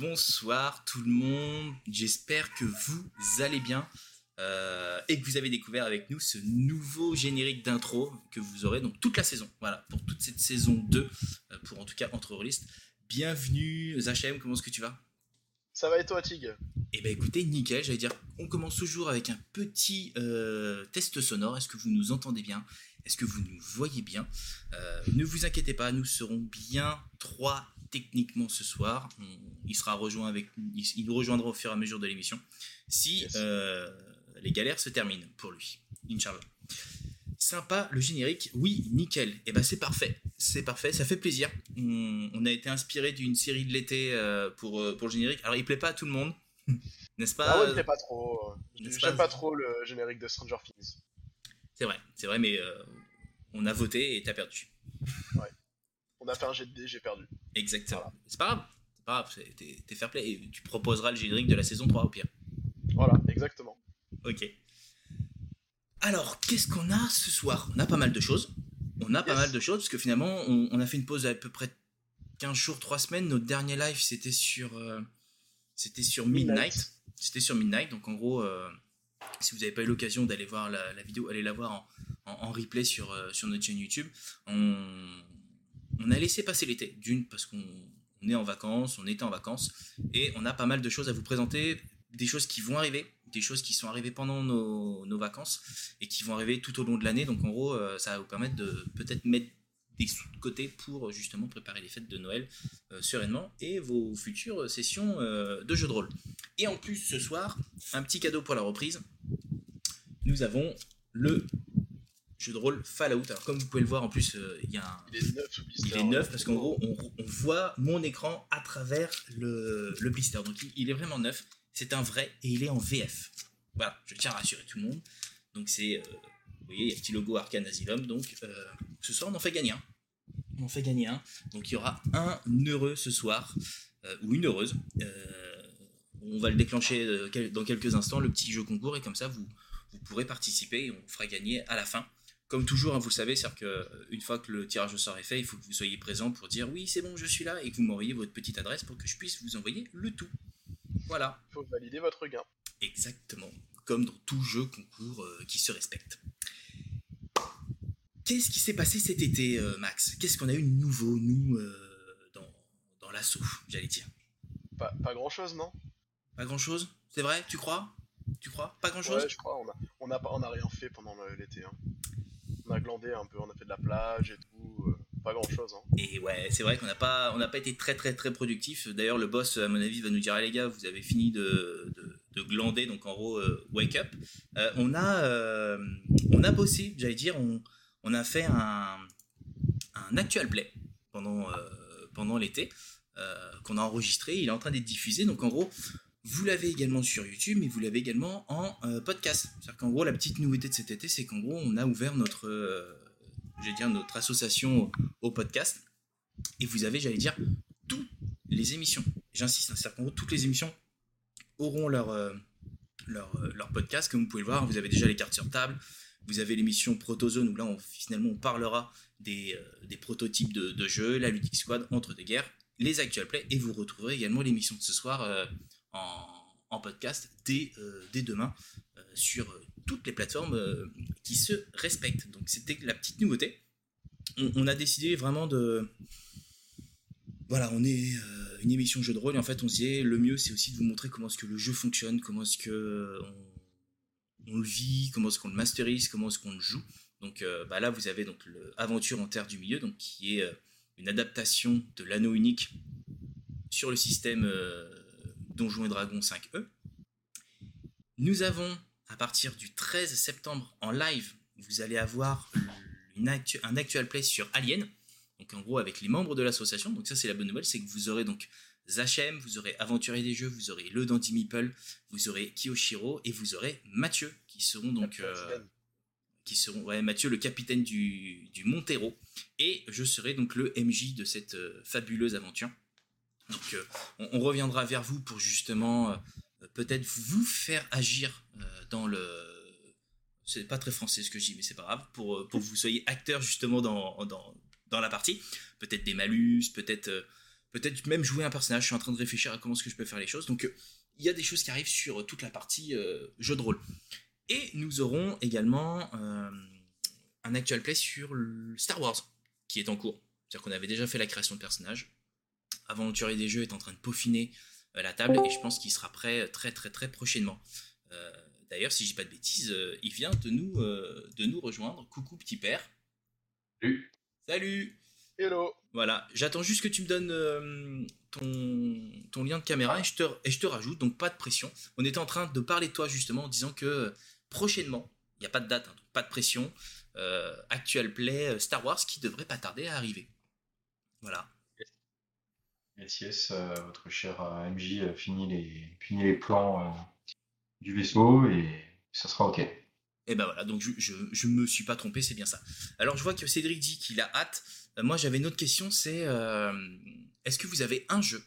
bonsoir tout le monde. J'espère que vous allez bien euh, et que vous avez découvert avec nous ce nouveau générique d'intro que vous aurez donc toute la saison. Voilà, pour toute cette saison 2, euh, pour en tout cas entre Rolist. Bienvenue Zachem, comment est-ce que tu vas? Ça va et toi Tig? Eh ben écoutez, nickel, j'allais dire, on commence toujours avec un petit euh, test sonore. Est-ce que vous nous entendez bien? Est-ce que vous nous voyez bien? Ne vous inquiétez pas, nous serons bien trois techniquement ce soir. il sera rejoint avec, il, nous rejoindra au fur et à mesure de l'émission. Si euh, les galères se terminent pour lui, Inch'Allah. Sympa le générique, oui, nickel. Et eh ben c'est parfait, c'est parfait, ça fait plaisir. On, a été inspiré d'une série de l'été euh, pour, euh, pour le générique. Alors il plaît pas à tout le monde, n'est-ce pas Ah ouais, il plaît pas trop. J'aime pas, trop le générique de Stranger Things. C'est vrai, c'est vrai, mais on a voté et t'as perdu. Ouais. On a fait un jet de dés, j'ai perdu. Exactement. C'est pas grave. C'est pas grave. T'es fair play. Et tu proposeras le générique de la saison 3 au pire. Voilà, exactement. Ok. Alors, qu'est-ce qu'on a ce soir? On a pas mal de choses. On a pas mal de choses parce que finalement, on, a fait une pause à, peu près 15 jours, 3 semaines. Notre dernier live, c'était sur, euh, c'était sur Midnight. C'était sur Midnight. Donc, en gros, euh, si vous n'avez pas eu l'occasion d'aller voir la, vidéo, allez la voir en, replay sur, euh, sur notre chaîne YouTube. On, on a laissé passer l'été, d'une parce qu'on est en vacances, on était en vacances, et on a pas mal de choses à vous présenter, des choses qui vont arriver, des choses qui sont arrivées pendant nos, vacances et qui vont arriver tout au long de l'année. Donc en gros, euh, ça va vous permettre de peut-être mettre des sous de côté pour justement préparer les fêtes de Noël euh, sereinement et vos futures sessions euh, de jeux de rôle. Et en plus, ce soir, un petit cadeau pour la reprise. Nous avons le jeu de rôle Fallout. Alors comme vous pouvez le voir en plus, euh, il y a un... Il est neuf, Il est neuf parce qu'en gros on, voit mon écran à travers le, le blister. Donc il, est vraiment neuf. C'est un vrai et il est en VF. Voilà, je tiens à rassurer tout le monde. Donc c'est, euh, vous voyez, il y a un petit logo Arcane Asylum. Donc euh, ce soir on en fait gagner un. On en fait gagner un. Donc il y aura un heureux ce soir ou une heureuse. on va le déclencher dans quelques instants, le petit jeu concours, et comme ça vous, vous pourrez participer et on fera gagner à la fin comme toujours, hein, vous le savez, c'est-à-dire qu'une euh, fois que le tirage au sort est fait, il faut que vous soyez présent pour dire oui, c'est bon, je suis là, et que vous m'envoyez votre petite adresse pour que je puisse vous envoyer le tout. Voilà. Il faut valider votre gain. Exactement. Comme dans tout jeu concours euh, qui se respecte. Qu'est-ce qui s'est passé cet été, euh, Max? Qu'est-ce qu'on a eu de nouveau, nous, dans, dans l'assaut, j'allais dire? Pas, grand-chose, non? Pas grand-chose? C'est vrai? Tu crois? Tu crois? Pas grand-chose? Ouais, je crois. On a, on a, rien fait pendant l'été. Hein on a glandé un peu, on a fait de la plage et tout, euh, pas grand chose. Hein. Et ouais, c'est vrai qu'on n'a pas, on n'a pas été très très très productif. D'ailleurs, le boss, à mon avis, va nous dire ah, les gars, vous avez fini de, de, glander, donc en gros, euh, wake up. Euh, on a, on a bossé, j'allais dire, on, a fait un, un actual play pendant, pendant l'été. qu'on a enregistré, il est en train d'être diffusé. Donc en gros, vous l'avez également sur YouTube, mais vous l'avez également en euh, podcast. C'est-à-dire qu'en gros, la petite nouveauté de cet été, c'est qu'en gros, on a ouvert notre, euh, dire, notre association au, podcast. Et vous avez, j'allais dire, toutes les émissions. J'insiste, hein, c'est-à-dire qu'en gros, toutes les émissions auront leur, euh, leur, podcast. Comme vous pouvez le voir, vous avez déjà les cartes sur table. Vous avez l'émission Protozone où là, finalement, on parlera des, des prototypes de, jeux, la Ludic Squad, entre des guerres, les actual play. Et vous retrouverez également l'émission de ce soir en, podcast dès, euh, demain euh, sur euh, toutes les plateformes qui se respectent. Donc c'était la petite nouveauté. On, a décidé vraiment de... Voilà, on est une émission jeu de rôle en fait on se dit le mieux c'est aussi de vous montrer comment est-ce que le jeu fonctionne, comment est-ce que on, le vit, comment est-ce qu'on le masterise, comment est-ce qu'on le joue. Donc bah là vous avez donc l'aventure en terre du milieu, donc qui est une adaptation de l'anneau unique sur le système Donjons et Dragons 5e. Nous avons, à partir du 13 septembre en live, vous allez avoir une un actual play sur Alien, donc en gros avec les membres de l'association. Donc ça c'est la bonne nouvelle, c'est que vous aurez donc Zachem, vous aurez Aventurier des Jeux, vous aurez le Dandy Meeple, vous aurez Kiyoshiro et vous aurez Mathieu qui seront donc euh, qui seront ouais, Mathieu le capitaine du, du Montero et je serai donc le MJ de cette euh, fabuleuse aventure. Donc euh, on, reviendra vers vous pour justement euh, peut-être vous faire agir euh, dans le... C'est pas très français ce que je dis, mais c'est pas grave, pour, pour que vous soyez acteur justement dans, dans, dans la partie. Peut-être des malus, peut-être peut-être même jouer un personnage. Je suis en train de réfléchir à comment est-ce que je peux faire les choses. Donc il y a des choses qui arrivent sur toute la partie jeu de rôle. Et nous aurons également un actual play sur Star Wars qui est en cours. C'est-à-dire qu'on avait déjà fait la création de personnages. Aventurier des jeux est en train de peaufiner la table et je pense qu'il sera prêt très très très prochainement. D'ailleurs, si je dis pas de bêtises, il vient de nous, de nous rejoindre. Coucou petit père. Salut. Salut. Hello. Voilà, j'attends juste que tu me donnes euh, ton, ton, lien de caméra et je, te, et je te rajoute, donc pas de pression. On était en train de parler de toi justement en disant que euh, prochainement, il n'y a pas de date, hein, pas de pression, euh, Actual Play Star Wars qui devrait pas tarder à arriver. Voilà. Yes, yes, votre cher MJ finit les, finit les plans du vaisseau et ça sera OK. Et ben voilà, donc je, ne me suis pas trompé, c'est bien ça. Alors je vois que Cédric dit qu'il a hâte. Euh, moi j'avais une autre question, c'est euh, est-ce que vous avez un jeu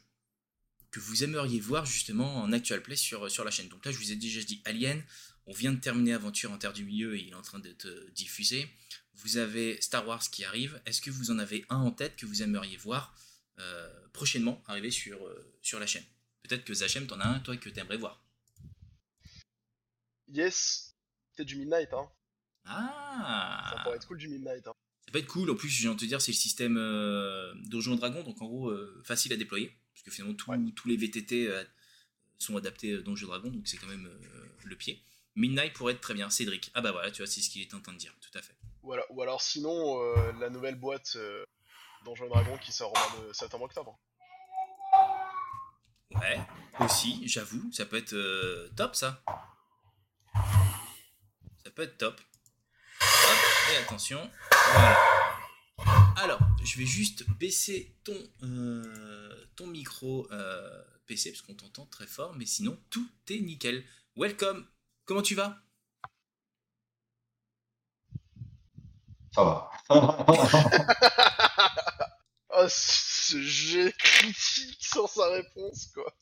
que vous aimeriez voir justement en actual play sur, sur la chaîne? Donc là je vous ai déjà dit Alien, on vient de terminer Aventure en Terre du Milieu et il est en train d'être diffusé. Vous avez Star Wars qui arrive, est-ce que vous en avez un en tête que vous aimeriez voir? Euh, prochainement arriver sur, sur la chaîne Peut-être que Zachem, t'en as un, toi, que tu aimerais voir. Yes, c'est du Midnight, hein. Ah Ça pourrait être cool du Midnight, hein. Ça peut être cool, en plus, je viens de te dire, c'est le système euh, Donjon Dragon, donc en gros, euh, facile à déployer, parce que finalement, tous les VTT euh, sont adaptés Donjon Dragon, donc c'est quand même le pied. Midnight pourrait être très bien, Cédric. Ah bah voilà, tu vois, c'est ce qu'il est en train de dire, tout à fait. Ou alors, ou alors sinon, la nouvelle boîte Donjon Dragon qui sort au mois de septembre-octobre. Ouais, aussi, j'avoue, ça peut être top ça peut être top. et attention. Voilà. Alors, je vais juste baisser ton, euh, ton micro euh, PC parce qu'on t'entend très fort, mais sinon tout est nickel. Welcome. Comment tu vas? Ça va. ce jet critique sans sa réponse, quoi.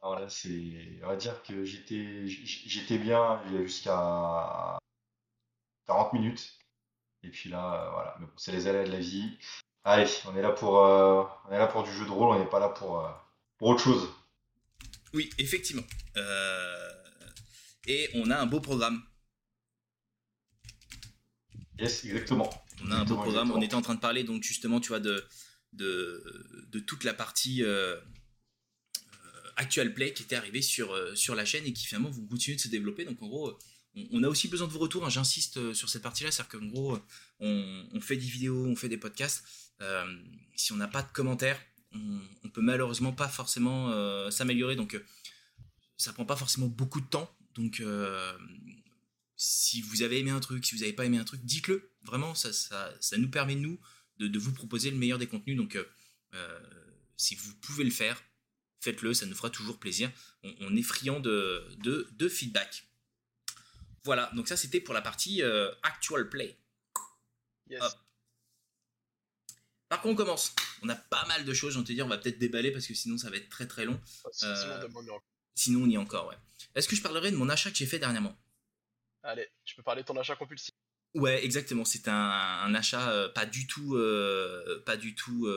Alors là, c'est, on va dire que j'étais, j'étais bien jusqu'à 40 minutes. Et puis là, euh, voilà, c'est les aléas de la vie. Allez, on est là pour, euh, on est là pour du jeu de rôle, on n'est pas là pour, euh, pour autre chose. Oui, effectivement. Et on a un beau programme. Yes, exactement. On a un beau programme. On était en train de parler donc justement, tu vois, de, de, de toute la partie Actual Play qui était arrivé sur, euh, sur la chaîne et qui finalement vous continuez de se développer. Donc en gros, on, a aussi besoin de vos retours. Hein. J'insiste euh, sur cette partie-là, c'est-à-dire qu'en gros, on, fait des vidéos, on fait des podcasts. Euh, si on n'a pas de commentaires, on, on, peut malheureusement pas forcément s'améliorer. Donc ça prend pas forcément beaucoup de temps. Donc si vous avez aimé un truc, si vous n'avez pas aimé un truc, dites-le. Vraiment, ça, ça, ça, nous permet, nous, de, de, vous proposer le meilleur des contenus. Donc, si vous pouvez le faire, faites-le, ça nous fera toujours plaisir. On, est friand de, de, feedback. Voilà, donc ça c'était pour la partie euh, actual play. Par contre, on commence. On a pas mal de choses, j'en te dire, on va peut-être déballer parce que sinon ça va être très très long. Euh, sinon, on y est encore, ouais. Est-ce que je parlerai de mon achat que j'ai fait dernièrement? Allez, je peux parler de ton achat compulsif. Ouais, exactement. C'est un, achat euh, pas du tout, pas du tout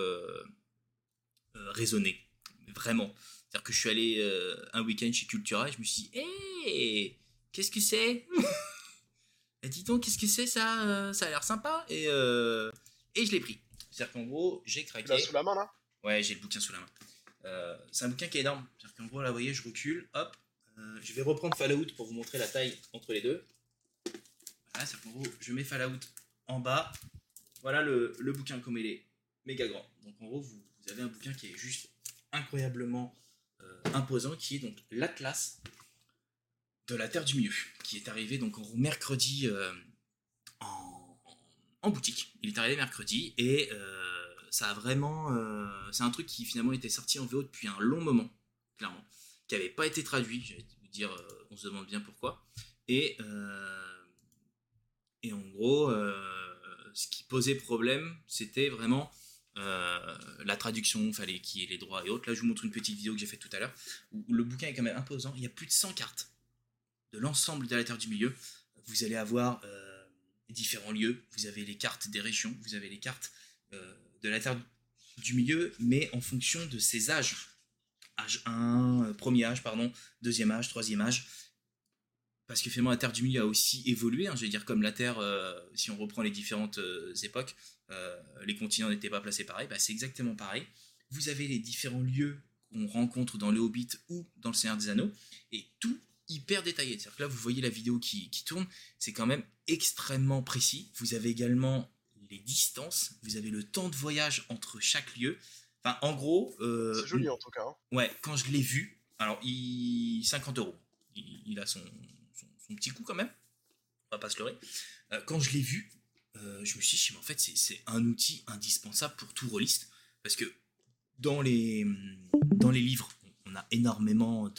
raisonné vraiment. C'est-à-dire que je suis allé euh, un week-end chez Cultura et je me suis dit, hé, qu'est-ce que c'est? Et dis donc, qu'est-ce que c'est ça euh, Ça a l'air sympa. Et, euh, et je l'ai pris. C'est-à-dire qu'en gros, j'ai craqué. Tu sous la main là? Ouais, j'ai le bouquin sous la main. c'est un bouquin qui est énorme. C'est-à-dire qu'en gros, là, vous voyez, je recule, hop. je vais reprendre Fallout pour vous montrer la taille entre les deux. Gros, je mets Fallout en bas. Voilà le, le, bouquin comme il est méga grand. Donc en gros, vous, avez un bouquin qui est juste incroyablement euh, imposant qui est donc l'Atlas de la Terre du Milieu, qui est arrivé donc en mercredi euh, en, boutique. Il est arrivé mercredi et euh, ça a vraiment. c'est un truc qui finalement était sorti en VO depuis un long moment, clairement, qui n'avait pas été traduit. Je vais vous dire, on se demande bien pourquoi. Et, et en gros, ce qui posait problème, c'était vraiment euh, la traduction, fallait y ait les droits et autres. Là, je vous montre une petite vidéo que j'ai faite tout à l'heure, le bouquin est quand même imposant. Il y a plus de 100 cartes de l'ensemble de la Terre du Milieu. Vous allez avoir euh, différents lieux. Vous avez les cartes des régions, vous avez les cartes euh, de la Terre. du milieu, mais en fonction de ses âges. Âge 1, euh, premier âge, pardon, deuxième âge, troisième âge. Parce que finalement, la Terre du milieu a aussi évolué. hein, je veux dire, comme la Terre, euh, si on reprend les différentes euh, époques, euh, les continents n'étaient pas placés pareil, bah, c'est exactement pareil. Vous avez les différents lieux qu'on rencontre dans le Hobbit ou dans le Seigneur des Anneaux, et tout hyper détaillé. C'est-à-dire que là, vous voyez la vidéo qui, qui tourne, c'est quand même extrêmement précis. Vous avez également les distances, vous avez le temps de voyage entre chaque lieu. Enfin, en gros, C'est joli en tout cas. hein. Ouais, quand je l'ai vu, alors il 50 euros. Il, il a son, son petit coup quand même. On va pas se leurrer. Euh, quand je l'ai vu, euh, je me suis dit, mais en fait, c'est- un outil indispensable pour tout rôliste. Parce que dans les, livres, on a énormément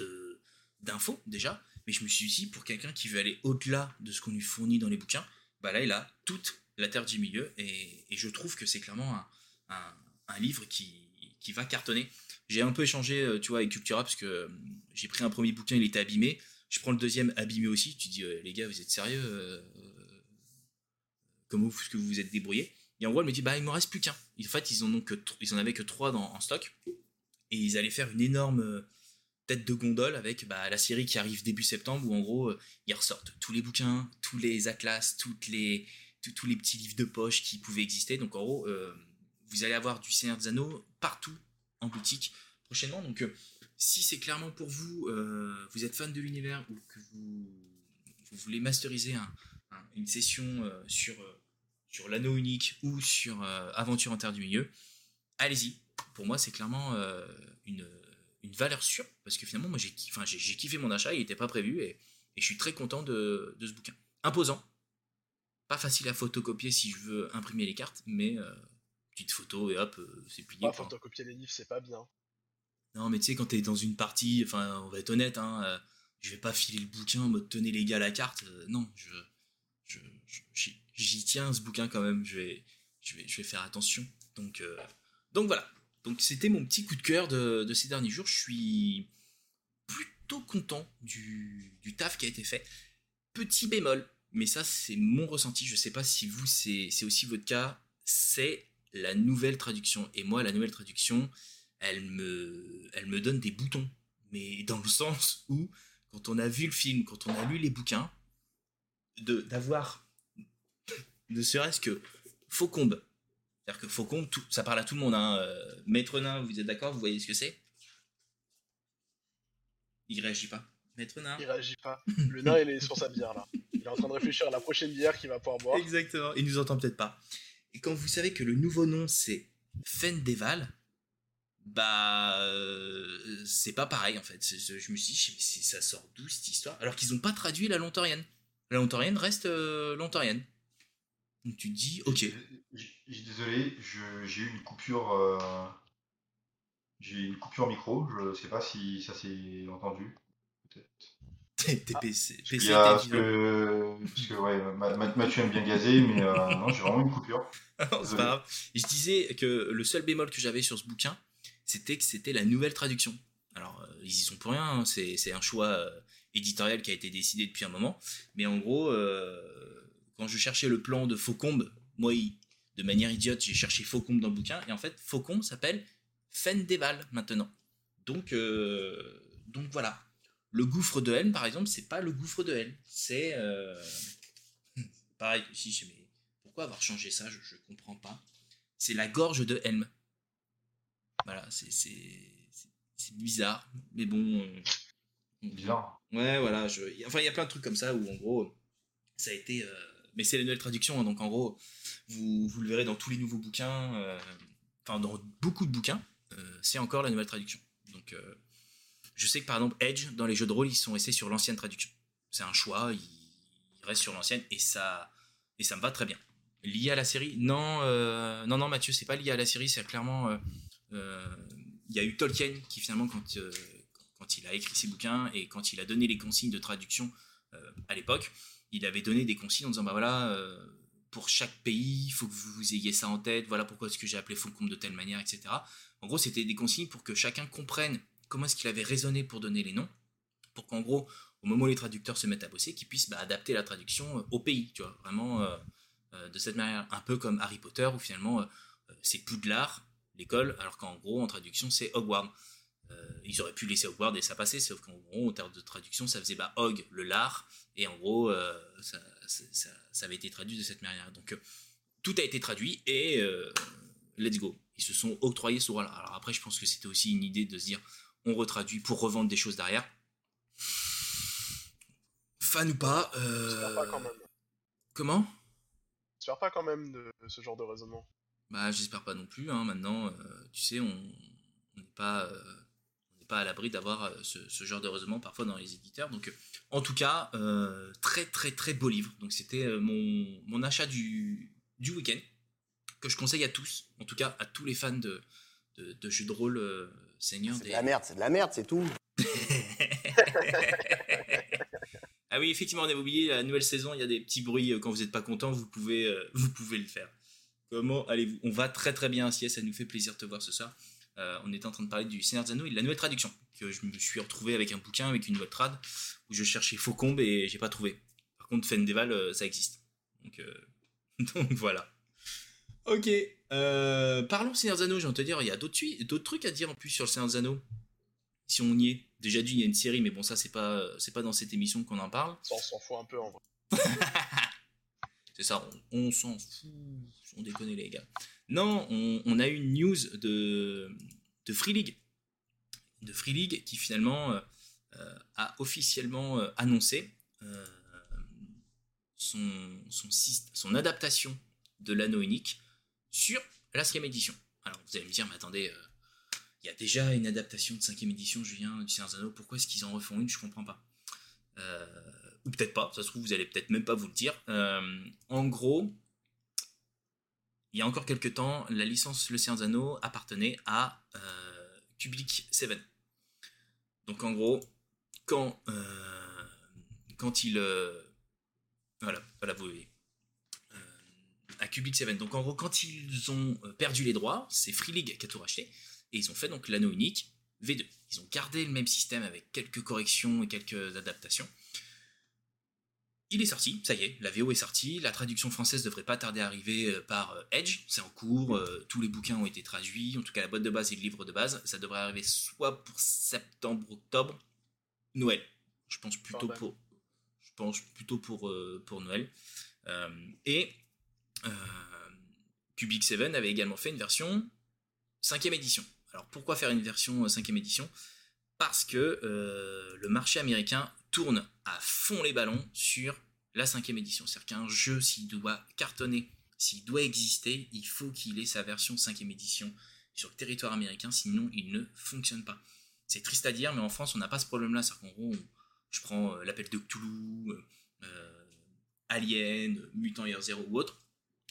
d'infos déjà. Mais je me suis dit, pour quelqu'un qui veut aller au-delà de ce qu'on lui fournit dans les bouquins, bah là, il a toute la Terre du Milieu. Et, je trouve que c'est clairement un, un- un livre qui, qui va cartonner. J'ai un peu échangé, euh, tu vois, avec Cultura parce que j'ai pris un premier bouquin, il était abîmé. Je prends le deuxième abîmé aussi. Tu dis, euh, les gars, vous êtes sérieux euh, euh, Comment vous, vous êtes débrouillé Et en gros, elle me dit, bah, il me reste plus qu'un. En fait, ils en, ont que, ils en avaient que trois en stock. Et ils allaient faire une énorme tête de gondole avec bah, la série qui arrive début septembre où en gros, ils ressortent tous les bouquins, tous les atlas, tous- les petits livres de poche qui pouvaient exister. Donc en gros, vous allez avoir du Seigneur des Anneaux partout en boutique prochainement. Donc si c'est clairement pour vous, euh, vous êtes fan de l'univers ou que vous, vous voulez masteriser un- un- une session euh, sur, euh, sur l'anneau unique ou sur Aventure en Terre du Milieu, allez-y. Pour moi, c'est clairement une, une valeur sûre parce que finalement, moi, j'ai enfin, kiffé mon achat, il n'était pas prévu et, et je suis très content de, de ce bouquin. Imposant, pas facile à photocopier si je veux imprimer les cartes, mais euh, petite photo et hop, euh, c'est plié. Bah, photocopier les livres, c'est pas bien. Non, mais tu sais, quand t'es dans une partie, enfin, on va être honnête, hein, euh, je vais pas filer le bouquin en mode tenez les gars la carte. euh, non, je, je, j'y tiens ce bouquin quand même. Je vais, je vais, je vais faire attention. Donc, euh, donc voilà. Donc c'était mon petit coup de cœur de, de ces derniers jours. Je suis plutôt content du, du taf qui a été fait. Petit bémol, mais ça c'est mon ressenti. Je sais pas si vous c'est, c'est aussi votre cas. C'est la nouvelle traduction. Et moi, la nouvelle traduction, elle me, elle me donne des boutons. Mais dans le sens où, quand on a vu le film, quand on a lu les bouquins, de, d'avoir, ne serait-ce que Faucombe. C'est-à-dire que Faucombe, tout, ça parle à tout le monde. Hein. Euh, Maître Nain, vous êtes d'accord? Vous voyez ce que c'est? Il réagit pas. Maître Nain? Il réagit pas. Le nain, il est sur sa bière là. Il est en train de réfléchir à la prochaine bière qu'il va pouvoir boire. Exactement, il nous entend peut-être pas. Et quand vous savez que le nouveau nom c'est Fendeval, bah euh, c'est pas pareil en fait. Je me suis dit, mais ça sort d'où cette histoire? Alors qu'ils ont pas traduit la lontorienne. La lontorienne reste euh, lontorienne. Donc tu te dis, ok. Je je suis désolé, j'ai eu une coupure. euh, J'ai eu une coupure micro, je sais pas si ça s'est entendu. Peut-être. T'es PC. Parce, que, parce que ouais, Ma- Ma- Mathieu aime bien gazer, mais euh, non, j'ai vraiment une coupure. C'est pas grave. Je disais que le seul bémol que j'avais sur ce bouquin, c'était que c'était la nouvelle traduction. Alors, euh, ils y sont pour rien, hein, c'est un choix euh, éditorial qui a été décidé depuis un moment. Mais en gros, euh, quand je cherchais le plan de Faucombe, moi, de manière idiote, j'ai cherché Faucombe dans le bouquin, et en fait, Faucombe s'appelle Fendeval maintenant. Donc, donc voilà. Le gouffre de Helm, par exemple, c'est pas le gouffre de Helm. C'est. pareil, mais pourquoi avoir changé ça? Je, je comprends pas. C'est la gorge de Helm. Voilà, c'est bizarre, mais bon. euh, Bizarre. Ouais, voilà. Je... Enfin, il y a plein de trucs comme ça où, en gros, ça a été. euh, Mais c'est la nouvelle traduction, hein, donc en gros, vous, vous le verrez dans tous les nouveaux bouquins, euh, enfin, dans beaucoup de bouquins, euh, c'est encore la nouvelle traduction. Donc, je sais que par exemple, Edge, dans les jeux de rôle, ils sont restés sur l'ancienne traduction. C'est un choix, ils ils restent sur l'ancienne et ça, et ça me va très bien. Lié à la série Non, non, non, Mathieu, c'est pas lié à la série, c'est clairement. Euh, euh, Il y a eu Tolkien qui, finalement, quand, euh, quand il a écrit ses bouquins et quand il a donné les consignes de traduction euh, à l'époque, il avait donné des consignes en disant bah voilà, pour chaque pays, il faut que vous ayez ça en tête, voilà pourquoi est-ce que j'ai appelé Faucombe de telle manière, etc. En gros, c'était des consignes pour que chacun comprenne comment est-ce qu'il avait raisonné pour donner les noms, pour qu'en gros, au moment où les traducteurs se mettent à bosser, qu'ils puissent bah, adapter la traduction au pays, tu vois, vraiment de cette manière, un peu comme Harry Potter où finalement euh, c'est Poudlard l'école, alors qu'en gros, en traduction, c'est Hogwarts. Euh, ils auraient pu laisser Hogwarts et ça passait, sauf qu'en gros, en termes de traduction, ça faisait bah, Hog, le lard, et en gros, euh, ça, ça, ça, avait été traduit de cette manière. Donc, tout a été traduit et let's go. Ils se sont octroyés ce droit-là. Alors après, je pense que c'était aussi une idée de se dire, on retraduit pour revendre des choses derrière. Fan ou pas, euh... pas quand même. Comment? J'espère pas quand même de, ce genre de raisonnement. Bah, j'espère pas non plus. Hein. Maintenant, euh, tu sais, on n'est pas, euh, pas à l'abri d'avoir euh, ce, genre de raisonnement parfois dans les éditeurs. Donc, en tout cas, très très très beau livre. Donc, c'était mon, mon achat du, du week-end que je conseille à tous, en tout cas à tous les fans de, de, jeux de rôle Seigneur C'est de la merde, c'est de la merde, c'est tout. Ah oui, effectivement, on avait oublié la nouvelle saison. Il y a des petits bruits quand vous n'êtes pas content. Vous pouvez, vous pouvez le faire. Comment allez-vous? On va très très bien, Sies. Ça nous fait plaisir de te voir ce soir. Euh, on était en train de parler du Seigneur des Anneaux et de la nouvelle traduction. Que je me suis retrouvé avec un bouquin, avec une nouvelle trad, où je cherchais Faucombe et j'ai pas trouvé. Par contre, Fendeval, ça existe. Donc, donc voilà. Ok. parlons Seigneur des Anneaux. J'ai envie de te dire, il y a d'autres trucs à dire en plus sur le Seigneur des Anneaux? Si on y est. Déjà dit, il y a une série, mais bon, ça, c'est pas, c'est pas dans cette émission qu'on en parle. Ça, on s'en fout un peu en vrai. ça, on, s'en fout. On déconne, les gars. Non, on, a eu une news de, de Free League. De Free League qui finalement euh, a officiellement euh, annoncé euh, son, adaptation de l'anneau unique sur la 5 édition. Alors vous allez me dire, mais attendez, il y a déjà une adaptation de 5 édition, Julien, du Seigneur Anneaux. Pourquoi est-ce qu'ils en refont une? Je comprends pas. Euh, ou peut-être pas, ça se trouve, vous allez peut-être même pas vous le dire. Euh, en gros, il y a encore quelques temps, la licence Le Seigneur Anneaux appartenait à euh, Public 7. Donc en gros, quand, quand il. voilà, voilà, à Public 7. Donc en gros, quand ils ont perdu les droits, c'est Free League qui a tout racheté. Et ils ont fait donc l'anneau unique V2. Ils ont gardé le même système avec quelques corrections et quelques adaptations. Il est sorti, ça y est, la VO est sortie, la traduction française devrait pas tarder à arriver euh, par euh, Edge, c'est en cours, euh, tous les bouquins ont été traduits, en tout cas la boîte de base et le livre de base, ça devrait arriver soit pour septembre, octobre, Noël. Je pense plutôt pour, je pense plutôt pour, pour Noël. et Public 7 avait également fait une version 5 édition. Alors pourquoi faire une version 5ème euh, édition? Parce que le marché américain tourne à fond les ballons sur la 5ème édition. C'est-à-dire qu'un jeu, s'il doit cartonner, s'il doit exister, il faut qu'il ait sa version 5ème édition sur le territoire américain, sinon il ne fonctionne pas. C'est triste à dire, mais en France, on n'a pas ce problème-là. C'est-à-dire qu'en gros, je prends euh, l'appel de Cthulhu, Alien, Mutant Year Zero ou autre,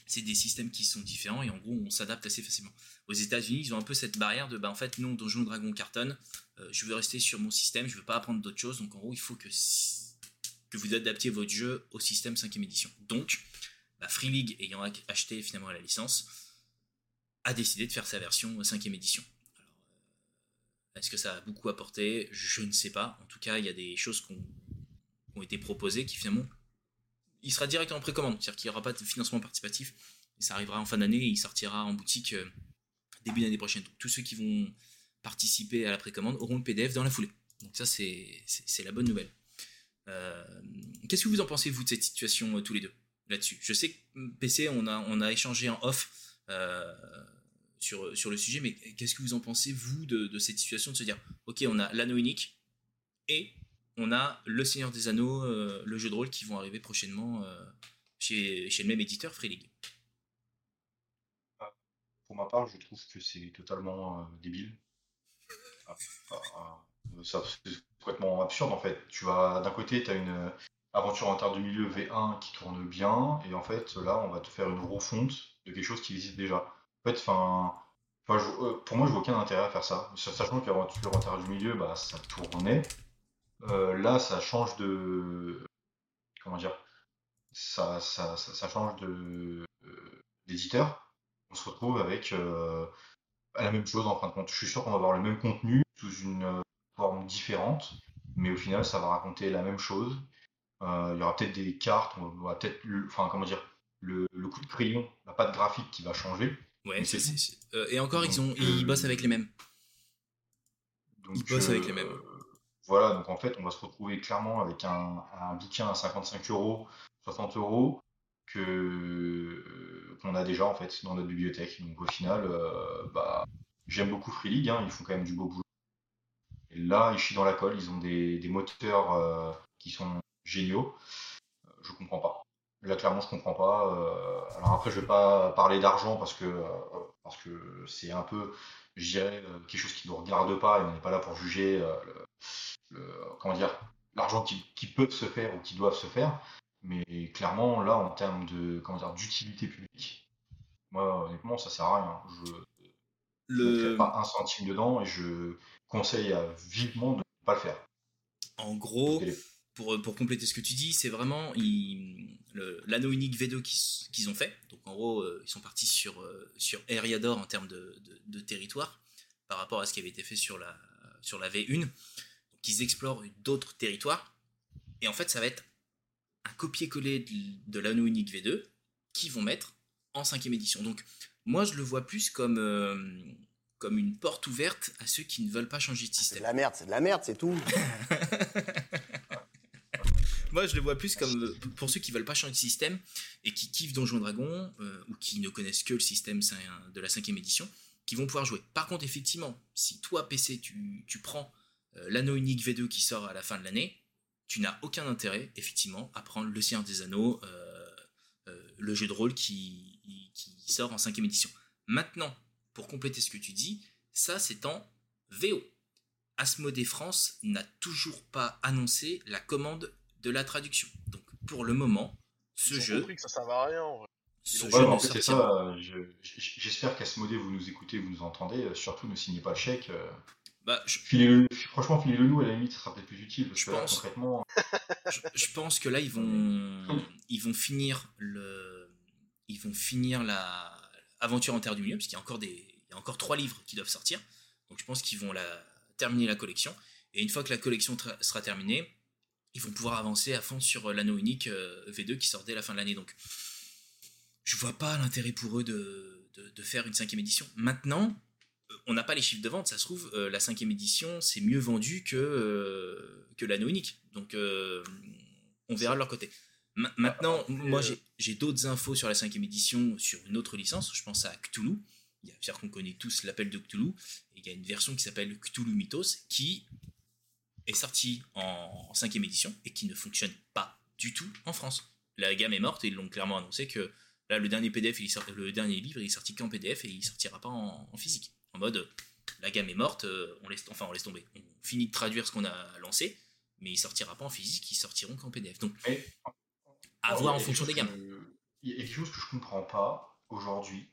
c'est des systèmes qui sont différents et en gros on s'adapte assez facilement. Aux États-Unis, ils ont un peu cette barrière de bah en fait non Donjon Dragon cartonne, euh, je veux rester sur mon système, je veux pas apprendre d'autres choses donc en gros il faut que que vous adaptiez votre jeu au système 5ème édition. Donc bah, Free League ayant acheté finalement la licence a décidé de faire sa version 5ème édition. Euh, est-ce que ça a beaucoup apporté? Je ne sais pas. En tout cas, il y a des choses qui ont été proposées qui finalement il sera directement en précommande, c'est-à-dire qu'il n'y aura pas de financement participatif. Ça arrivera en fin d'année et il sortira en boutique euh, début d'année prochaine. tous ceux qui vont participer à la précommande auront le PDF dans la foulée. Donc ça, c'est la bonne nouvelle. Euh, qu'est-ce que vous en pensez, vous, de cette situation, euh, tous les deux, là-dessus? Je sais que PC, on a, on a échangé en off sur, sur le sujet, mais qu'est-ce que vous en pensez, vous, de, de cette situation de se dire, ok, on a l'anneau unique et on a Le Seigneur des Anneaux, euh, le jeu de rôle qui vont arriver prochainement euh, chez, le même éditeur, Free League? Ah, pour ma part, je trouve que c'est totalement euh, débile. Ah, c'est complètement absurde en fait. Tu vas d'un côté, tu as une aventure en terre de milieu V1 qui tourne bien, et en fait là, on va te faire une refonte de quelque chose qui existe déjà. En fait, enfin. pour moi, je vois aucun intérêt à faire ça. Sachant que en terre du milieu, bah, ça tournait. Euh, là, ça change de. Comment dire ça, change de euh, d'éditeur. On se retrouve avec euh, la même chose en fin de compte. Je suis sûr qu'on va avoir le même contenu sous une forme différente, mais au final, ça va raconter la même chose. il y aura peut-être des cartes, on va peut-être, enfin comment dire, le, coup de crayon, la patte graphique qui va changer, Ouais, c'est- euh, et encore, ils, ont, ils euh, bossent avec les mêmes. Donc, Ils bossent avec les mêmes. Voilà, donc en fait, on va se retrouver clairement avec un, un bouquin à 55 euros, 60 euros, euh, qu'on a déjà en fait dans notre bibliothèque. Donc au final, euh, bah, j'aime beaucoup Free League, hein, ils font quand même du beau boulot. Là, ils chient dans la colle, ils ont des, des moteurs euh, qui sont géniaux. Je comprends pas. Là, clairement, je comprends pas. Alors après, je vais pas parler d'argent parce que parce que c'est un peu, je dirais, quelque chose qui ne nous regarde pas et on n'est pas là pour juger comment dire, l'argent qui, qui peut se faire ou qui doivent se faire. Mais clairement, là, en termes de comment dire, d'utilité publique, moi, honnêtement, ça sert à rien. Je ne Le, pas un centime dedans et je conseille à vivement de ne pas le faire. en gros, pour, pour compléter ce que tu dis, c'est vraiment l'anneau unique V2 qu'ils s- qu'ils ont fait. Donc en gros, euh, ils sont partis sur, euh, sur Eriador en termes de, de- de territoire par rapport à ce qui avait été fait sur la, sur la V1. Donc ils explorent d'autres territoires. Et en fait, ça va être un copier-coller de, de l'anneau unique V2 qu'ils vont mettre en cinquième édition. Donc moi, je le vois plus comme, euh, comme une porte ouverte à ceux qui ne veulent pas changer de C'est de système. la merde, c'est de la merde, c'est tout. Moi, je le vois plus comme euh, pour ceux qui veulent pas changer de système et qui kiffent Donjons et Dragons euh, ou qui ne connaissent que le système de la cinquième édition, qui vont pouvoir jouer. Par contre, effectivement, si toi, PC, tu, tu prends euh, l'anneau unique V2 qui sort à la fin de l'année, tu n'as aucun intérêt, effectivement, à prendre le Seigneur des Anneaux, euh, euh, le jeu de rôle qui, qui sort en cinquième édition. Maintenant, pour compléter ce que tu dis, ça, c'est en VO. Asmodée France n'a toujours pas annoncé la commande de la traduction. Donc pour le moment, ce Ils ont jeu, compris que ça servait à rien. en vrai. ce ont- jeu Ouais, ne en fait, c'est sortira- ça. je- j- J'espère qu'Asmodée, vous nous écoutez, vous nous entendez. euh, Surtout, ne signez pas le chèque. Bah, je, franchement, filez-le nous, à la limite, ça sera peut-être plus utile. Parce Je que là, pense. concrètement, je- je pense que là ils vont, ils vont finir le, ils vont finir la aventure en terre du milieu parce qu'il y a encore des, il y a encore trois livres qui doivent sortir. Donc je pense qu'ils vont la terminer la collection et une fois que la collection sera terminée, ils vont pouvoir avancer à fond sur l'anneau unique euh, V2 qui sort dès la fin de l'année. Donc je vois pas l'intérêt pour eux de, de, de faire une cinquième édition. Maintenant, on n'a pas les chiffres de vente, ça se trouve, euh, la cinquième édition, c'est mieux vendu que, euh, que l'anneau unique. Donc, euh, on verra de leur côté. Ma- maintenant, après, moi, euh, j'ai- d'autres infos sur la cinquième édition, sur une autre licence, je pense à Cthulhu. C'est-à-dire qu'on connaît tous l'appel de Cthulhu, et il y a une version qui s'appelle Cthulhu Mythos, qui est sortie en, cinquième édition, et qui ne fonctionne pas du tout en France. La gamme est morte, et ils l'ont clairement annoncé que Là, le dernier PDF, il le dernier livre, il est sorti qu'en PDF et il sortira pas en, en physique. En mode, la gamme est morte, euh, on laisse, enfin, on laisse tomber. On finit de traduire ce qu'on a lancé, mais il sortira pas en physique, ils sortiront qu'en PDF. Donc, Mais- à voir en fonction des gammes. que- Il y a quelque chose que je comprends pas aujourd'hui.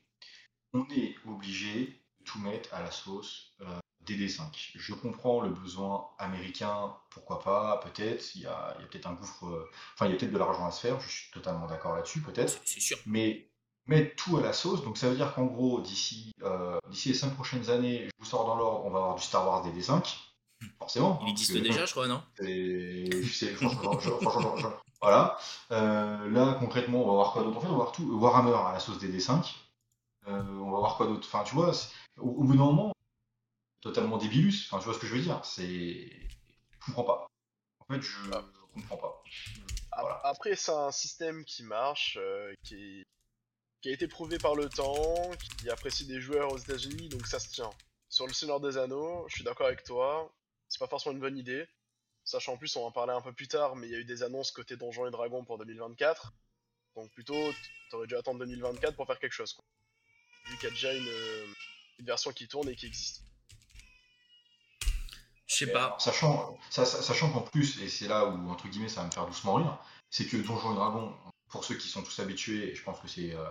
On est obligé de tout mettre à la sauce euh, DD5. Je comprends le besoin américain, pourquoi pas, peut-être. Il y a, peut-être un gouffre. euh, Enfin, il y a peut-être de l'argent à se faire, je suis totalement d'accord là-dessus, peut-être. C'est- C'est sûr. Mais mettre tout à la sauce, donc ça veut dire qu'en gros, d'ici euh, d'ici les 5 prochaines années, je vous sors dans l'ordre, on va avoir du Star Wars DD5. Forcément. Il existe déjà, je crois, non? voilà. Euh, là, concrètement, on va voir quoi d'autre En fait, on va voir tout. Warhammer à la sauce des D5. Euh, on va voir quoi d'autre? Enfin, tu vois, au, au bout d'un moment, totalement débilus. Enfin, tu vois ce que je veux dire? C'est. Je comprends pas. En fait, je Ah. comprends pas. Voilà. Après, c'est un système qui marche, euh, qui, est- qui a été prouvé par le temps, qui apprécie des joueurs aux États-Unis, donc ça se tient. Sur le Seigneur des Anneaux, je suis d'accord avec toi, c'est pas forcément une bonne idée. Sachant en plus, on va en parler un peu plus tard, mais il y a eu des annonces côté Donjons et Dragons pour 2024. Donc plutôt, t'aurais dû attendre 2024 pour faire quelque chose. Quoi. Vu qu'il y a déjà une, une version qui tourne et qui existe. Je sais pas. sachant, sa- sa- sachant qu'en plus, et c'est là où, entre guillemets, ça va me faire doucement rire, c'est que Donjons et Dragons, pour ceux qui sont tous habitués, et je pense que c'est euh,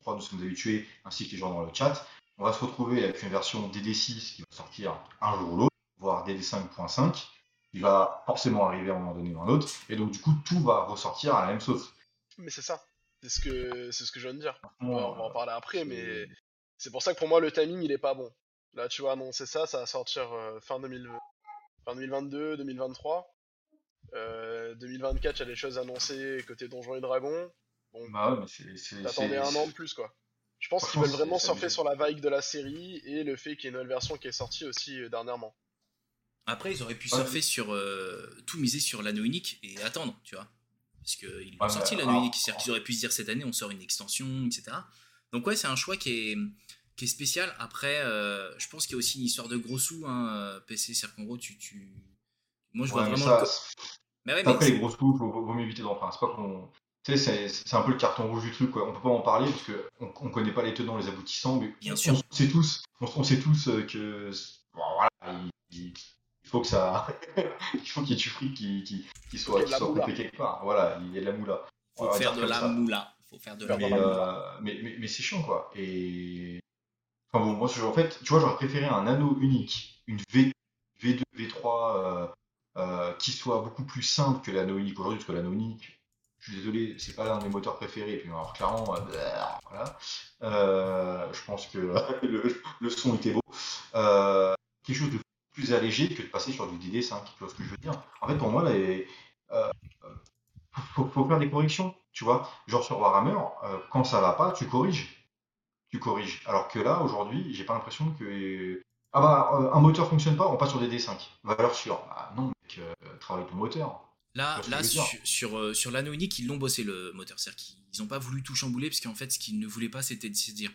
trois nous sommes habitués, ainsi que les gens dans le chat, on va se retrouver avec une version DD6 qui va sortir un jour ou l'autre, voire DD5.5, qui va forcément arriver à un moment donné ou à un autre, et donc du coup, tout va ressortir à la même sauce. Mais c'est ça. C'est ce que c'est ce que je viens de dire. Ouais, on va en euh, parler après, mais c'est pour ça que pour moi le timing il est pas bon. Là, tu vois, annoncer ça, ça va sortir euh, fin, 2000 fin 2022, 2023. Euh, 2024, il y a des choses annoncées côté Donjons et Dragons. Bah ouais, mais c'est- c'est- T'attendais un an de plus, quoi. Je pense qu'ils veulent vraiment surfer sur la vague de la série et le fait qu'il y ait une nouvelle version qui est sortie aussi euh, dernièrement. Après, ils auraient pu Ouais. surfer sur euh, tout miser sur l'anneau unique et attendre, tu vois. Parce qu'ils l'ont Ouais, sorti l'anneau unique, c'est-à-dire qu'ils auraient pu se dire cette année on sort une extension, etc. Donc ouais, c'est un choix qui est, qui est spécial. Après, euh, je pense qu'il y a aussi une histoire de gros sous, hein, euh, PC, c'est-à-dire qu'en gros, tu, tu... Moi, je vois Ouais, vraiment... ça, le co- Mais ouais, Après, les grosses coupes, vaut, vaut mieux éviter d'en prendre. C'est pas qu'on. Tu sais, c'est c'est un peu le carton rouge du truc, quoi. On peut pas en parler parce qu'on on connaît pas les tenants, les aboutissants, mais Bien on, sûr. on sait tous, on, on sait tous euh, que. bon, voilà, il, faut que ça. il faut qu'il y ait du fric qui, qui, qui soit, qui soit pompé quelque part. Voilà, il y a de la moula. faut faire de la ça. moula. faut faire de la Mais, moula. euh, mais, mais, mais c'est chiant, quoi. Et. Enfin bon, moi, en fait, tu vois, j'aurais préféré un anneau unique, une V, V2, V3, euh, euh, qui soit beaucoup plus simple que l'anneau unique aujourd'hui, parce que l'anneau unique, je suis désolé, c'est pas l'un de mes moteurs préférés. Et puis, alors, clairement, euh, voilà. Euh, je pense que le, son était beau. Euh, quelque chose de plus allégé que de passer sur du DD5, tu vois ce que je veux dire? En fait, pour moi, les, euh, euh, faut, faire des corrections, tu vois. Genre sur Warhammer, euh, quand ça va pas, tu corriges. Tu corriges. Alors que là, aujourd'hui, j'ai pas l'impression que. Ah bah, euh, un moteur fonctionne pas, on passe sur des D5. Valeur sûre. Ah non, mec, euh, travaille ton moteur. Là, là sur, sur, euh, sur l'anneau unique, ils l'ont bossé le moteur. C'est-à-dire qu'ils n'ont pas voulu tout chambouler, parce qu'en fait, ce qu'ils ne voulaient pas, c'était de se dire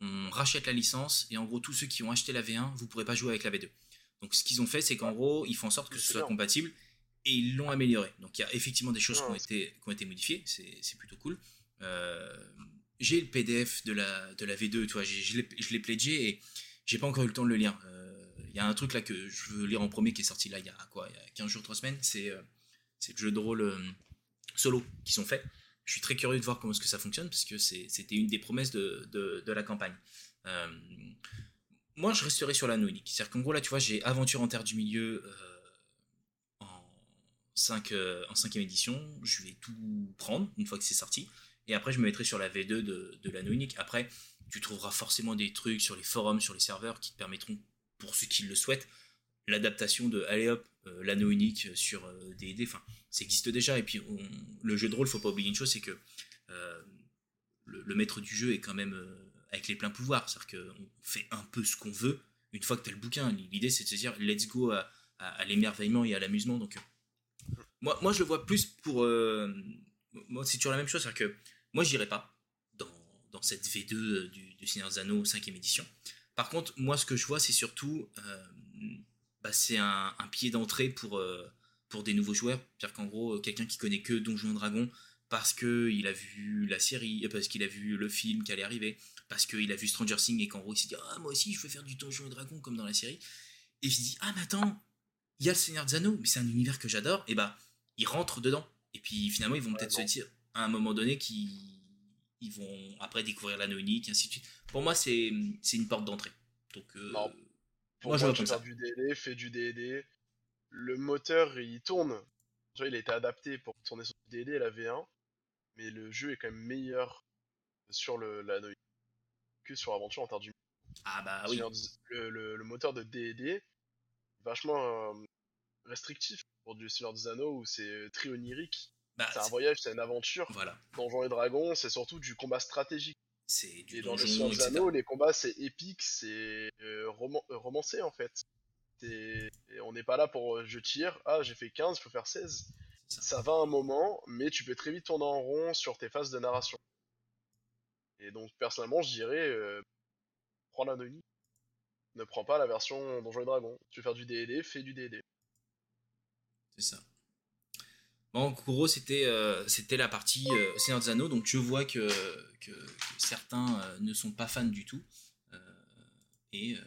on rachète la licence, et en gros, tous ceux qui ont acheté la V1, vous pourrez pas jouer avec la V2. Donc, ce qu'ils ont fait, c'est qu'en gros, ils font en sorte que ce soit bien. compatible, et ils l'ont amélioré. Donc, il y a effectivement des choses qui, ont été, qui ont été modifiées, c'est plutôt cool. Euh, j'ai le PDF de la, de la V2, tu vois, je l'ai je l'ai pledgé, et j'ai pas encore eu le temps de le lire. Euh, y a un truc là que je veux lire en premier qui est sorti là il y a quoi Il y a 15 jours, 3 semaines, c'est. euh, le jeu de rôle euh, solo qu'ils ont fait. Je suis très curieux de voir comment est-ce que ça fonctionne parce que c'était une des promesses de, de- la campagne. Euh, moi, je resterai sur l'anneau unique. C'est-à-dire qu'en gros, là, tu vois, j'ai Aventure en Terre du Milieu euh, en, 5, en cinquième édition. Je vais tout prendre une fois que c'est sorti. Et après, je me mettrai sur la V2 de, de l'anneau unique. Après, tu trouveras forcément des trucs sur les forums, sur les serveurs qui te permettront, pour ceux qui le souhaitent, l'adaptation de allez hop, euh, l'anneau unique sur euh, D&D. Enfin, ça existe déjà. Et puis, le jeu de rôle, faut pas oublier une chose, c'est que euh, le, maître du jeu est quand même euh, avec les pleins pouvoirs. C'est-à-dire qu'on fait un peu ce qu'on veut une fois que tu as le bouquin. L'idée, c'est de se dire let's go à, l'émerveillement et à l'amusement. Donc, euh, moi, moi, je le vois plus pour. euh, moi, c'est toujours la même chose. C'est-à-dire que moi, j'irai pas dans, dans cette V2 euh, du, du Seigneur des Anneaux 5 édition. Par contre, moi, ce que je vois, c'est surtout. euh, bah, c'est un, un pied d'entrée pour, euh, pour des nouveaux joueurs. C'est-à-dire qu'en gros, euh, quelqu'un qui connaît que Donjons et Dragons parce qu'il a vu la série, parce qu'il a vu le film qui allait arriver, parce qu'il a vu Stranger Things et qu'en gros il s'est dit Ah, moi aussi je veux faire du Donjons et Dragons comme dans la série. Et il se dit Ah, mais attends, il y a le Seigneur des Anneaux, mais c'est un univers que j'adore. Et bah, ils rentrent dedans. Et puis finalement, ils vont peut-être se dire à un moment donné qu'ils ils vont après découvrir l'anneau unique, et ainsi de suite. Pour moi, c'est c'est une porte d'entrée. Donc, euh, Non. Pour moi, moi, je vois tu comme ça. du DD, fais du DD. Le moteur, il tourne. Tu vois, il a été adapté pour tourner sur du DD et la V1. Mais le jeu est quand même meilleur sur le, la que sur Aventure en Terre du Ah bah oui. Le, le- le moteur de D&D est vachement euh, restrictif pour du Seigneur des Anneaux où c'est euh, très onirique. Bah, C'est un voyage, c'est une aventure. voilà. Donjons et Dragons, c'est surtout du combat stratégique. C'est du Et dans le donjon, Seigneur des etc. Anneaux, les combats c'est épique, c'est euh, roman- euh, romancé en fait. Et on n'est pas là pour euh, je tire, ah j'ai fait 15, il faut faire 16. C'est ça. Ça va un moment, mais tu peux très vite tourner en rond sur tes phases de narration. Et donc personnellement, je dirais, prends l'anonyme. Ne prends pas la version Donjons et Dragons. Tu veux faire du D&D, fais du D&D. C'est ça. Bon, en gros, c'était euh, c'était la partie euh, Seigneur des Anneaux, donc je vois que, que, que certains euh, ne sont pas fans du tout. Euh, et, euh,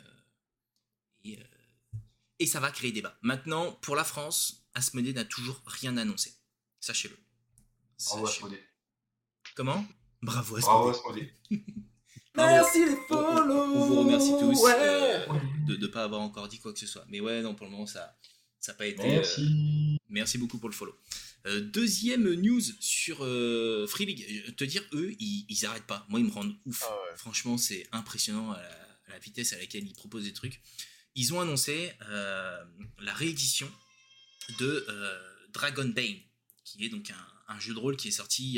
et, euh, et ça va créer débat. Maintenant, pour la France, Asmodée n'a toujours rien annoncé. Sachez-le. Bravo. Asmodée. Comment? Bravo Bravo Asmodée. Asmodée. Merci les On, on- on vous remercie tous Ouais. euh, de ne pas avoir encore dit quoi que ce soit. Mais ouais, non, pour le moment, ça n'a pas été... euh, Merci. Merci beaucoup pour le follow. Euh, deuxième news sur euh, Free League. Je- Te dire, eux, ils, ils arrêtent pas. Moi, ils me rendent ouf. Ah ouais. Franchement, c'est impressionnant à la, à la vitesse à laquelle ils proposent des trucs. Ils ont annoncé euh, la réédition de euh, Dragon Bane, qui est donc un, un jeu de rôle qui est sorti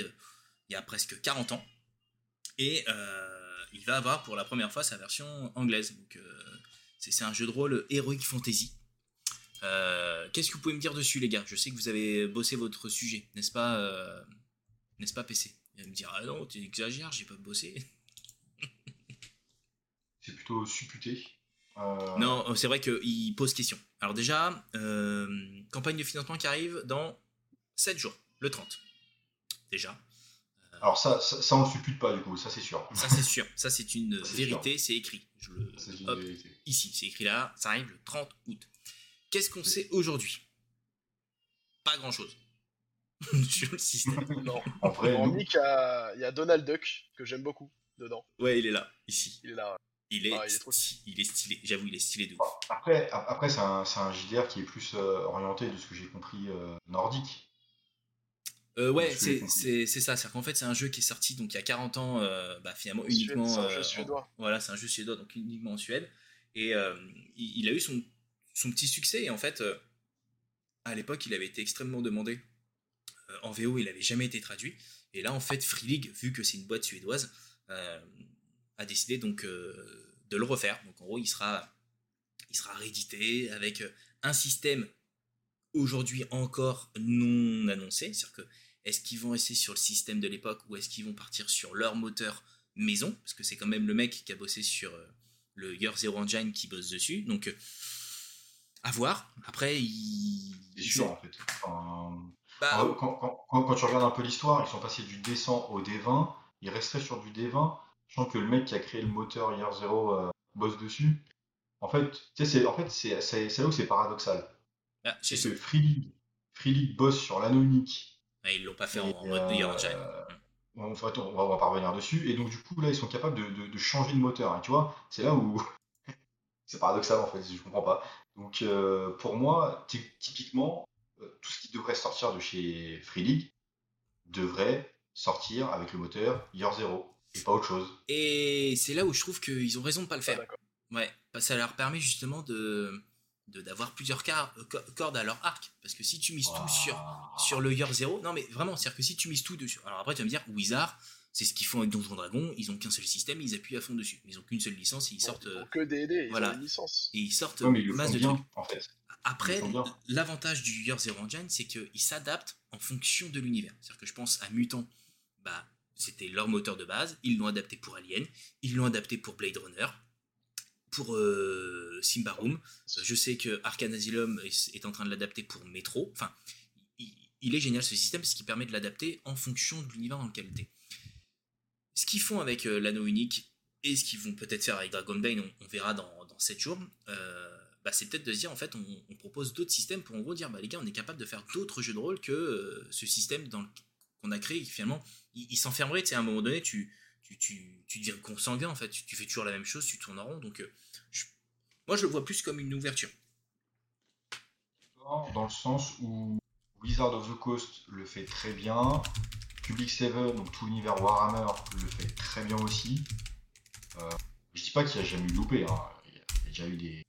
il y a presque 40 ans. Et il va avoir pour la première fois sa version anglaise. Donc, c'est un jeu de rôle Heroic Fantasy. Qu'est-ce que vous pouvez me dire dessus, les gars? Je sais que vous avez bossé votre sujet, n'est-ce pas, n'est-ce pas, PC Il va me dire Ah non, tu exagères, j'ai pas bossé. c'est plutôt supputé. Non, c'est vrai qu'il pose question. Alors déjà, campagne de financement qui arrive dans 7 jours, le 30. Déjà. Alors ça, ça, on le suppute pas du coup, ça c'est sûr. Ça c'est sûr, ça c'est une vérité, c'est écrit. Je le... Hop. Ici, c'est écrit là, ça arrive le 30 août. Qu'est-ce qu'on sait aujourd'hui? Pas grand-chose. sur le système. non. Après, en il y a Donald Duck, que j'aime beaucoup, dedans. Ouais, il est là, ici. Il est là, il est, ah, il, est stylé, j'avoue, il est stylé de Après, après c'est un, un, JDR qui est plus euh, orienté, de ce que j'ai compris, euh, nordique. Euh, ouais, c'est ça. C'est qu'en fait, c'est un jeu qui est sorti donc il y a 40 ans, bah, finalement uniquement. C'est un jeu suédois. voilà, c'est un jeu suédois, donc uniquement en Suède. Et il, a eu son, son, petit succès. Et en fait, à l'époque, il avait été extrêmement demandé. en VO, il n'avait jamais été traduit. Et là, en fait, Free League, vu que c'est une boîte suédoise, a décidé donc euh, de le refaire. Donc en gros, il sera, il sera réédité avec euh, un système aujourd'hui encore non annoncé. C'est-à-dire que est-ce qu'ils vont rester sur le système de l'époque ou est-ce qu'ils vont partir sur leur moteur maison? Parce que c'est quand même le mec qui a bossé sur euh, le Year Zero Engine qui bosse dessus. Donc à voir. Après, il. C'est sûr en fait. Bah, quand, quand, tu regardes un peu l'histoire, ils sont passés du D100 au D20. Ils resteraient sur du D20 sens que le mec qui a créé le moteur Year Zero euh, bosse dessus. En fait, c'est en fait c'est là où c'est paradoxal. Ah, c'est que Free League, Free League bosse sur l'anneau unique. Ah, ils l'ont pas fait en, mode. En fait, on va, on va pas revenir dessus. Et donc du coup là, ils sont capables de, de, changer de moteur. Et tu vois, c'est là où c'est paradoxal en fait. Je comprends pas. Donc euh, pour moi, typiquement, euh, tout ce qui devrait sortir de chez Free League devrait sortir avec le moteur Year Zero et pas autre chose. Et c'est là où je trouve qu'ils ont raison de pas le faire. ouais, ça leur permet justement de d'avoir plusieurs euh, cordes à leur arc parce que si tu mises tout sur sur le Year Zero non mais vraiment c'est à dire que si tu mises tout dessus alors après tu vas me dire Wizard c'est ce qu'ils font avec Donjon Dragon ils ont qu'un seul système ils appuient à fond dessus ils ont qu'une seule licence et ils sortent ils que D&D ils voilà. ont une licence et ils sortent masse de trucs en fait. après l'avantage du Year Zero Engine c'est qu'ils s'adaptent en fonction de l'univers c'est à dire que je pense à Mutant bah c'était leur moteur de base. Ils l'ont adapté pour Alien, ils l'ont adapté pour Blade Runner, pour euh, Simbarum. Je sais que Arcane Asylum est, en train de l'adapter pour Metro. Enfin, il, est génial ce système parce qu'il permet de l'adapter en fonction de l'univers dans lequel tu es. Ce qu'ils font avec euh, l'anneau unique et ce qu'ils vont peut-être faire avec Dragon Bane, on, verra dans, dans 7 jours. Euh, bah, c'est peut-être de se dire en fait on, propose d'autres systèmes pour en gros dire bah les gars on est capable de faire d'autres jeux de rôle que ce système qu'on a créé finalement il, s'enfermerait, tu à un moment donné, tu, tu, tu, tu deviens consanguin, en fait, tu, fais toujours la même chose, tu tournes en rond, donc euh, moi je le vois plus comme une ouverture. Dans le sens où Wizard of the Coast le fait très bien, Public Seven, donc tout l'univers Warhammer, le fait très bien aussi. Euh, je dis pas qu'il y a jamais eu loupé, hein. il y a déjà eu des,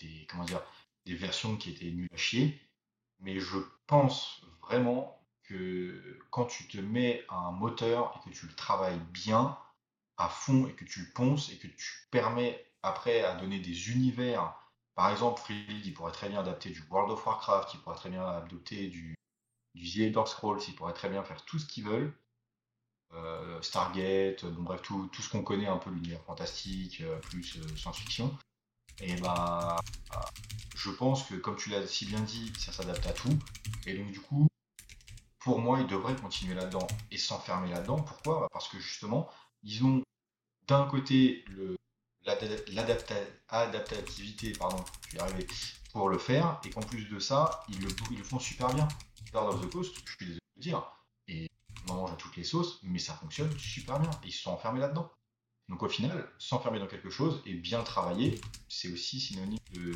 des, comment dire, des versions qui étaient nulles à chier, mais je pense vraiment que quand tu te mets un moteur et que tu le travailles bien, à fond, et que tu le ponces, et que tu permets après à donner des univers, par exemple, Free il pourrait très bien adapter du World of Warcraft, il pourrait très bien adapter du, du The Elder Scrolls, il pourrait très bien faire tout ce qu'ils veulent. Euh, Stargate, bref, tout, tout ce qu'on connaît un peu l'univers fantastique, euh, plus euh, science-fiction. Et bah, je pense que comme tu l'as si bien dit, ça s'adapte à tout. Et donc du coup, pour moi, ils devraient continuer là-dedans et s'enfermer là-dedans. Pourquoi? Bah, Parce que justement, ils ont d'un côté l'adaptativité, pardon, pour le faire, et qu'en plus de ça, ils ils le font super bien. Lord of the Coast, je suis désolé de dire, et on mange à toutes les sauces, mais ça fonctionne super bien. ils se sont enfermés là-dedans. Donc au final, s'enfermer dans quelque chose et bien travailler, c'est aussi synonyme de,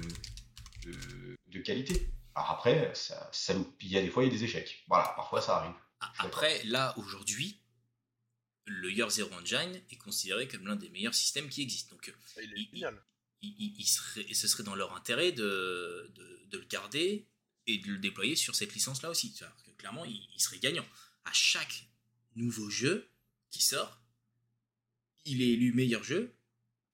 de qualité. Alors après, ça, il y a des fois, il y a des échecs. Voilà, parfois ça arrive. Après, là, aujourd'hui, le Year Zero Engine est considéré comme l'un des meilleurs systèmes qui existent. Donc, il, serait, ce serait dans leur intérêt de, de, le garder et de le déployer sur cette licence-là aussi. Que, clairement, il, serait gagnant. À chaque nouveau jeu qui sort, il est élu meilleur jeu,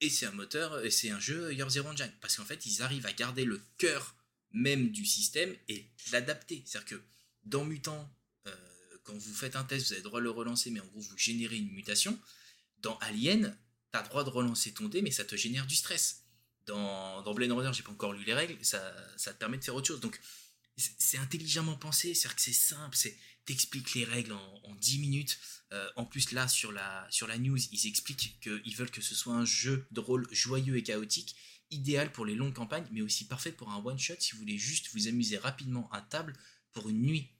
et c'est un moteur, et c'est un jeu Year Zero Engine. Parce qu'en fait, ils arrivent à garder le cœur même du système et l'adapter. C'est-à-dire que dans Mutant, euh, quand vous faites un test, vous avez le droit de le relancer, mais en gros, vous générez une mutation. Dans Alien, tu as le droit de relancer ton dé, mais ça te génère du stress. Dans, dans Blade Runner, j'ai pas encore lu les règles, ça, ça te permet de faire autre chose. Donc, c'est intelligemment pensé, c'est-à-dire que c'est simple, c'est t'expliques les règles en, 10 minutes. Euh, en plus, là, sur la, sur la news, ils expliquent qu'ils veulent que ce soit un jeu de rôle joyeux et chaotique, idéal pour les longues campagnes, mais aussi parfait pour un one-shot si vous voulez juste vous amuser rapidement à table pour une nuit.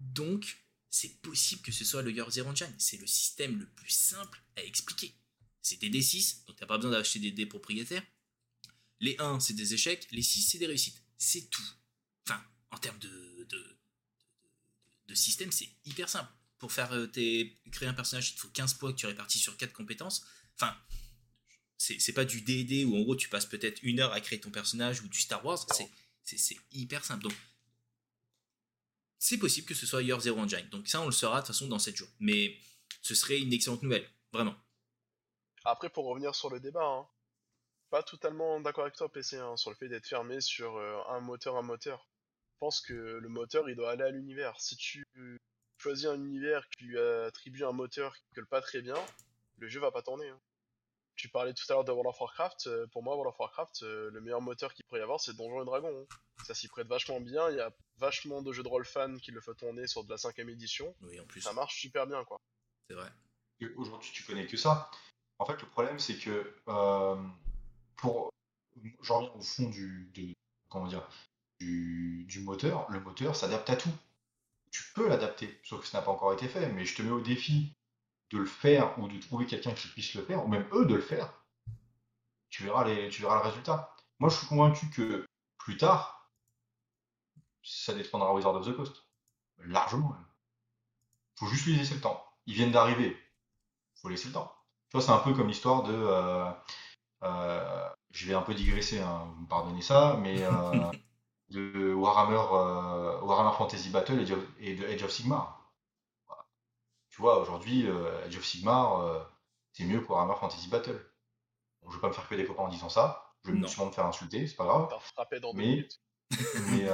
Donc, c'est possible que ce soit le Your Zero. C'est le système le plus simple à expliquer. C'est des D6, donc t'as pas besoin d'acheter des dés propriétaires. Les 1, c'est des échecs. Les 6, c'est des réussites. C'est tout. Enfin, en termes de, de, système, c'est hyper simple. Pour faire euh, créer un personnage, il te faut 15 points que tu répartis sur 4 compétences. Enfin, c'est pas du DD où en gros tu passes peut-être une heure à créer ton personnage ou du Star Wars. C'est hyper simple. Donc, c'est possible que ce soit Your Zero Engine. Donc, ça, on le saura de toute façon dans 7 jours. Mais ce serait une excellente nouvelle. Vraiment. Après, pour revenir sur le débat, hein, pas totalement d'accord avec toi, PC, hein, sur le fait d'être fermé sur euh, un moteur, un moteur. Je pense que le moteur, il doit aller à l'univers. Si tu choisis un univers qui lui attribue un moteur qui colle pas très bien, le jeu va pas tourner. Hein. Tu parlais tout à l'heure de World of Warcraft. Euh, pour moi, World of Warcraft, euh, le meilleur moteur qu'il pourrait y avoir, c'est Donjons et Dragons. Ça s'y prête vachement bien. Il y a vachement de jeux de rôle fans qui le font tourner sur de la cinquième édition. Oui, en plus. Ça marche super bien, quoi. C'est vrai. Aujourd'hui, tu connais que ça. En fait, le problème, c'est que euh, pour, j'en reviens au fond du, comment dire, du, moteur. Le moteur s'adapte à tout. Tu peux l'adapter, sauf que ça n'a pas encore été fait. Mais je te mets au défi de le faire ou de trouver quelqu'un qui puisse le faire, ou même eux de le faire. Tu verras, le résultat. Moi, je suis convaincu que plus tard, ça dépendra Wizard of the Coast. Largement. Faut juste lui laisser le temps. Ils viennent d'arriver. Faut laisser le temps. Tu vois, c'est un peu comme l'histoire de. Euh, euh, je vais un peu digresser, hein, vous me pardonnez ça, mais euh, de Warhammer, Warhammer Fantasy Battle et de, Age of Sigmar. Tu vois, aujourd'hui, Age of Sigmar, c'est mieux que Warhammer Fantasy Battle. Bon, je vais pas me faire que des copains en disant ça. Je vais sûrement me faire insulter, c'est pas grave. dans mais, mais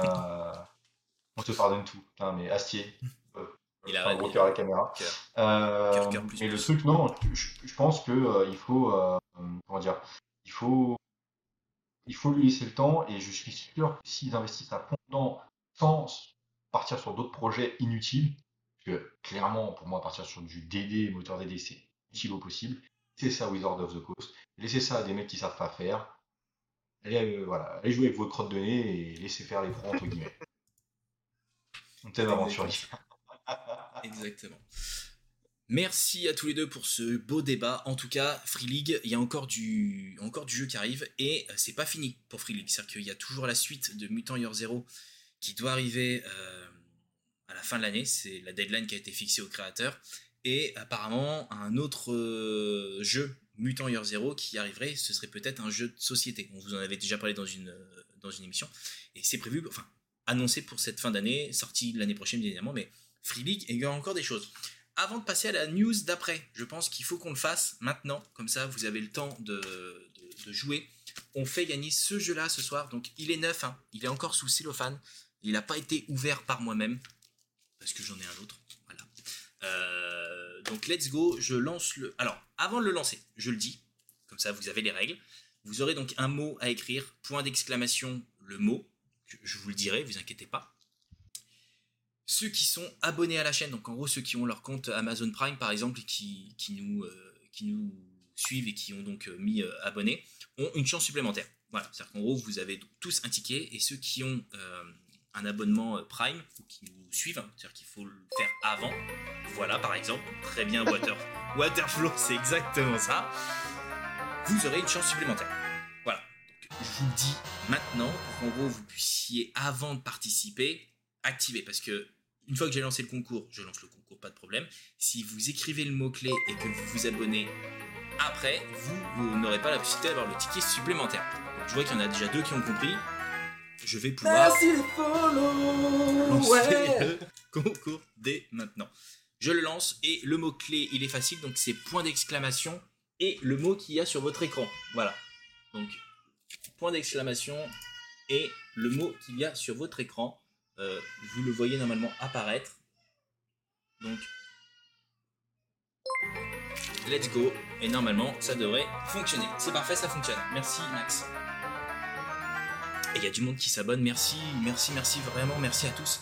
on te pardonne tout. mais Astier, il a gros cœur à la caméra. Euh, mais le truc, non, je, pense que euh, il faut, euh, comment dire, il faut, il faut lui laisser le temps et je suis sûr que s'ils investissent à fond dedans sans partir sur d'autres projets inutiles, parce que clairement, pour moi, partir sur du DD, moteur DD, c'est utile au possible. C'est ça Wizard of the Coast. Laissez ça à des mecs qui savent pas faire. Allez, voilà, allez jouer avec votre crotte de nez et laissez faire les pros entre guillemets. On t'aime aventurier. Exactement. Merci à tous les deux pour ce beau débat. En tout cas, Free League, il y a encore du, encore du jeu qui arrive et euh, c'est pas fini pour Free League. C'est-à-dire qu'il y a toujours la suite de Mutant Year Zero qui doit arriver euh, à la fin de l'année. C'est la deadline qui a été fixée au créateur. Et apparemment, un autre euh, jeu, Mutant Year Zero, qui arriverait, ce serait peut-être un jeu de société. On vous en avait déjà parlé dans une, dans une émission. Et c'est prévu, enfin, annoncé pour cette fin d'année, sorti l'année prochaine, évidemment, mais Free League il y a encore des choses. Avant de passer à la news d'après, je pense qu'il faut qu'on le fasse maintenant, comme ça vous avez le temps de, jouer. On fait gagner ce jeu-là ce soir, donc il est neuf, hein. il est encore sous cellophane, il n'a pas été ouvert par moi-même, parce que j'en ai un autre. Voilà. Euh, donc let's go, je lance le... Alors, avant de le lancer, je le dis, comme ça vous avez les règles. Vous aurez donc un mot à écrire, point d'exclamation, le mot, je vous le dirai, vous inquiétez pas ceux qui sont abonnés à la chaîne, donc en gros ceux qui ont leur compte Amazon Prime par exemple euh, qui nous suivent et qui ont donc euh, mis euh, abonnés, ont une chance supplémentaire. Voilà, c'est-à-dire qu'en gros vous avez tous un ticket et ceux qui ont un abonnement Prime ou qui nous suivent, hein, c'est-à-dire qu'il faut le faire avant, voilà par exemple, très bien Water, Waterflow, c'est exactement ça, vous aurez une chance supplémentaire. Voilà, je vous le dis maintenant pour qu'en gros vous puissiez avant de participer activer. Parce que une fois que j'ai lancé le concours, je lance le concours, pas de problème. Si vous écrivez le mot-clé et que vous vous abonnez après, vous, n'aurez pas la possibilité d'avoir le ticket supplémentaire. Donc, je vois qu'il y en a déjà deux qui ont compris. Je vais pouvoir Merci les follow lancer le concours dès maintenant. Je le lance et le mot-clé, il est facile, donc c'est point d'exclamation et le mot qu'il y a sur votre écran. Voilà. Donc, point d'exclamation et le mot qu'il y a sur votre écran. Euh, vous le voyez normalement apparaître. Donc, let's go. Et normalement, ça devrait fonctionner. C'est parfait, ça fonctionne. Merci Max. Et il y a du monde qui s'abonne. Merci, merci, merci vraiment, merci à tous.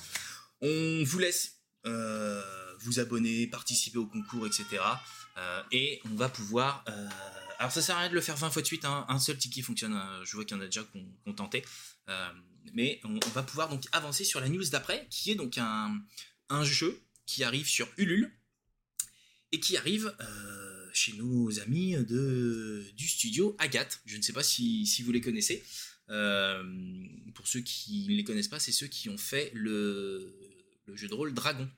On vous laisse euh, vous abonner, participer au concours, etc. Euh, et on va pouvoir. alors ça sert à rien de le faire 20 fois de suite. hein. Un seul ticket fonctionne. euh, je vois qu'il y en a déjà qui ont. Mais on, va pouvoir donc avancer sur la news d'après, qui est donc un, un jeu qui arrive sur Ulule et qui arrive euh, chez nos amis de, du studio Agathe. Je ne sais pas si, si vous les connaissez. Euh, pour ceux qui ne les connaissent pas, c'est ceux qui ont fait le, le jeu de rôle Dragon.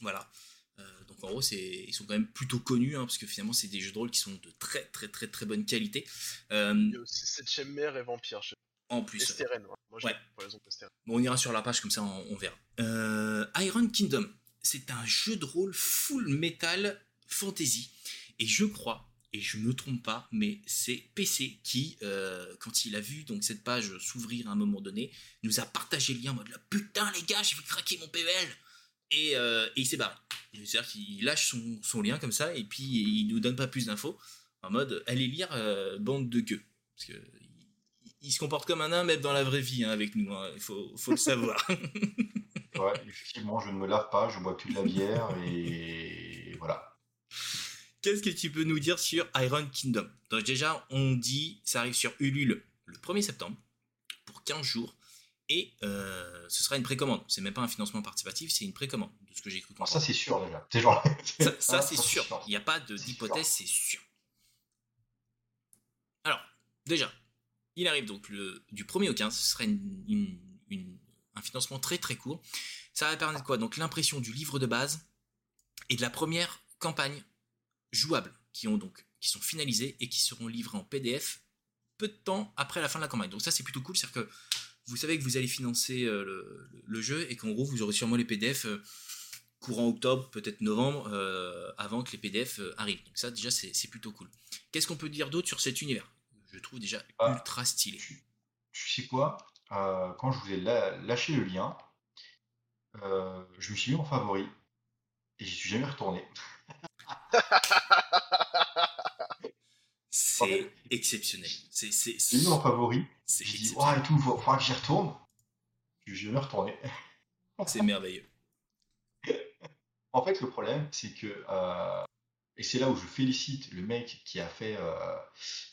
Voilà. Euh, donc en gros, c'est, ils sont quand même plutôt connus, hein, parce que finalement, c'est des jeux de rôle qui sont de très très très très bonne qualité. Euh, aussi Septième Mère et Vampire. Je... en plus, Esteren, ouais. Moi, je Ouais. l'ai pour les autres Esteren. Bon, on ira sur la page comme ça, on, on verra. Euh, Iron Kingdom, c'est un jeu de rôle full metal fantasy. Et je crois, et je me trompe pas, mais c'est PC qui, euh, quand il a vu donc cette page s'ouvrir à un moment donné, nous a partagé le lien en mode là, putain les gars, je vais craquer mon PVL. Et, euh, et il s'est barré. C'est-à-dire qu'il lâche son, son lien comme ça et puis il nous donne pas plus d'infos en mode allez lire euh, bande de gueux. Parce que il, se comporte comme un nain même dans la vraie vie hein, avec nous, hein. il faut, faut le savoir. Ouais, effectivement, je ne me lave pas, je bois que de la bière et voilà. Qu'est-ce que tu peux nous dire sur Iron Kingdom? Donc déjà, on dit, ça arrive sur Ulule le 1er septembre, pour 15 jours, et euh, ce sera une précommande. C'est même pas un financement participatif, c'est une précommande, de ce que j'ai cru Alors comprendre. ça, c'est sûr déjà. C'est genre... Ça, ça, Ah, c'est sûr. Il n'y a pas d'hypothèse, c'est sûr. Alors, déjà, il arrive donc du 1er au 15, ce serait un financement très très court. Ça va permettre quoi? Donc l'impression du livre de base et de la première campagne jouable qui, ont donc, qui sont finalisées et qui seront livrées en PDF peu de temps après la fin de la campagne. Donc ça c'est plutôt cool, c'est-à-dire que vous savez que vous allez financer euh, le, jeu et qu'en gros vous aurez sûrement les PDF euh, courant octobre, peut-être novembre, euh, avant que les PDF arrivent. Donc ça déjà c'est plutôt cool. Qu'est-ce qu'on peut dire d'autre sur cet univers? Je trouve déjà Ah. ultra stylé. Tu sais quoi Euh, Quand je vous ai lâché le lien, euh, je me suis mis en favori et j'y suis jamais retourné. C'est exceptionnel. C'est mis en favori, j'ai dit, ouais, et tout, il faudra que j'y retourne. Je suis jamais retourné. C'est merveilleux. En fait, le problème, c'est que, euh, et c'est là où je félicite le mec qui a fait, euh,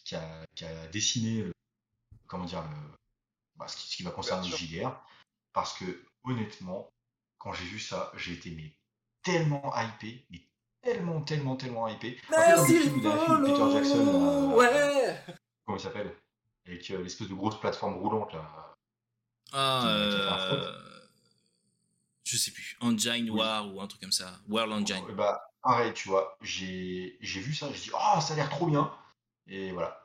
qui, a, qui a dessiné, le- comment dire, le, bah, ce, qui, ce qui va concerner le. JDR, parce que honnêtement, quand j'ai vu ça, j'ai été mais, tellement hypé, mais tellement, tellement, tellement hypé. Après, dans le Merci film, il y a un film de Peter Jackson, là, Ouais comment il s'appelle, avec euh, l'espèce de grosse plateforme roulante là. Ah, euh, je sais plus. Engine Oui. War ou un truc comme ça. World Engine. Euh, bah, pareil, tu vois, j'ai j'ai vu ça, j'ai dit, oh, ça a l'air trop bien. Et voilà.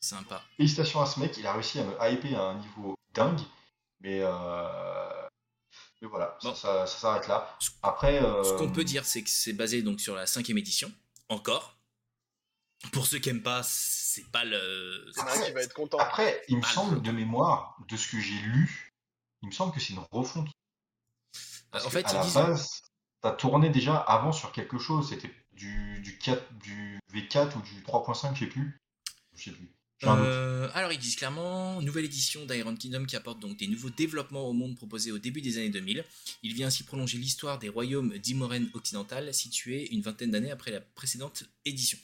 Sympa. Félicitations à ce mec, il a réussi à me hyper à un niveau dingue. Mais, euh, mais voilà, Bon. ça, ça, ça s'arrête là. Après, euh, Ce qu'on peut dire, c'est que c'est basé donc sur la cinquième édition. Encore. Pour ceux qui aiment pas, c'est pas le. Il y en a un qui va être content. après, il me semble le- de mémoire, de ce que j'ai lu, il me semble que c'est une refonte. Parce En fait, à la disent- base, ça tournait déjà avant sur quelque chose. C'était du, du, 4, du V4 ou du 3.5, je sais plus. Je sais plus. Euh, alors ils disent clairement, nouvelle édition d'Iron Kingdom qui apporte donc des nouveaux développements au monde proposé au début des années 2000. Il vient ainsi prolonger l'histoire des royaumes d'Imoren occidental situés une vingtaine d'années après la précédente édition.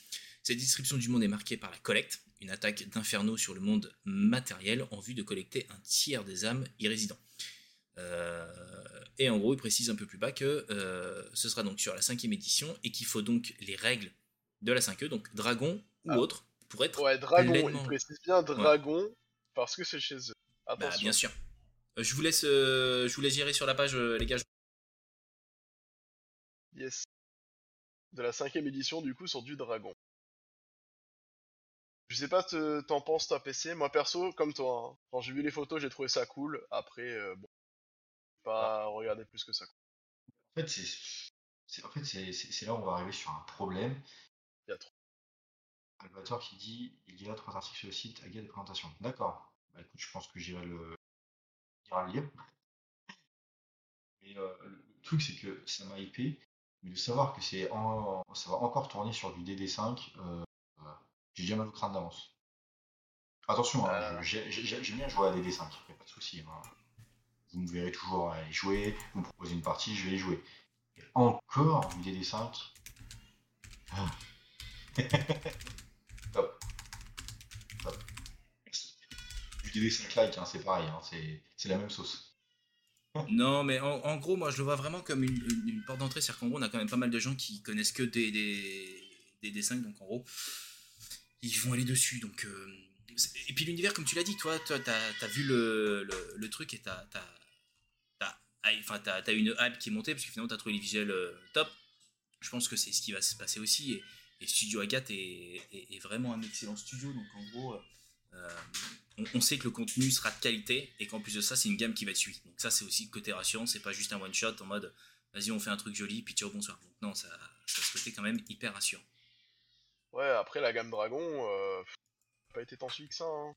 Cette description du monde est marquée par la collecte, une attaque d'inferno sur le monde matériel en vue de collecter un tiers des âmes y résidant. Euh, et en gros, il précise un peu plus bas que euh, ce sera donc sur la cinquième édition et qu'il faut donc les règles de la 5e, donc dragon ou Ah. autre, pour être Ouais, dragon, pleinement- il précise bien dragon, parce que c'est chez eux. Bah, Attention. bien sûr. Euh, Je vous laisse, euh, je vous laisse gérer sur la page, les gars. Yes. De la cinquième édition, du coup, sur du dragon. Je sais pas ce t'en penses, toi, PC. Moi, perso, comme toi, hein, quand j'ai vu les photos, j'ai trouvé ça cool. Après, euh, bon, pas regarder plus que ça. En fait, c'est En fait, c'est là où on va arriver sur un problème. Il y a trop. Qui dit il y a trois articles sur le site à guide de présentation. D'accord. Bah écoute, je pense que j'irai le... le lire. Mais euh, le truc, c'est que ça m'a hypé. Mais de savoir que c'est en... ça va encore tourner sur du DD5, euh, j'ai déjà mal au crâne d'avance. Attention, hein, euh. j'aime bien jouer à DD5, il pas de souci. Hein. Vous me verrez toujours y jouer, vous me proposez une partie, je vais y jouer. encore du DD5. Ah. Top. Top. Du DD5 like, hein, c'est pareil, c'est la même sauce non, mais en, gros, moi, je le vois vraiment comme une, porte d'entrée. C'est-à-dire qu'en gros, on a quand même pas mal de gens qui connaissent que des, des, des 5 donc en gros, ils vont aller dessus. Donc, euh, et puis l'univers, comme tu l'as dit, toi, t'as as vu le, truc et enfin, as, une hype qui est montée parce que finalement, t'as trouvé les visuels euh, top. Je pense que c'est ce qui va se passer aussi. Et, Studio Agathe est, vraiment un excellent studio. Donc, en gros, euh, on, sait que le contenu sera de qualité et qu'en plus de ça, c'est une gamme qui va être suivie. Donc ça, c'est aussi côté rassurant, c'est pas juste un one shot en mode vas-y, on fait un truc joli, puis ciao, bonsoir. Donc non, ça, ça se côté quand même hyper rassurant. Ouais, après la gamme Dragon, euh, pas été tant suivi que ça. Hein.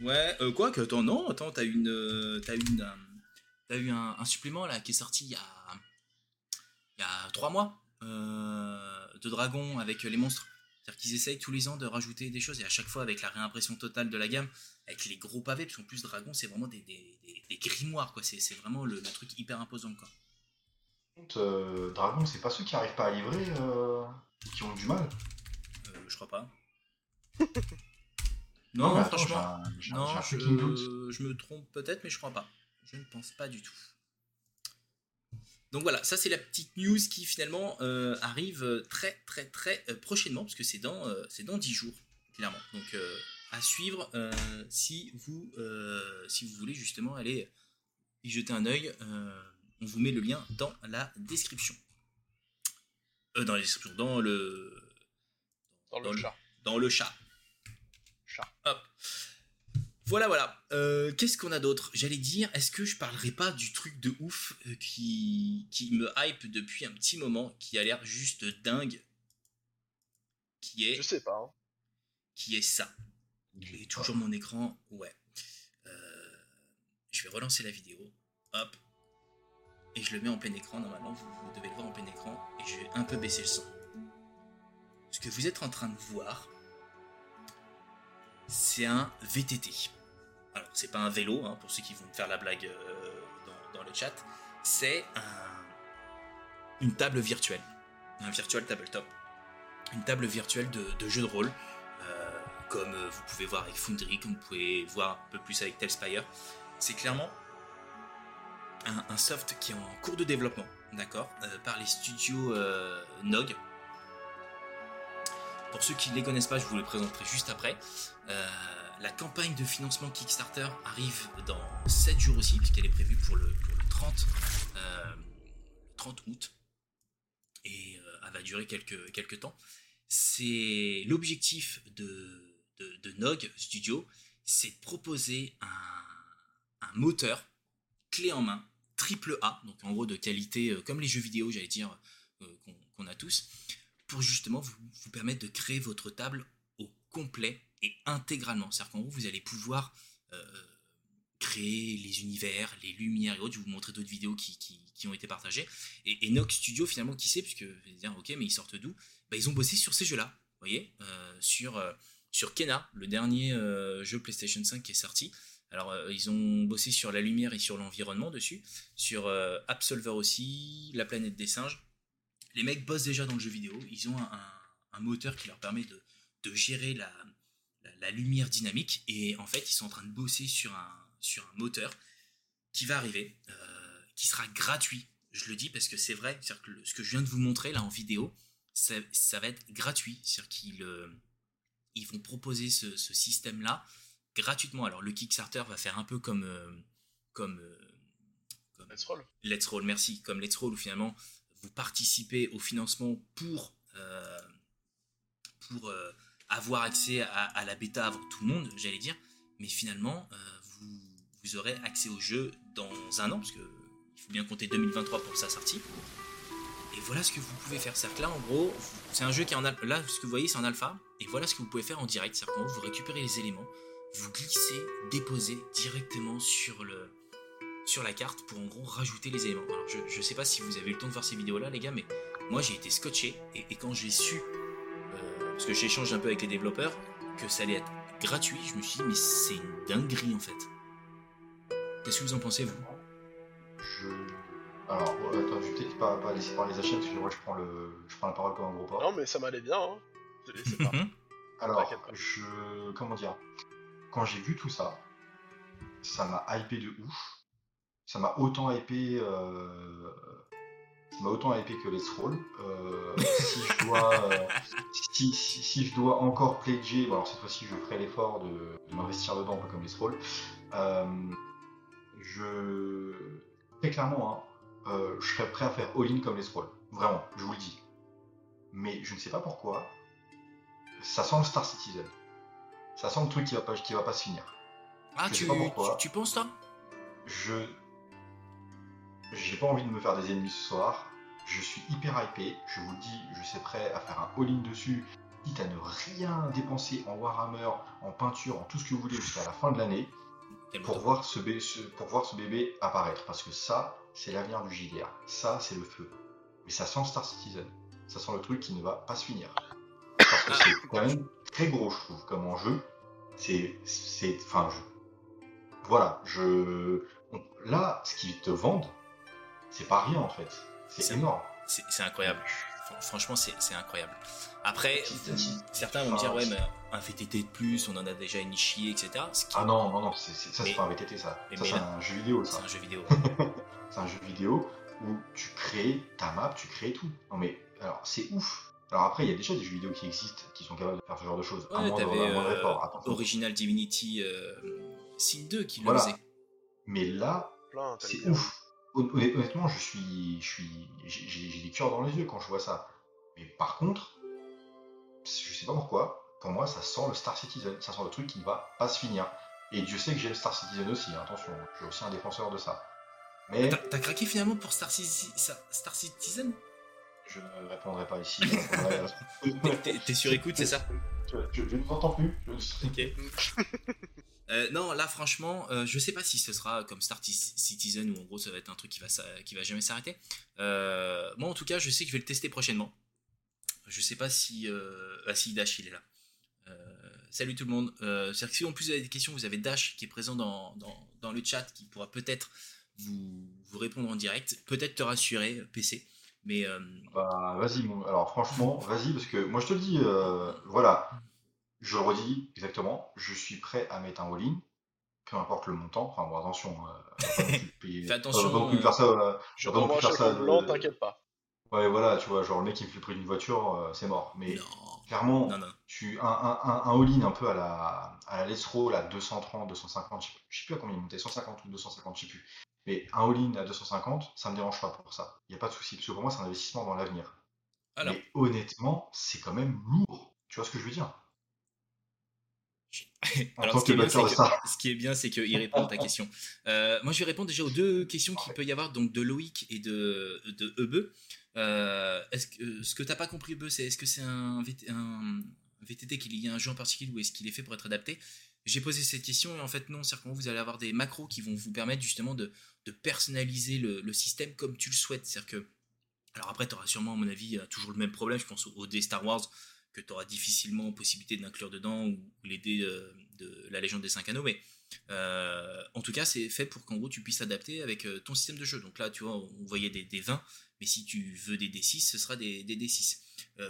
Ouais, euh, quoi que, attends, non, attends, t'as une, euh, t'as une, t'as eu un, supplément là qui est sorti il y a, il y a trois mois de Dragon avec les monstres. C'est-à-dire qu'ils essayent tous les ans de rajouter des choses et à chaque fois avec la réimpression totale de la gamme, avec les gros pavés, parce qu'en plus Dragon c'est vraiment des, des, grimoires, quoi. C'est, vraiment le, truc hyper imposant, quoi. Euh, Dragon, c'est pas ceux qui arrivent pas à livrer euh, qui ont du mal euh, Je crois pas. non, franchement, non, je me trompe peut-être, mais je crois pas. Je ne pense pas du tout. Donc voilà, ça c'est la petite news qui finalement euh, arrive très très très euh, prochainement, parce que c'est dans, euh, c'est dans 10 jours, clairement. Donc à suivre si, vous, si vous voulez justement aller y jeter un œil. on vous met le lien dans la description. dans la description, dans le... Dans, le, chat. Dans le chat. Chat. Hop. Voilà, voilà. Euh, qu'est-ce qu'on a d'autre? J'allais dire, est-ce que je parlerai pas du truc de ouf euh, qui, qui me hype depuis un petit moment, qui a l'air juste dingue? Qui est. Je sais pas. Hein. Qui est ça? Et toujours mon écran, ouais. Euh, je vais relancer la vidéo. Hop. Et je le mets en plein écran. Normalement, vous, vous devez le voir en plein écran. Et je vais un peu baisser le son. Ce que vous êtes en train de voir, c'est un VTT. Alors, c'est pas un vélo, hein, pour ceux qui vont me faire la blague euh, dans, le chat. C'est une table virtuelle. Un virtual tabletop. Une table virtuelle de, jeu de rôle. Euh, comme euh, vous pouvez voir avec Foundry, comme vous pouvez voir un peu plus avec Telspire. C'est clairement un, soft qui est en cours de développement, d'accord, par les studios NOG. Pour ceux qui ne les connaissent pas, je vous les présenterai juste après. La campagne de financement Kickstarter arrive dans 7 jours aussi, puisqu'elle est prévue pour le, 30, 30 euh, août. Et euh, elle va durer quelques, quelques temps. C'est l'objectif de, de, Nog Studio, c'est de proposer un, moteur clé en main, triple A, donc en gros de qualité euh, comme les jeux vidéo, j'allais dire, qu'on a tous, pour justement vous, permettre de créer votre table au complet et intégralement. C'est-à-dire qu'en gros, vous allez pouvoir euh, créer les univers, les lumières et autres. Je vais vous montrer d'autres vidéos qui, ont été partagées. Et, Nox Studio, finalement, qui sait, puisque vous allez dire, ok, mais ils sortent d'où? Bah, Ils ont bossé sur ces jeux-là, vous voyez, euh, sur, euh, sur Kena, le dernier jeu PlayStation 5 qui est sorti. Alors, ils ont bossé sur la lumière et sur l'environnement dessus, sur Absolver aussi, la planète des singes. Les mecs bossent déjà dans le jeu vidéo, ils ont un, un moteur qui leur permet de, de gérer la, la, lumière dynamique. Et en fait, ils sont en train de bosser sur un, sur un moteur qui va arriver, euh, qui sera gratuit. Je le dis parce que c'est vrai, que ce que je viens de vous montrer là en vidéo, ça, va être gratuit. C'est-à-dire qu'ils euh, ils vont proposer ce, système-là gratuitement. Alors le Kickstarter va faire un peu comme... Euh, comme, Let's Roll. Let's Roll, merci. Comme Let's Roll, où finalement vous participez au financement pour... pour avoir accès à, la bêta avant tout le monde, j'allais dire, mais finalement, euh, vous, aurez accès au jeu dans un an, parce que il faut bien compter 2023 pour sa sortie. Et voilà ce que vous pouvez faire. C'est-à-dire que là, en gros, c'est un jeu qui est en alpha. Là, ce que vous voyez, c'est en alpha. Et voilà ce que vous pouvez faire en direct. C'est-à-dire vous récupérez les éléments, vous glissez, déposez directement sur, le, sur la carte pour en gros rajouter les éléments. Alors, je, je sais pas si vous avez eu le temps de voir ces vidéos-là, les gars, mais moi, j'ai été scotché. Et, quand j'ai su, euh, parce que j'échange un peu avec les développeurs, que ça allait être gratuit, je me suis dit, mais c'est une dinguerie en fait. Qu'est-ce que vous en pensez, vous? Je alors, attends, je vais peut-être pas, pas laisser parler Zachem, parce que moi je prends, le, je prends la parole comme un gros porc. Non, mais ça m'allait bien, hein. Je pas. Alors, je. Comment dire? Quand j'ai vu tout ça, ça m'a hypé de ouf. Ça m'a autant hypé. Euh... Ça m'a autant que les Roll. Euh, si je dois. Euh, si, si, je dois encore pledger, bon, alors cette fois-ci je ferai l'effort de, m'investir dedans, un peu comme les Roll. Euh, je. Très clairement, hein, je serais prêt à faire all-in comme les scrolls. Vraiment, je vous le dis. Mais je ne sais pas pourquoi. Ça sent le Star Citizen. Ça sent le truc qui va pas, qui va pas se finir. Ah, tu, tu, penses toi? Je. J'ai pas envie de me faire des ennemis ce soir. Je suis hyper hypé. Je vous le dis, je suis prêt à faire un all-in dessus. Quitte à ne rien dépenser en Warhammer, en peinture, en tout ce que vous voulez jusqu'à la fin de l'année. Pour voir, ce, pour voir ce bébé apparaître. Parce que ça, c'est l'avenir du JDR. Ça, c'est le feu. Mais ça sent Star Citizen. Ça sent le truc qui ne va pas se finir. Parce que c'est quand même très gros, je trouve, comme enjeu. C'est. c'est enfin, je, voilà, je. là, ce qu'ils te vendent, c'est pas rien en fait. C'est énorme. C'est incroyable. Franchement, c'est incroyable. Après, certains vont me dire, ouais, mais un VTT de plus, on en a déjà initié, etc. Ah non, non, non, ça c'est pas un VTT ça. ça c'est un jeu vidéo ça. C'est un jeu vidéo. c'est un jeu vidéo où tu crées ta map, tu crées tout. Non mais, alors c'est ouf. Alors après, il y a déjà des jeux vidéo qui existent, qui sont capables de faire ce genre de choses. Ouais, t'avais euh, Original Divinity euh, Sin 2 qui le faisait. Mais là, c'est ouf. Honnêtement, je suis, je suis, j'ai des cœurs dans les yeux quand je vois ça. Mais par contre, je sais pas pourquoi, pour moi, ça sent le Star Citizen. Ça sent le truc qui ne va pas se finir. Et Dieu sait que j'aime Star Citizen aussi, hein, attention, je suis aussi un défenseur de ça. Mais. T'as craqué finalement pour Star, Star Citizen? Je ne répondrai pas ici. T'es sur écoute, c'est ça? Je, ne m'entends plus. Ok. Euh, non, là franchement, euh, je sais pas si ce sera comme Star Citizen ou en gros ça va être un truc qui va, qui va jamais s'arrêter. Euh, moi en tout cas, je sais que je vais le tester prochainement. Je sais pas si, ah, si Dash il est là. salut tout le monde. Si en plus vous avez des questions, vous avez Dash qui est présent dans, dans le chat qui pourra peut-être vous, répondre en direct, peut-être te rassurer, PC. Mais euh, bah vas-y, alors franchement, vas-y parce que moi je te le dis, euh, voilà, je le redis exactement, je suis prêt à mettre un all-in, peu importe le montant. Enfin bon, attention, euh, fais attention. Euh, plus faire ça. je vais pas faire ça. Blanc, t'inquiète pas. Ouais, voilà, tu vois, genre le mec qui me fait le prix d'une voiture, c'est mort. Mais clairement, tu un, un, un all-in un peu à la à la Let's Roll à 230, 250, je sais plus à combien il montait, 150 ou 250, je sais plus. Mais un all-in à 250, ça me dérange pas pour ça. Il n'y a pas de souci. Parce que pour moi, c'est un investissement dans l'avenir. Mais honnêtement, c'est quand même lourd. Tu vois ce que je veux dire? Alors, ce qui, est bien, c'est qu'il répond à ta question. Euh, moi, je vais répondre déjà aux deux questions qu'il peut y avoir, donc de Loïc et de, de Ebe. Euh, est-ce que, ce que tu n'as pas compris, Ebe, c'est est-ce que c'est un, un, VTT qu'il y a un jeu en particulier ou est-ce qu'il est fait pour être adapté? J'ai posé cette question et en fait, non, c'est vous allez avoir des macros qui vont vous permettre justement de, de personnaliser le, système comme tu le souhaites. C'est-à-dire que, alors après, tu auras sûrement, à mon avis, euh, toujours le même problème. Je pense au, dé Star Wars, que tu auras difficilement possibilité d'inclure dedans, ou, les dés euh, de la Légende des 5 Anneaux, mais euh, en tout cas, c'est fait pour qu'en gros tu puisses adapter avec ton système de jeu. Donc là, tu vois, on voyait des, des 20, mais si tu veux des D6, ce sera des, des D6.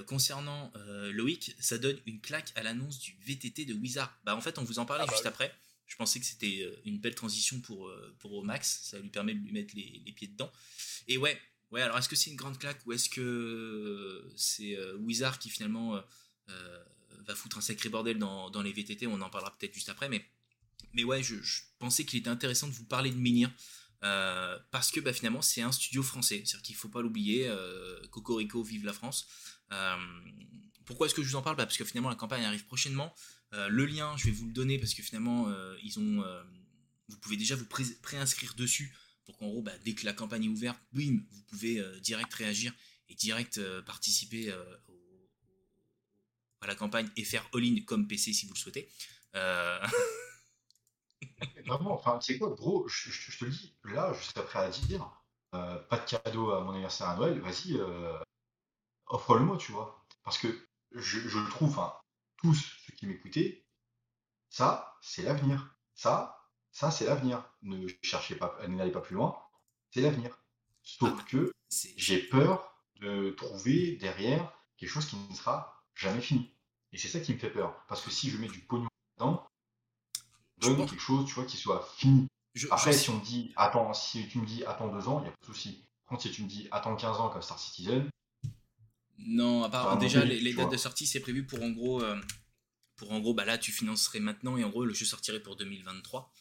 concernant Loïc, ça donne une claque à l'annonce du VTT de Wizard. Bah en fait, on vous en parlait ah bah juste après. Je pensais que c'était euh, une belle transition pour, euh, pour Max, ça lui permet de lui mettre les, pieds dedans. Et ouais, ouais alors est-ce que c'est une grande claque ou est-ce que euh, c'est Wizard qui finalement va foutre un sacré bordel dans, les VTT On en parlera peut-être juste après, mais, mais ouais, je, pensais qu'il était intéressant de vous parler de Menhir. parce que bah, finalement c'est un studio français, c'est-à-dire qu'il ne faut pas l'oublier, Cocorico vive la France. pourquoi est-ce que je vous en parle? Bah, Parce que finalement la campagne arrive prochainement, euh, le lien, je vais vous le donner parce que finalement, euh, ils ont, euh, vous pouvez déjà vous préinscrire dessus pour qu'en gros, bah, dès que la campagne est ouverte, vous pouvez euh, direct réagir et direct euh, participer euh, au- à la campagne et faire all-in comme PC si vous le souhaitez. Vraiment, enfin, tu sais quoi, gros, je, te le dis, là, je serais prêt à dire, pas de cadeau à mon anniversaire à Noël, vas-y, offre-le-moi, tu vois. Parce que je, le trouve, enfin, tous ceux qui m'écoutaient, ça, c'est l'avenir. Ça, ça, c'est l'avenir. Ne cherchez pas, n'allez pas plus loin, c'est l'avenir. Sauf que c'est- j'ai peur de trouver derrière quelque chose qui ne sera jamais fini. Et c'est ça qui me fait peur. Parce que si je mets du pognon dedans, Je donne pense- quelque chose, tu vois, qui soit fini. je- Après, je- si on me dit, attends, si tu me dis attends deux ans, il n'y a pas de souci. Contre, si tu me dis attends 15 ans comme Star Citizen, Non, à part déjà les, dates vois. de sortie, c'est prévu pour en gros, euh, pour en gros, bah là tu financerais maintenant et en gros le jeu sortirait pour 2023,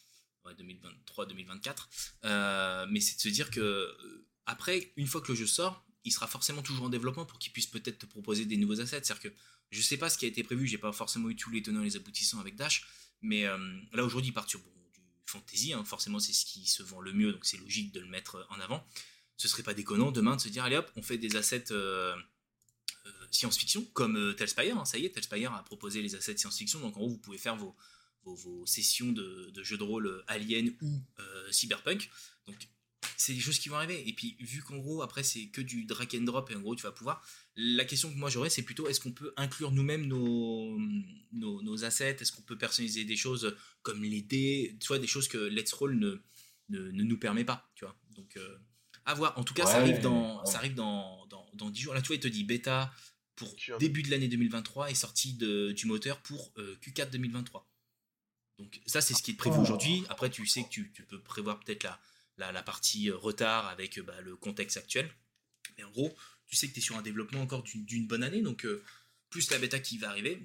ouais, 2023, 2024. Euh, mais c'est de se dire que euh, après, une fois que le jeu sort, il sera forcément toujours en développement pour qu'il puisse peut-être te proposer des nouveaux assets. C'est-à-dire que je sais pas ce qui a été prévu, j'ai pas forcément eu tous les tenants et les aboutissants avec Dash, mais euh, là aujourd'hui sur bon, du fantasy, hein, forcément c'est ce qui se vend le mieux, donc c'est logique de le mettre en avant. Ce serait pas déconnant demain de se dire allez hop, on fait des assets science-fiction, comme Telspire. hein, ça y est, Telspire a proposé les assets science-fiction. Donc en gros, vous pouvez faire vos, vos, vos sessions de, de jeux de rôle euh, Alien ou euh, Cyberpunk. Donc c'est des choses qui vont arriver. Et puis vu qu'en gros, après, c'est que du drag and drop et en gros, tu vas pouvoir. La question que moi j'aurais, c'est plutôt est-ce qu'on peut inclure nous-mêmes nos, nos, nos assets? Est-ce qu'on peut personnaliser des choses comme les dés? Tu vois, des choses que Let's Roll ne, ne, ne nous permet pas. Tu vois Donc. euh, à voir. En tout cas, ça arrive dans, ouais. ça arrive dans, dans, dans 10 jours. Là, tu vois, il te dit bêta pour Q1. début de l'année 2023 et sortie de, du moteur pour euh, Q4 2023. Donc ça, c'est ce qui est prévu Oh. aujourd'hui. Après, tu sais que tu, tu peux prévoir peut-être la, la, la partie euh, retard avec euh, bah, le contexte actuel. Mais en gros, tu sais que tu es sur un développement encore d'une bonne année. Donc, euh, plus la bêta qui va arriver.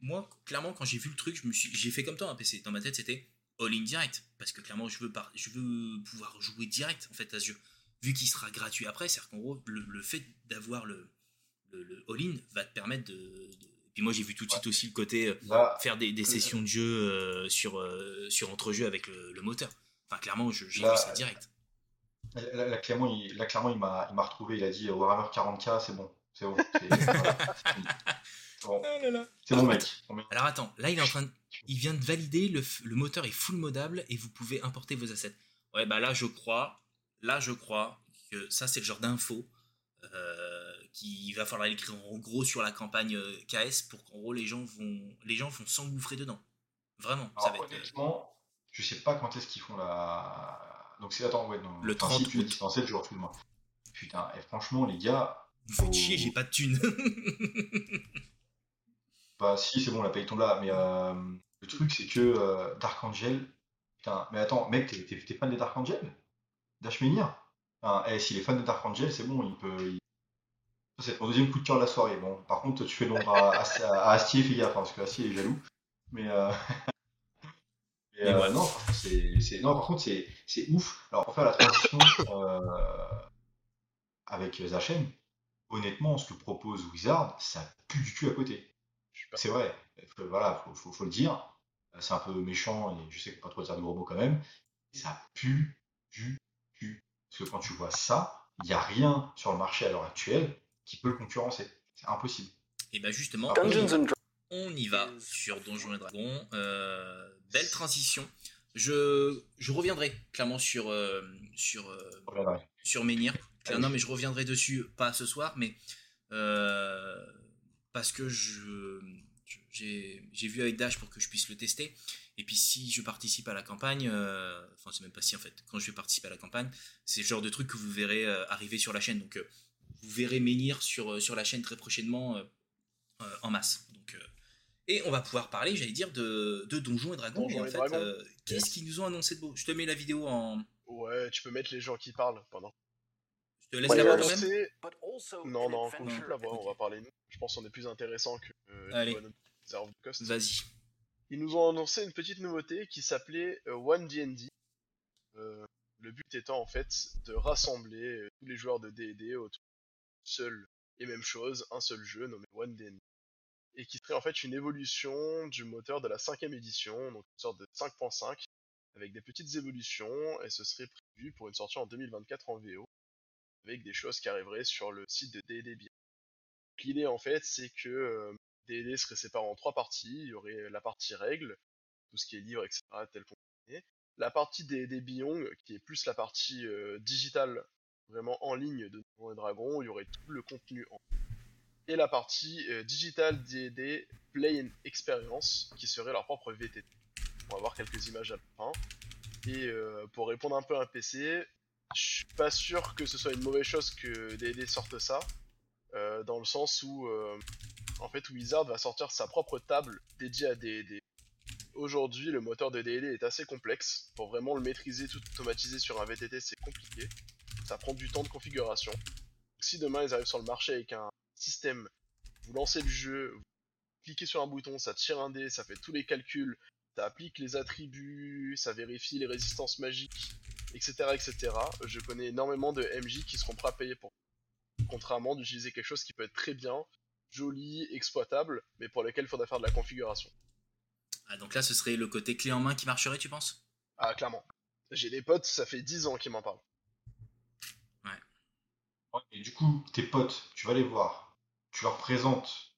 Moi, clairement, quand j'ai vu le truc, j'ai fait comme toi, un PC. Dans ma tête, c'était all-in direct. Parce que clairement, je veux, par, je veux pouvoir jouer direct en fait à ce jeu. Vu qu'il sera gratuit après, c'est-à-dire qu'en gros, le, le fait d'avoir le, le, le all-in va te permettre de. Puis moi, j'ai vu tout de suite aussi le côté euh, là, faire des, des Euh, sessions de jeu euh, sur, euh, sur entre-jeux avec le, le moteur. Enfin, clairement, je- j'ai Là, vu ça direct. là, là, clairement, il, là, clairement, il m'a retrouvé, il a dit Warhammer 40k, c'est bon. C'est bon. C'est bon, c'est bon, mec. Bon, mec. Alors attends, là, il est en train de- Il vient de valider, le, f- le moteur est full modable et vous pouvez importer vos assets. Ouais, bah là, je crois, là, je crois que ça, c'est le genre d'info euh, qu'il va falloir l'écrire en gros sur la campagne euh, KS pour qu'en gros, les gens vont, les gens vont s'engouffrer dedans. Vraiment, ça va Alors, être... euh, honnêtement, je sais pas quand est-ce qu'ils font la. Donc, c'est. Attends, ouais, non. Le enfin, 30 si, août. dans 7 jours, excuse-moi. Putain, et franchement, les gars, Vous faites chier, j'ai pas de thunes. Bah si, c'est bon, la paye tombe là, mais euh, le truc c'est que euh, Dark Angel, putain, mais attends, mec, t'es, t'es- t'es fan de Dark Angel? Dashmania Enfin, eh, s'il est fan de Dark Angel, c'est bon, il peut... il- c'est mon deuxième coup de cœur de la soirée. Bon, par contre, tu fais l'ombre à, à, à Astier, fais gaffe, hein, parce que Astier est jaloux. Mais, euh... mais, Et euh, non, c'est, non, par contre, c'est, ouf. Alors, pour faire la transition euh, avec Zachen, honnêtement, ce que propose Wizard, ça pue du cul à côté. C'est vrai, voilà, faut, faut, faut le dire. C'est un peu méchant et je sais que pas trop dire de gros mots quand même. Ça pue du cul. Parce que quand tu vois ça, il n'y a rien sur le marché à l'heure actuelle qui peut le concurrencer. C'est impossible. Et bah justement, on y va. and Dragons. On y va sur Donjons et Dragons. Euh, belle transition. Je, je reviendrai clairement sur, euh, sur, euh, sur Menhir. Non, mais je reviendrai dessus, pas ce soir, mais parce que je, j'ai, j'ai vu avec Dash pour que je puisse le tester. Et puis si je participe à la campagne, euh, enfin c'est même pas si en fait, quand je vais participer à la campagne, c'est le genre de truc que vous verrez euh, arriver sur la chaîne. Donc euh, vous verrez Menhir sur, euh, sur la chaîne très prochainement euh, euh, en masse. Donc, euh, et on va pouvoir parler, j'allais dire, de, de Donjons et Dragons. Donjons et en et fait, Dragons. euh, qu'est-ce qu'ils nous ont annoncé de beau? Je te mets la vidéo en... Ouais, tu peux mettre les gens qui parlent pendant. Je te laisse Ouais, la voir quand même Non, non, adventure coupe la voix, on va parler nous. Je pense qu'on est plus intéressant que euh, Allez. Vas-y. Ils nous ont annoncé une petite nouveauté qui s'appelait euh, One D&D. Euh, le but étant en fait de rassembler euh, tous les joueurs de D&D autour seule et même chose, un seul jeu nommé One D&D. Et qui serait en fait une évolution du moteur de la cinquième édition, donc une sorte de 5.5, avec des petites évolutions, et ce serait prévu pour une sortie en 2024 en VO, avec des choses qui arriveraient sur le site de D&D. L'idée en fait, c'est que euh, D&D serait séparé en trois parties. Il y aurait la partie règles, tout ce qui est livre, etc., tel qu'on connaît. La partie des Beyond, qui est plus la partie euh, digitale, vraiment en ligne de Donjons et Dragons, il y aurait tout le contenu en et la partie euh, digital D&D Play and Experience, qui serait leur propre VTT. On va voir quelques images à la fin. Et euh, pour répondre un peu à un PC, je suis pas sûr que ce soit une mauvaise chose que D&D sorte ça, euh, dans le sens où euh, en fait Wizard va sortir sa propre table dédiée à D&D. Aujourd'hui, le moteur de D&D est assez complexe. Pour vraiment le maîtriser tout automatisé sur un VTT, c'est compliqué. Ça prend du temps de configuration. Si demain ils arrivent sur le marché avec un système, vous lancez le jeu, vous cliquez sur un bouton, ça tire un dé, ça fait tous les calculs, ça applique les attributs, ça vérifie les résistances magiques, etc., etc. Je connais énormément de MJ qui seront prêts à payer pour. Contrairement d'utiliser quelque chose qui peut être très bien, joli, exploitable, mais pour lequel il faudra faire de la configuration. Ah, donc là, ce serait le côté clé en main qui marcherait, tu penses? Ah, clairement. J'ai des potes, ça fait 10 ans qu'ils m'en parlent. Et du coup, tes potes, tu vas les voir, tu leur présentes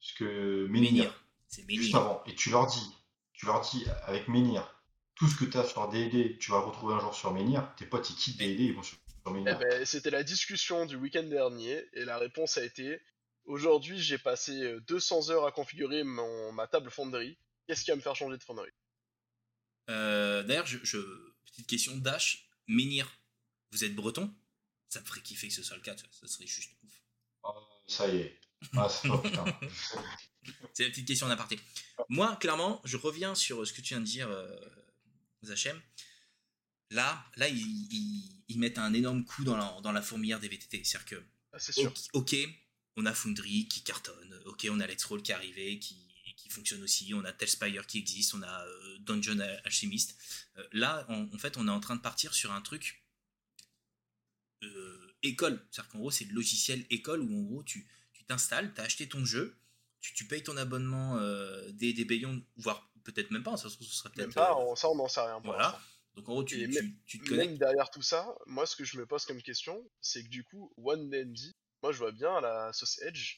ce que Menhir, Menhir. C'est juste Menhir. avant, et tu leur dis, tu leur dis avec Menhir, tout ce que tu as sur D&D, tu vas retrouver un jour sur Menhir, tes potes ils quittent D&D, ils vont sur, sur Eh Menhir. ben, c'était la discussion du week-end dernier, et la réponse a été Aujourd'hui, j'ai passé euh, 200 heures à configurer mon, ma table Fonderie. Qu'est-ce qui va me faire changer de Fonderie? Euh, D'ailleurs, je, je- petite question Dash. Menhir, vous êtes breton? Ça me ferait kiffer que ce soit le cas, tu vois, ça serait juste ouf. Ah, ça y est. Ah, c'est pas putain. C'est la petite question d'aparté. Moi, clairement, je reviens sur ce que tu viens de dire, euh, Zachem. Là, là ils, ils- ils mettent un énorme coup dans la, dans la fourmilière des VTT. C'est-à-dire que, Ah, C'est sûr. ok, ok, on a Foundry qui cartonne, ok, on a Let's Roll qui est arrivé, qui, qui fonctionne aussi, on a Telspire qui existe, on a euh, Dungeon Alchemist. Euh, là, en, en fait, on est en train de partir sur un truc euh, école. C'est-à-dire qu'en gros, c'est le logiciel école où en gros, tu tu t'installes, tu as acheté ton jeu, tu, tu payes ton abonnement euh, des, des Beyond, voire peut-être même pas, ça se trouve, ce serait peut-être. pas, euh, on- ça on n'en sait rien voilà. Donc en gros, tu, tu, même- tu te connectes. Même derrière tout ça, moi ce que je me pose comme question, c'est que du coup, One moi je vois bien à la sauce Edge,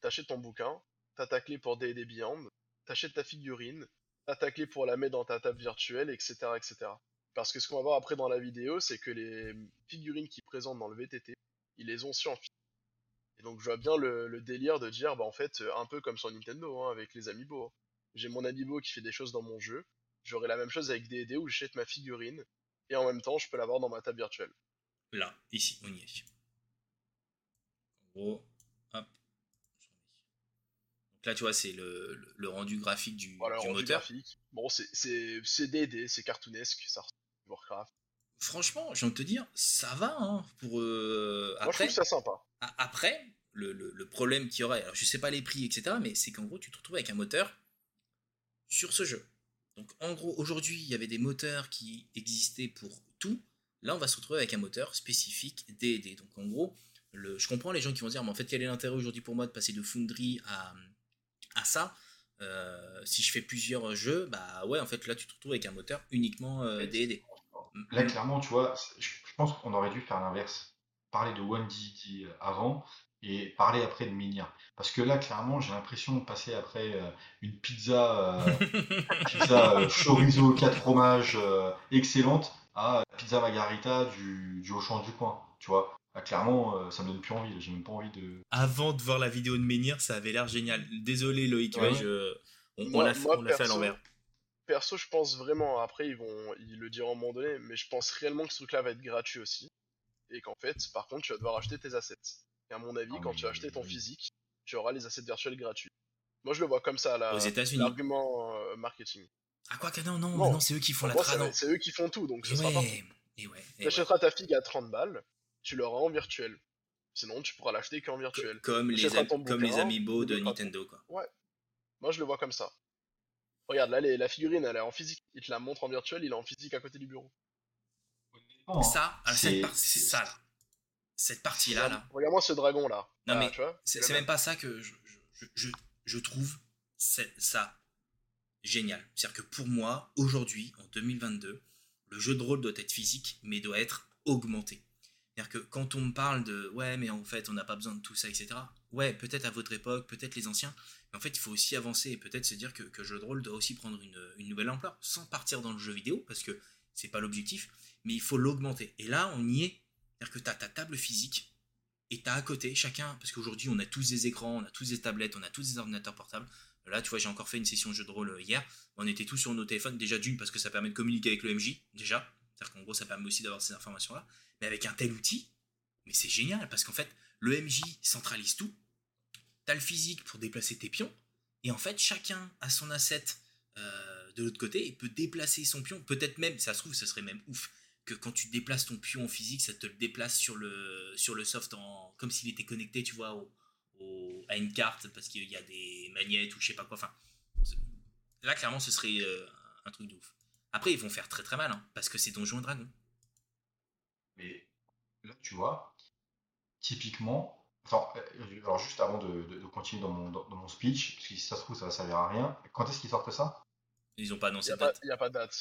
t'achètes ton bouquin, t'as ta clé pour D&D Beyond, t'achètes ta figurine, t'as ta clé pour la mettre dans ta table virtuelle, etc. etc. Parce que ce qu'on va voir après dans la vidéo, c'est que les figurines qu'ils présentent dans le VTT, ils les ont aussi en physique. Et donc je vois bien le, le délire de dire, bah en fait, euh, un peu comme sur Nintendo, hein, avec les amiibo. hein. J'ai mon amiibo qui fait des choses dans mon jeu, j'aurai la même chose avec D&D où j'achète ma figurine, et en même temps, je peux l'avoir dans ma table virtuelle. Là, ici, on y est. En gros, hop. je remets. Donc là, tu vois, c'est le, le- le rendu graphique du, Voilà, du rendu moteur. graphique. Bon, c'est- D&D, c'est cartoonesque, ça ressemble Warcraft. Franchement, j'ai envie de te dire, ça va. Hein, pour, euh, Moi, je après, trouve ça sympa. après le, le- le problème qu'il y aurait, alors je sais pas les prix, etc., mais c'est qu'en gros, tu te retrouves avec un moteur sur ce jeu. Donc en gros, aujourd'hui, il y avait des moteurs qui existaient pour tout. Là, on va se retrouver avec un moteur spécifique D&D. Donc en gros, le, je comprends les gens qui vont dire, mais en fait, quel est l'intérêt aujourd'hui pour moi de passer de Foundry à, à ça? Euh, Si je fais plusieurs jeux, bah ouais, en fait, là, tu te retrouves avec un moteur uniquement euh, D&D. Là, clairement, tu vois, je pense qu'on aurait dû faire l'inverse. Parler de One D&D avant et parler après de Minia. Parce que là, clairement, j'ai l'impression de passer après euh, une pizza, euh, pizza euh, chorizo, 4 fromages euh, excellente à la pizza margarita du, du Auchan du coin. Tu vois, clairement, euh, ça me donne plus envie. J'ai même pas envie de. Avant de voir la vidéo de Menhir, ça avait l'air génial. Désolé Loïc, Ouais. ouais, je- on, on l'a fait, à l'envers. Perso, je pense vraiment, après, ils vont ils le diront à un moment donné, mais je pense réellement que ce truc-là va être gratuit aussi. Et qu'en fait, par contre, tu vas devoir acheter tes assets. Et à mon avis, Ah, quand tu vas acheter ton physique, tu auras les assets virtuels gratuits. Moi, je le vois comme ça, là. Aux États-Unis. L'argument euh, marketing. Ah quoi que non, non, Non. non, c'est eux qui font la trad. c'est eux qui font tout, donc ce Et sera pas ouais, et ouais, et Tu ouais. achèteras ta figue à 30 balles, tu l'auras en virtuel. Sinon, tu pourras l'acheter qu'en virtuel. Co- Comme les, comme bouquin, les amiibo de Nintendo, quoi. Moi, je le vois comme ça. Regarde, là, les- la figurine, elle est en physique. Il te la montre en virtuel, il est en physique à côté du bureau. Hein, Ça, alors, c'est- ça, là. Cette partie-là, là. Regarde-moi ce dragon, là. Non, Ah, mais C'est même. même pas ça que je, je, je, je trouve c'est- ça génial. C'est-à-dire que pour moi, aujourd'hui, en 2022, le jeu de rôle doit être physique, mais doit être augmenté. C'est-à-dire que quand on me parle de ouais, mais en fait, on n'a pas besoin de tout ça, etc. Ouais, peut-être à votre époque, peut-être les anciens, en fait, il faut aussi avancer et peut-être se dire que, le jeu de rôle doit aussi prendre une, nouvelle ampleur, sans partir dans le jeu vidéo, parce que c'est pas l'objectif, mais il faut l'augmenter. Et là, on y est. C'est-à-dire que tu as ta table physique et tu as à côté chacun, parce qu'aujourd'hui, on a tous des écrans, on a tous des tablettes, on a tous des ordinateurs portables. Là, tu vois, j'ai encore fait une session de jeu de rôle hier. On était tous sur nos téléphones, déjà d'une, parce que ça permet de communiquer avec le MJ, déjà. C'est-à-dire qu'en gros, ça permet aussi d'avoir ces informations-là. Mais avec un tel outil, mais c'est génial parce qu'en fait, le MJ centralise tout. T'as le physique pour déplacer tes pions. Et en fait, chacun a son asset euh, de l'autre côté et peut déplacer son pion. Peut-être même, ça se trouve, ce serait même ouf que quand tu déplaces ton pion en physique, ça te le déplace sur le, sur le soft en, comme s'il était connecté, tu vois, au, à une carte parce qu'il y a des magnettes ou je sais pas quoi. Enfin, là, clairement, ce serait euh, un truc de ouf. Après, ils vont faire très très mal hein, parce que c'est Donjons et. Mais là, tu vois, typiquement, enfin, euh, alors juste avant de, continuer dans mon, dans, mon, speech, parce que si ça se trouve, ça va servir à rien, quand est-ce qu'ils sortent ça? Ils n'ont pas annoncé Il n'y a, pas de date.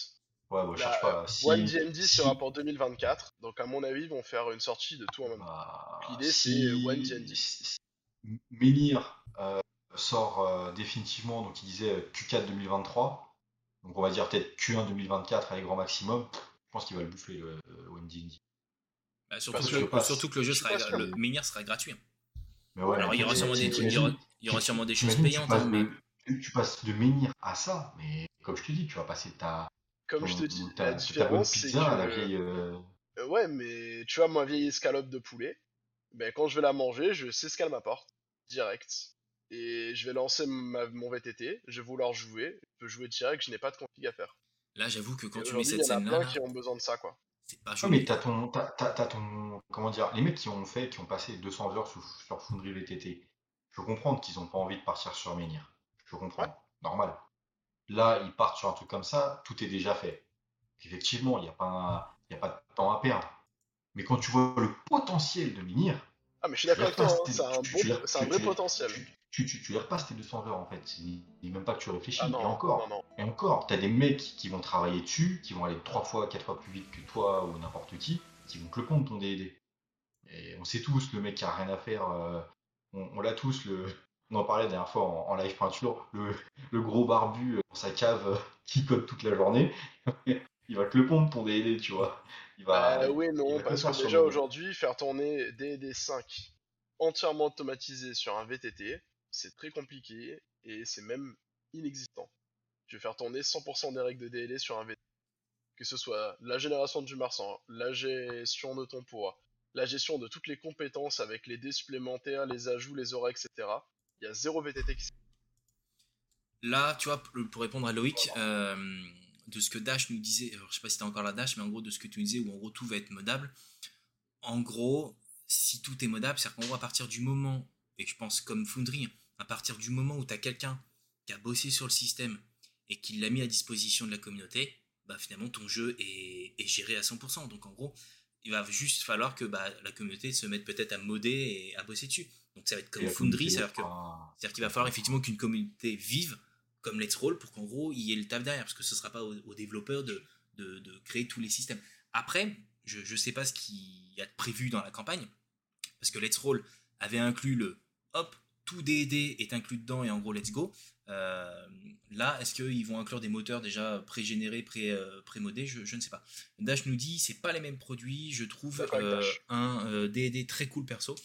Ouais, bon, je cherche pas. Si, One DMD sera pour 2024, donc à mon avis, ils vont faire une sortie de tout en même temps. Bah, L'idée, c'est One DMD. Menhir euh, sort euh, définitivement, donc il disait Q4 2023, donc on va dire peut-être Q1 2024 avec grand maximum. Je pense qu'il va le bouffer le, One DMD. Bah, surtout, que le, jeu sera, le Menhir sera gratuit. Mais ouais, Alors il y aura sûrement des trucs, il y aura, sûrement des choses payantes. Tu passes, hein, mais... tu passes de Menhir à ça, mais comme je te dis, tu vas passer ta. Comme je te dis, ta, différence, c'est que. La vieille, euh, euh... Ouais, mais tu vois, ma vieille escalope de poulet, ben, quand je vais la manger, je sais ce qu'elle m'apporte, direct. Et je vais lancer ma, mon VTT, je vais vouloir jouer, je peux jouer direct, je n'ai pas de config à faire. Là, j'avoue que quand tu mets cette scène-là. Il y en a plein qui ont besoin de ça, quoi. C'est pas joli. mais t'as ton, t'as, ton. Comment dire Les mecs qui ont fait, qui ont passé 200 heures sur, sur Foundry VTT, je peux comprendre qu'ils ont pas envie de partir sur Menhir. Je comprends. Normal. Là, ils partent sur un truc comme ça, tout est déjà fait. Effectivement, il n'y a, pas a pas de temps à perdre. Mais quand tu vois le potentiel de Menhir. Ah, mais je suis d'accord avec toi, hein, c'est un, un vrai potentiel. Tu, tu, les repasses tes 200 heures en fait. C'est même pas que tu réfléchis. Ah et encore, et encore, t'as des mecs qui vont travailler dessus, qui vont aller trois fois, quatre fois plus vite que toi ou n'importe qui, qui vont te le prendre ton D&D. Et on sait tous, le mec qui a rien à faire, euh, on, l'a tous, le, on en parlait la dernière fois en, live peinture, le, le, gros barbu euh, dans sa cave euh, qui code toute la journée, il va te le pondre ton D&D, tu vois. Il va, bah, oui, non, parce que déjà aujourd'hui, faire tourner D&D 5 entièrement automatisé sur un VTT, c'est très compliqué et c'est même inexistant. Je vais faire tourner 100% des règles de DLA sur un VTT. Que ce soit la génération du marsan, la gestion de ton poids, la gestion de toutes les compétences avec les dés supplémentaires, les ajouts, les auras, etc. Il y a zéro VTT qui Là, tu vois, pour répondre à Loïc, euh, de ce que Dash nous disait, alors je sais pas si c'était encore la Dash, mais en gros de ce que tu nous disais, où en gros tout va être modable. En gros, si tout est modable, c'est-à-dire qu'en gros, à partir du moment, et je pense comme Foundry, à partir du moment où tu as quelqu'un qui a bossé sur le système et qui l'a mis à disposition de la communauté, bah finalement ton jeu est, géré à 100%. Donc en gros, il va juste falloir que bah, la communauté se mette peut-être à modder et à bosser dessus. Donc ça va être comme Foundry, c'est-à-dire qu'il va falloir effectivement qu'une communauté vive comme Let's Roll pour qu'en gros il y ait le taf derrière, parce que ce ne sera pas aux, développeurs de, de, créer tous les systèmes. Après, je ne sais pas ce qu'il y a de prévu dans la campagne, parce que Let's Roll avait inclus le hop, tout D&D est inclus dedans et en gros let's go. Euh, là, est-ce qu'ils vont inclure des moteurs déjà pré-générés, euh, pré-modés? Je, je, ne sais pas. Dash nous dit c'est pas les mêmes produits. Je trouve euh, un D&D très cool perso.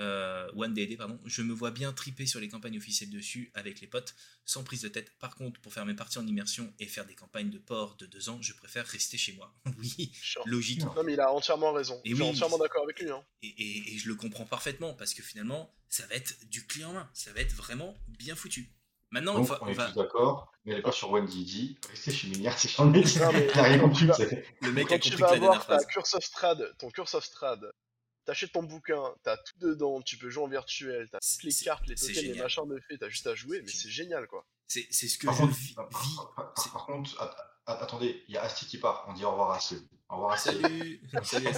Euh, One DD, pardon, je me vois bien triper sur les campagnes officielles dessus avec les potes, sans prise de tête. Par contre, pour faire mes parties en immersion et faire des campagnes de port de deux ans, je préfère rester chez moi. oui, logique. Non, mais il a entièrement raison. je suis entièrement d'accord avec lui. Hein. Et, je le comprends parfaitement parce que finalement, ça va être du client en main. Ça va être vraiment bien foutu. Maintenant, on, on, est tous d'accord, mais pas sur OneDD, rester chez Milliard, c'est chiant. rien compris. Le mec a compris tu vas avoir ta curse of strad, ton curse of strad, T'achètes ton bouquin, t'as tout dedans, tu peux jouer en virtuel, t'as toutes les cartes, les tokens, les machins de fait, t'as juste à jouer, mais c'est génial quoi. C'est ce que je vis. Par, contre, attendez, il y a Asti qui part, on dit au revoir à ceux. Au revoir à Salut, salut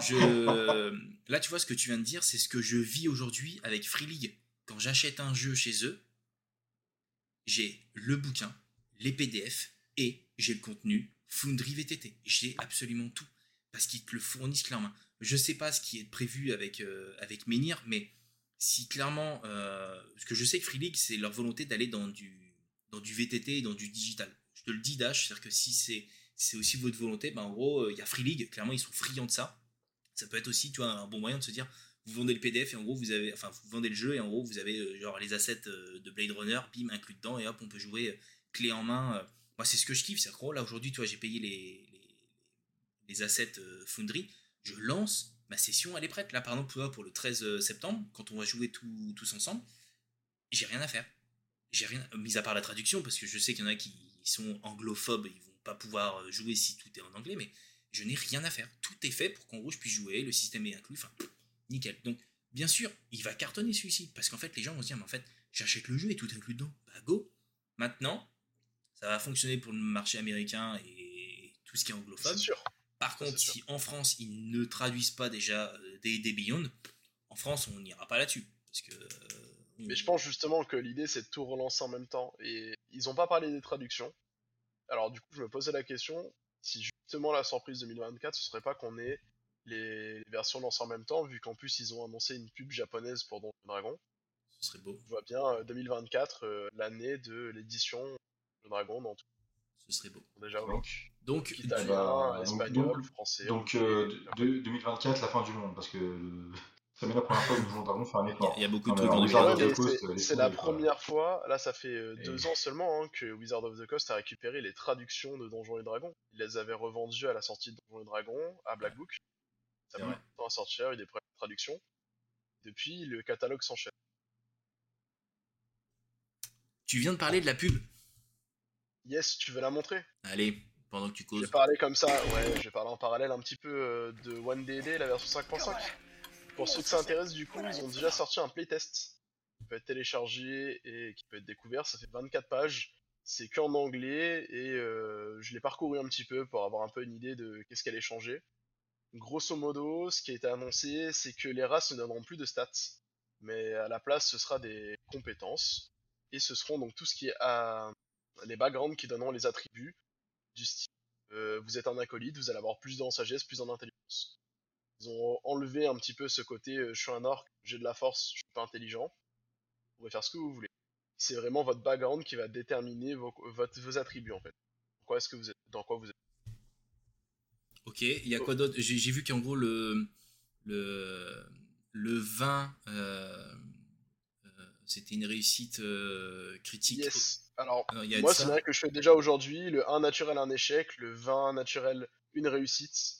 je... Là, tu vois, ce que tu viens de dire, c'est ce que je vis aujourd'hui avec Free League. Quand j'achète un jeu chez eux, j'ai le bouquin, les PDF et j'ai le contenu Foundry VTT. J'ai absolument tout parce qu'ils te le fournissent clairement. Je sais pas ce qui est prévu avec, euh, avec Menhir, mais si clairement, euh, ce que je sais que Free League, c'est leur volonté d'aller dans du, dans du VTT et dans du digital. Je te le dis, Dash, c'est-à-dire que si c'est, c'est aussi votre volonté, ben en gros, il y a Free League, clairement, ils sont friands de ça. Ça peut être aussi, tu vois, un bon moyen de se dire, vous vendez le PDF et en gros, vous avez, enfin, vous vendez le jeu et en gros, vous avez euh, genre les assets de Blade Runner, bim, inclus dedans et hop, on peut jouer clé en main. Moi, c'est ce que je kiffe, c'est gros, là, aujourd'hui, tu vois, j'ai payé les, les, les assets Foundry, je lance, ma session, elle est prête. Là, par exemple, pour le 13 euh, septembre, quand on va jouer tous ensemble, j'ai rien à faire. J'ai rien, mis à part la traduction, parce que je sais qu'il y en a qui sont anglophobes et ils vont pas pouvoir euh, jouer si tout est en anglais, mais je n'ai rien à faire. Tout est fait pour qu'en gros je puisse jouer, le système est inclus, enfin, nickel. Donc, bien sûr, il va cartonner celui-ci, parce qu'en fait, les gens vont se dire, mais en fait, j'achète le jeu et tout est inclus dedans. Bah, go Maintenant, ça va fonctionner pour le marché américain et tout ce qui est anglophone. Sûr. Par contre, si en France ils ne traduisent pas déjà euh, des, des Beyond, en France on n'ira pas là-dessus. Parce que. Euh, Mais je pense justement que l'idée c'est de tout relancer en même temps. Et ils n'ont pas parlé des traductions. Alors du coup, je me posais la question si justement la surprise 2024 ce serait pas qu'on ait les, versions lancées en même temps, vu qu'en plus ils ont annoncé une pub japonaise pour Donjon Dragon. Ce serait beau. Je vois bien 2024, euh, l'année de l'édition Dragon dans tout. Ce serait beau. Déjà, donc, donc, italien, espagnol, français. Donc, euh, 2024, la fin du monde, parce que ça met la première fois que Donjon Dragon fait un effort. Il y a beaucoup de trucs en C'est la première fois, là ça fait euh, deux ans seulement, hein, que Wizard of the Coast a récupéré les traductions de Donjons et Dragons. Ils les avaient revendues à la sortie de Donjons et Dragons, à Black Book. Ça a mis temps à sortir, il y a eu des problèmes de traduction. Depuis, le catalogue s'enchaîne. Tu viens de parler de la pub Yes, tu veux la montrer? Allez, pendant que tu causes. Je vais parler comme ça, ouais, je vais parler en parallèle un petit peu euh, de One DD, la version 5.5. Pour ceux que ça intéresse, du coup, ils ont déjà sorti un playtest qui peut être téléchargé et qui peut être découvert. Ça fait 24 pages, c'est qu'en anglais et euh, je l'ai parcouru un petit peu pour avoir un peu une idée de qu'est-ce qu'elle est changé. Grosso modo, ce qui a été annoncé, c'est que les races ne donneront plus de stats, mais à la place, ce sera des compétences et ce seront donc tout ce qui est à les backgrounds qui donneront les attributs du style. Euh, vous êtes un acolyte, vous allez avoir plus dans sagesse, plus en intelligence. Ils ont enlevé un petit peu ce côté euh, je suis un orc, j'ai de la force, je suis pas intelligent. Vous pouvez faire ce que vous voulez. C'est vraiment votre background qui va déterminer vos, vos attributs en fait. Quoi est-ce que vous êtes, dans quoi vous êtes. Ok, il y a quoi d'autre? J'ai vu qu'en gros le le le vin euh, c'était une réussite critique. Yes. Alors, moi, c'est vrai que je fais déjà aujourd'hui le 1 naturel, un échec, le 20 naturel, une réussite.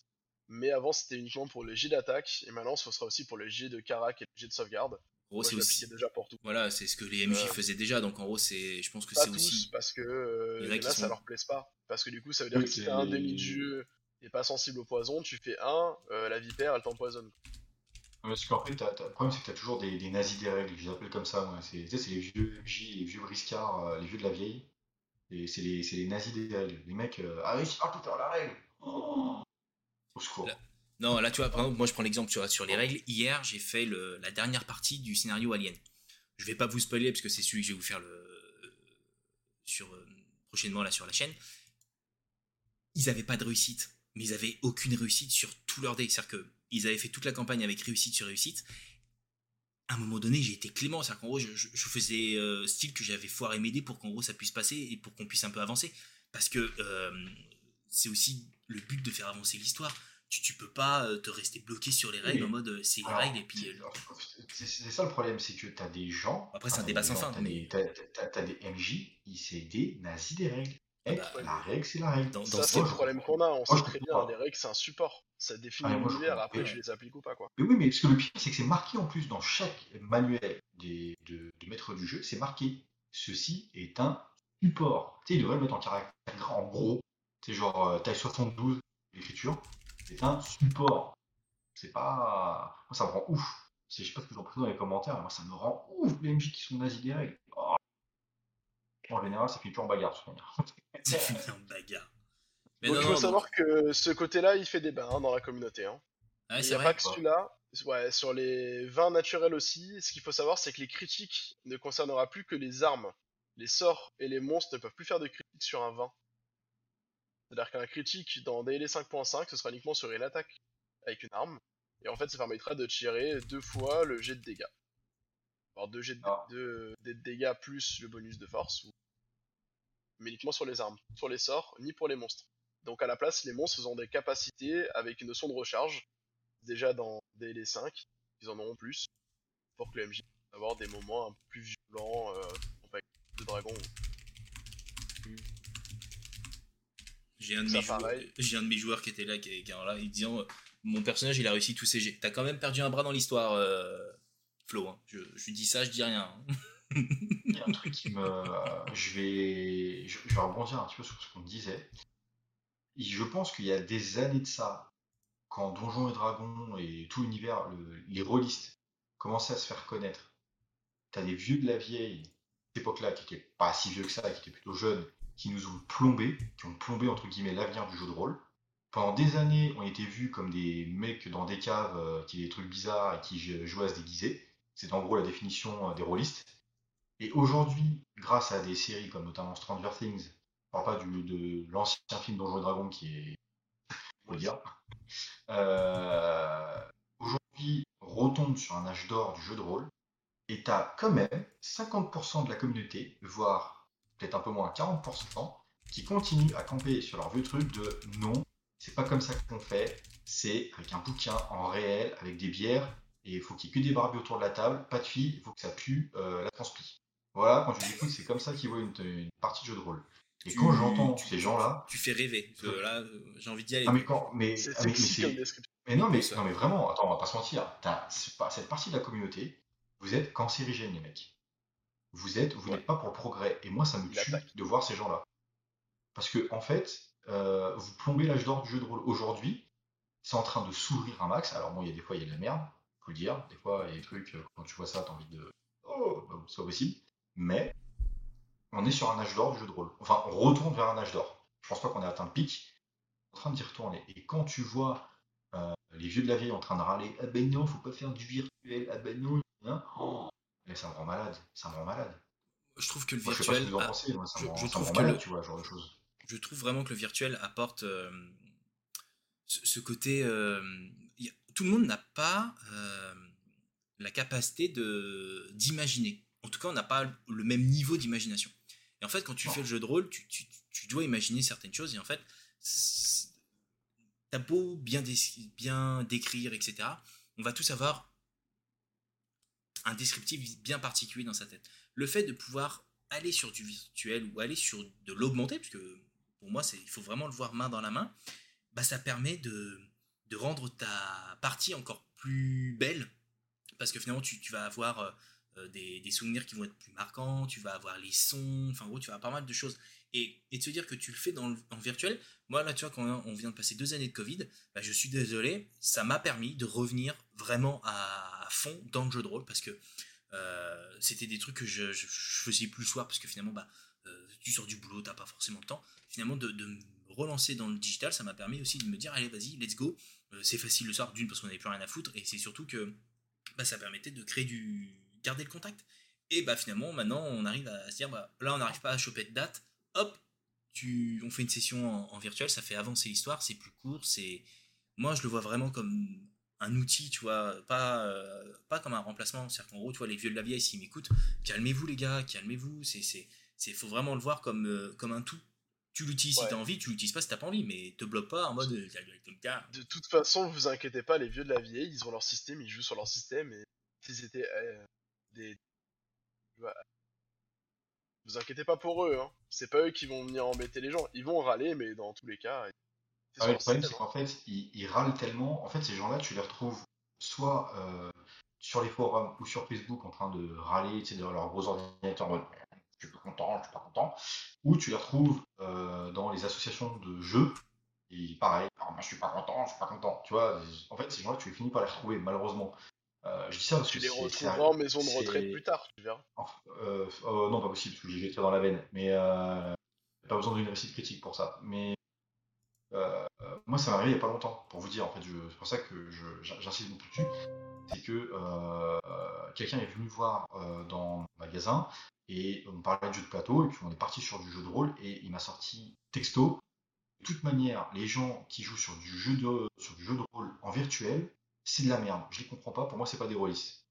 Mais avant, c'était uniquement pour le jet d'attaque, et maintenant, ce sera aussi pour le jet de carac et le jet de sauvegarde. En gros, c'est aussi déjà pour tout. Voilà, c'est ce que les MJ euh, faisaient déjà, donc en gros, c'est, je pense que c'est aussi. parce que euh, là, ça leur plaise pas. Parce que du coup, ça veut dire que si t'as un demi de jeu et pas sensible au poison, tu fais un, euh, la vipère, elle t'empoisonne. Parce qu'en fait, le problème, c'est que tu as toujours des, nazis des règles, je les appelle comme ça. C'est les vieux MJ, les vieux briscards, euh, les vieux de la vieille. Et c'est les, les, nazis des règles. Les mecs, euh, ah oui, c'est faire la règle. Oh Au secours. non, là, tu vois, par exemple, moi je prends l'exemple, vois, sur les règles. Hier, j'ai fait le, la dernière partie du scénario Alien. Je vais pas vous spoiler parce que c'est celui que je vais vous faire le, sur, euh, prochainement là sur la chaîne. Ils avaient pas de réussite, mais ils avaient aucune réussite sur tout leur dé. C'est-à-dire que ils avaient fait toute la campagne avec réussite sur réussite. À un moment donné, j'ai été clément, c'est-à-dire qu'en gros, je, faisais euh, style que j'avais foiré m'aider pour qu'en gros ça puisse passer et pour qu'on puisse un peu avancer. Parce que euh, c'est aussi le but de faire avancer l'histoire. Tu, tu peux pas euh, te rester bloqué sur les règles en mode c'est les règles et puis. C'est ça le problème, c'est que tu as des gens. Après, c'est un débat sans fin. T'as as, des MJ, c'est des nazis des règles. Eh, bah, la règle, c'est la règle. ça, c'est le problème qu'on a. On sait très bien, les règles, c'est un support. Ça définit ah, l'univers, après, tu les appliques ou pas, quoi. Mais oui, mais ce que le pire, c'est que c'est marqué en plus dans chaque manuel des, de, maître du jeu, c'est marqué ceci est un support. Tu sais, il devrait le mettre en caractère en gros. C'est genre euh, taille 72, l'écriture. C'est un support. C'est pas. Moi, ça me rend ouf. Je sais pas ce que j'en pense dans les commentaires, mais moi, ça me rend ouf, les MJ qui sont nazis des règles. Oh. En général, ça finit plus en bagarre, ce Ça finit en bagarre. Mais donc, il faut savoir que ce côté-là, il fait débat hein, dans la communauté. Hein. Ah, il n'y a pas que celui-là. Ouais, sur les vins naturels aussi, ce qu'il faut savoir, c'est que les critiques ne concernera plus que les armes. les sorts et les monstres ne peuvent plus faire de critique sur un 20. C'est-à-dire qu'un critique dans DL 5.5, ce sera uniquement sur une attaque avec une arme. Et en fait, ça permettra de tirer deux fois le jet de dégâts. Alors deux jets de, Ah. de- de dégâts plus le bonus de force. ou- Mais uniquement sur les armes. Sur les sorts, ni pour les monstres. Donc à la place, les monstres ont des capacités avec une notion de recharge. Déjà dans DL 5, ils en auront plus. Pour que le MJ puisse avoir des moments un peu plus violents euh, de dragon. J'ai un, de Ça, mes joueurs- pareil. j'ai un de mes joueurs qui était là, qui, qui est là, il disant euh, Mon personnage, il a réussi tous ses jets. T'as quand même perdu un bras dans l'histoire, euh, Hein. Je, dis ça, je dis rien. hein. Il y a un truc qui me. je, vais... je vais rebondir un petit peu sur ce qu'on disait. Je pense qu'il y a des années de ça, quand Donjons et Dragons et tout l'univers, le- les rôlistes commençaient à se faire connaître. T'as des vieux de la vieille, cette époque-là, qui étaient pas si vieux que ça, qui étaient plutôt jeunes, qui nous ont plombé, qui ont plombé entre guillemets l'avenir du jeu de rôle. Pendant des années, on était vus comme des mecs dans des caves euh, qui avaient des trucs bizarres et qui jou- jouaient à se déguiser. C'est en gros la définition euh, des rôlistes. Et aujourd'hui, grâce à des séries comme notamment Stranger Things, je parle pas de l'ancien film Donjons et Dragons qui est, faut euh, aujourd'hui retombe sur un âge d'or du jeu de rôle, et t'as quand même 50% de la communauté, voire peut-être un peu moins 40%, qui continuent à camper sur leur vieux truc de non, c'est pas comme ça qu'on fait, c'est avec un bouquin en réel, avec des bières, et il faut qu'il y ait que des barbus autour de la table, pas de filles, il faut que ça pue euh, la transpi. Voilà, quand je les écoute, c'est comme ça qu'ils voient une, une partie de jeu de rôle. Et Tu- quand j'entends ces gens-là, Tu fais rêver. parce que là, j'ai envie d'y aller. ah mais quand, mais, C'est ah, non, mais, Ça. non, mais vraiment, attends, on va pas se mentir. T'as- c'est pas- cette partie de la communauté, vous êtes cancérigènes, les mecs. Vous êtes, vous Ouais. n'êtes pas pour le progrès. Et moi, ça me tue de voir ces gens-là. Parce que, en fait, euh, vous plombez l'âge d'or du jeu de rôle aujourd'hui. C'est en train de s'ouvrir un max. Alors, bon, il y a des fois, il y a de la merde, faut dire. Des fois, il y a des trucs, euh, quand tu vois ça, t'as envie de. Oh, bah, c'est pas possible. Mais, on est sur un âge d'or du jeu de rôle. Enfin, on retourne vers un âge d'or. Je pense pas qu'on ait atteint le pic. On est en train d'y retourner. Et quand tu vois euh, les vieux de la vieille en train de râler Ah ben non, faut pas faire du virtuel, ah ben non, hein oh. Mais ça me rend malade, ça me rend malade. Je trouve que le Moi, virtuel. je- rend, trouve rend que malade, le- tu vois, ce genre de choses. je trouve vraiment que le virtuel apporte euh, ce, ce côté. euh, tout le monde n'a pas euh, la capacité de d'imaginer. En tout cas, on n'a pas le même niveau d'imagination. Et en fait, quand tu fais le jeu de rôle, tu, tu- tu dois imaginer certaines choses. Et en fait, t'as beau bien, dé- bien décrire, etc. On va tous avoir un descriptif bien particulier dans sa tête. Le fait de pouvoir aller sur du virtuel ou aller sur de l'augmenté, parce que pour moi, c'est, il faut vraiment le voir main dans la main, bah, ça permet de, de rendre ta partie encore plus belle, parce que finalement, tu, vas avoir euh, euh, des, souvenirs qui vont être plus marquants, tu vas avoir les sons, enfin, en gros, tu vas avoir pas mal de choses. Et, et de se dire que tu le fais dans en virtuel, moi, là, tu vois, quand on vient de passer deux années de Covid, bah, je suis désolé, ça m'a permis de revenir vraiment à, fond dans le jeu de rôle, parce que euh, c'était des trucs que je, faisais plus le soir, parce que finalement, bah, tu sors du boulot, t'as pas forcément le temps. Finalement, de, de me relancer dans le digital, ça m'a permis aussi de me dire, allez, vas-y, let's go. Euh, c'est facile le soir, d'une, parce qu'on n'avait plus rien à foutre, et c'est surtout que bah, ça permettait de créer du. garder le contact. Et bah finalement, maintenant, on arrive à se dire, bah, là, on n'arrive pas à choper de date, hop, tu, on fait une session en, virtuel, ça fait avancer l'histoire, c'est plus court, c'est. Moi, je le vois vraiment comme un outil, tu vois, pas, euh, comme un remplacement. C'est-à-dire qu'en gros, tu vois, les vieux de la vieille, s'ils m'écoutent, calmez-vous, les gars, calmez-vous, c'est. c'est c'est faut vraiment le voir comme, euh, comme un tout. Tu l'utilises si t'as envie, tu l'utilises pas si t'as pas envie, mais te bloque pas en mode euh. De toute façon, vous inquiétez pas, les vieux de la vieille, ils ont leur système, ils jouent sur leur système, et s'ils étaient euh, des... Vous inquiétez pas pour eux, hein. C'est pas eux qui vont venir embêter les gens. Ils vont râler, mais dans tous les cas, c'est Ah ouais, le problème, c'est hein. qu'en fait, ils, ils râlent tellement. En fait, ces gens-là, tu les retrouves soit euh, sur les forums ou sur Facebook en train de râler, tu sais, derrière leur gros ordinateur en mode je suis pas content, je suis pas content. Ou tu les retrouves euh, dans les associations de jeux. Et pareil, Ah, moi je suis pas content, je suis pas content. Tu vois, en fait, ces gens-là, tu les finis par les retrouver, malheureusement. Euh, je dis ça parce Tu que les retrouveras en maison de retraite plus tard, tu verras. Enfin, euh, euh, non, pas possible, parce que j'ai écrit dans la veine. Mais pas besoin d'une réussite critique pour ça. Mais moi, ça m'est arrivé il n'y a pas longtemps, pour vous dire. En fait, c'est pour ça que j'insiste beaucoup dessus. C'est que quelqu'un est venu me voir dans mon magasin et on parlait de jeu de plateau, et puis on est parti sur du jeu de rôle, et il m'a sorti texto. De toute manière, les gens qui jouent sur du jeu de, sur du jeu de rôle en virtuel, c'est de la merde. Je les comprends pas, pour moi, c'est pas des rôlistes.